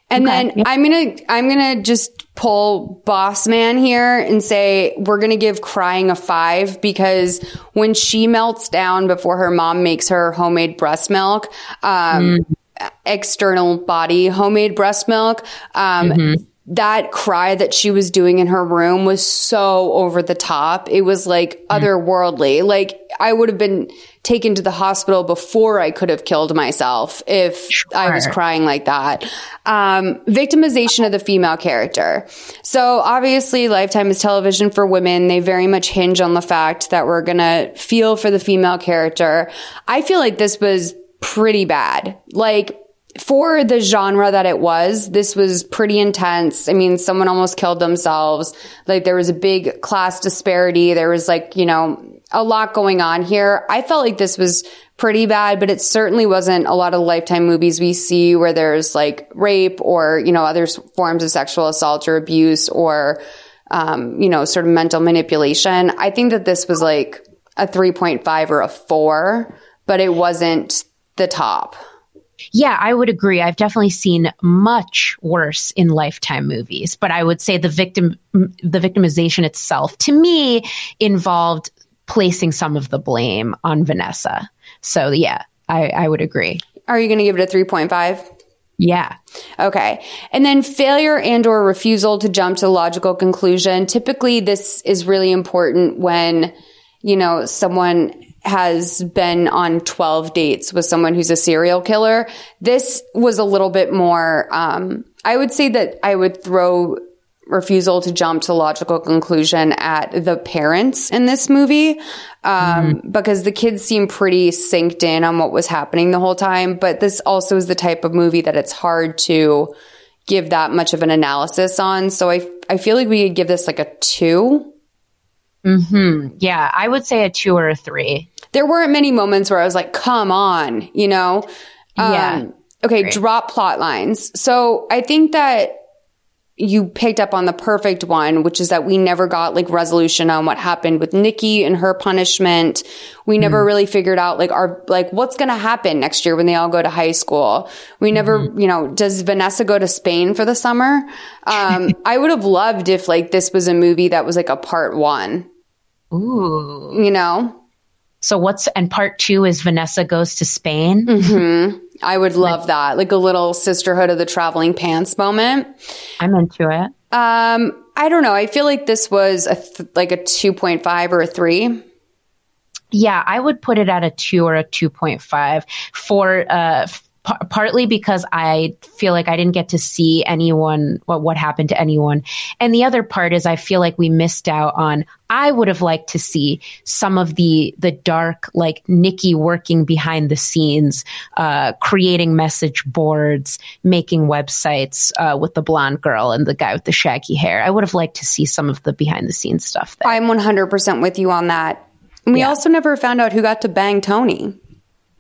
and okay. then I'm gonna I'm gonna just pull boss man here and say we're gonna give crying a five because when she melts down before her mom makes her homemade breast milk, um, mm. external body homemade breast milk, um, mm-hmm that cry that she was doing in her room was so over the top. It was like mm. otherworldly. Like I would have been taken to the hospital before I could have killed myself if sure. I was crying like that. Um, victimization of the female character. So obviously Lifetime is television for women. They very much hinge on the fact that we're going to feel for the female character. I feel like this was pretty bad. Like for the genre that it was, this was pretty intense. I mean, someone almost killed themselves. Like there was a big class disparity. There was like, you know, a lot going on here. I felt like this was pretty bad, but it certainly wasn't a lot of lifetime movies we see where there's like rape or, you know, other forms of sexual assault or abuse or, um, you know, sort of mental manipulation. I think that this was like a 3.5 or a four, but it wasn't the top. Yeah, I would agree. I've definitely seen much worse in lifetime movies, but I would say the victim the victimization itself to me involved placing some of the blame on Vanessa. So yeah, I, I would agree. Are you going to give it a 3.5? Yeah. Okay. And then failure and or refusal to jump to a logical conclusion. Typically this is really important when, you know, someone has been on 12 dates with someone who's a serial killer. This was a little bit more, um, I would say that I would throw refusal to jump to logical conclusion at the parents in this movie um, because the kids seem pretty synced in on what was happening the whole time. But this also is the type of movie that it's hard to give that much of an analysis on. So i, I feel like we could give this like a two. Hmm Yeah, I would say a two or a three. There weren't many moments where i was like come on you know Um, Yeah. okay Great. drop plot lines so i think that you picked up on the perfect one, which is that we never got like resolution on what happened with Nikki and her punishment. We never really figured out like our, like what's going to happen next year when they all go to high school. We never, you know, does Vanessa go to Spain for the summer? Um, I would have loved if like this was a movie that was like a part one, Ooh. you know? So what's and part two is Vanessa goes to Spain. hmm I would love that. Like a little sisterhood of the traveling pants moment. I'm into it. Um, I don't know. I feel like this was a th- like a 2.5 or a 3. Yeah, I would put it at a two or a 2.5 for, uh, par- partly because I feel like I didn't get to see anyone, what, what happened to anyone. And the other part is I feel like we missed out on, I would have liked to see some of the, the dark, like Nikki working behind the scenes, uh, creating message boards, making websites, uh, with the blonde girl and the guy with the shaggy hair. I would have liked to see some of the behind the scenes stuff there. I'm 100% with you on that. And we also never found out who got to bang Tony.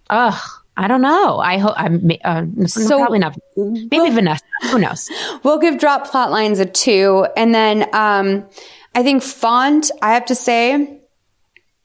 Ugh, I don't know. I hope I'm uh, So- probably not. Maybe Vanessa. Who knows? We'll give drop plot lines a 2. And then um, I think font, I have to say,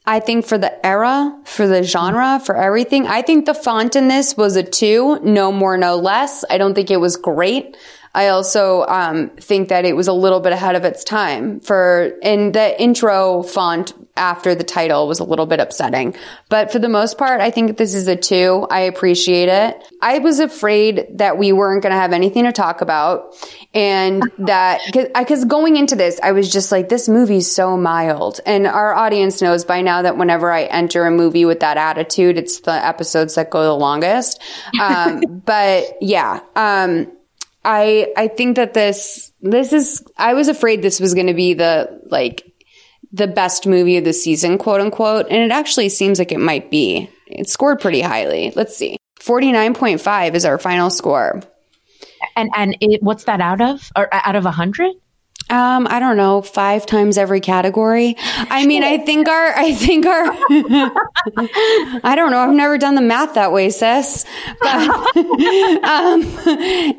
I think for the era, for the genre, for everything, I think the font in this was a 2, no more, no less. I don't think it was great. I also um, think that it was a little bit ahead of its time for, and the intro font after the title was a little bit upsetting. But for the most part, I think this is a two. I appreciate it. I was afraid that we weren't going to have anything to talk about and that, because going into this, I was just like, this movie's so mild. And our audience knows by now that whenever I enter a movie with that attitude, it's the episodes that go the longest. Um, but yeah, um, I I think that this this is I was afraid this was going to be the like the best movie of the season, quote unquote, and it actually seems like it might be. It scored pretty highly. Let's see. 49.5 is our final score. And and it, what's that out of? Or out of a hundred? Um, I don't know, five times every category. I mean, I think our, I think our, I don't know. I've never done the math that way, sis. But, um,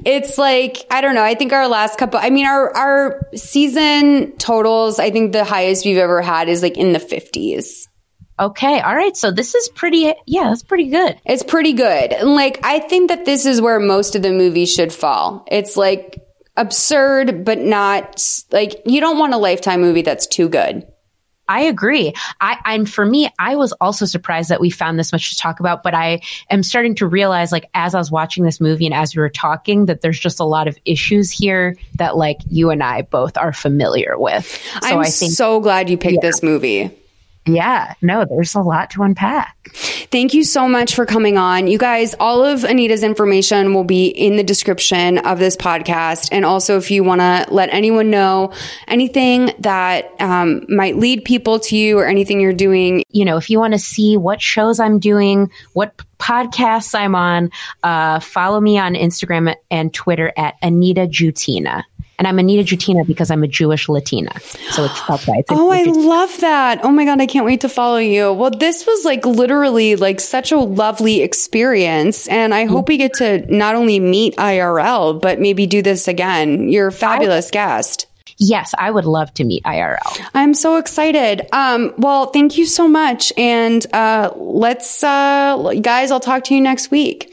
it's like, I don't know. I think our last couple, I mean, our, our season totals, I think the highest we've ever had is like in the fifties. Okay, all right. So this is pretty. Yeah, that's pretty good. It's pretty good. And like, I think that this is where most of the movie should fall. It's like absurd, but not like you don't want a lifetime movie that's too good. I agree. I, and for me, I was also surprised that we found this much to talk about, but I am starting to realize, like, as I was watching this movie and as we were talking, that there's just a lot of issues here that, like, you and I both are familiar with. So I'm I think, so glad you picked this movie. Yeah, no, there's a lot to unpack. Thank you so much for coming on. You guys, all of Anita's information will be in the description of this podcast. And also, if you want to let anyone know anything that um, might lead people to you or anything you're doing, you know, if you want to see what shows I'm doing, what podcasts I'm on, uh, follow me on Instagram and Twitter at Anita Jutina. And I'm Anita Jutina because I'm a Jewish Latina. So it's that's why it's Oh, I love that. Oh my God, I can't wait to follow you. Well, this was like literally like such a lovely experience. And I hope we get to not only meet IRL, but maybe do this again. You're a fabulous guest. Yes, I would love to meet IRL. I'm so excited. Um, well, thank you so much. And uh, let's, uh, guys, I'll talk to you next week.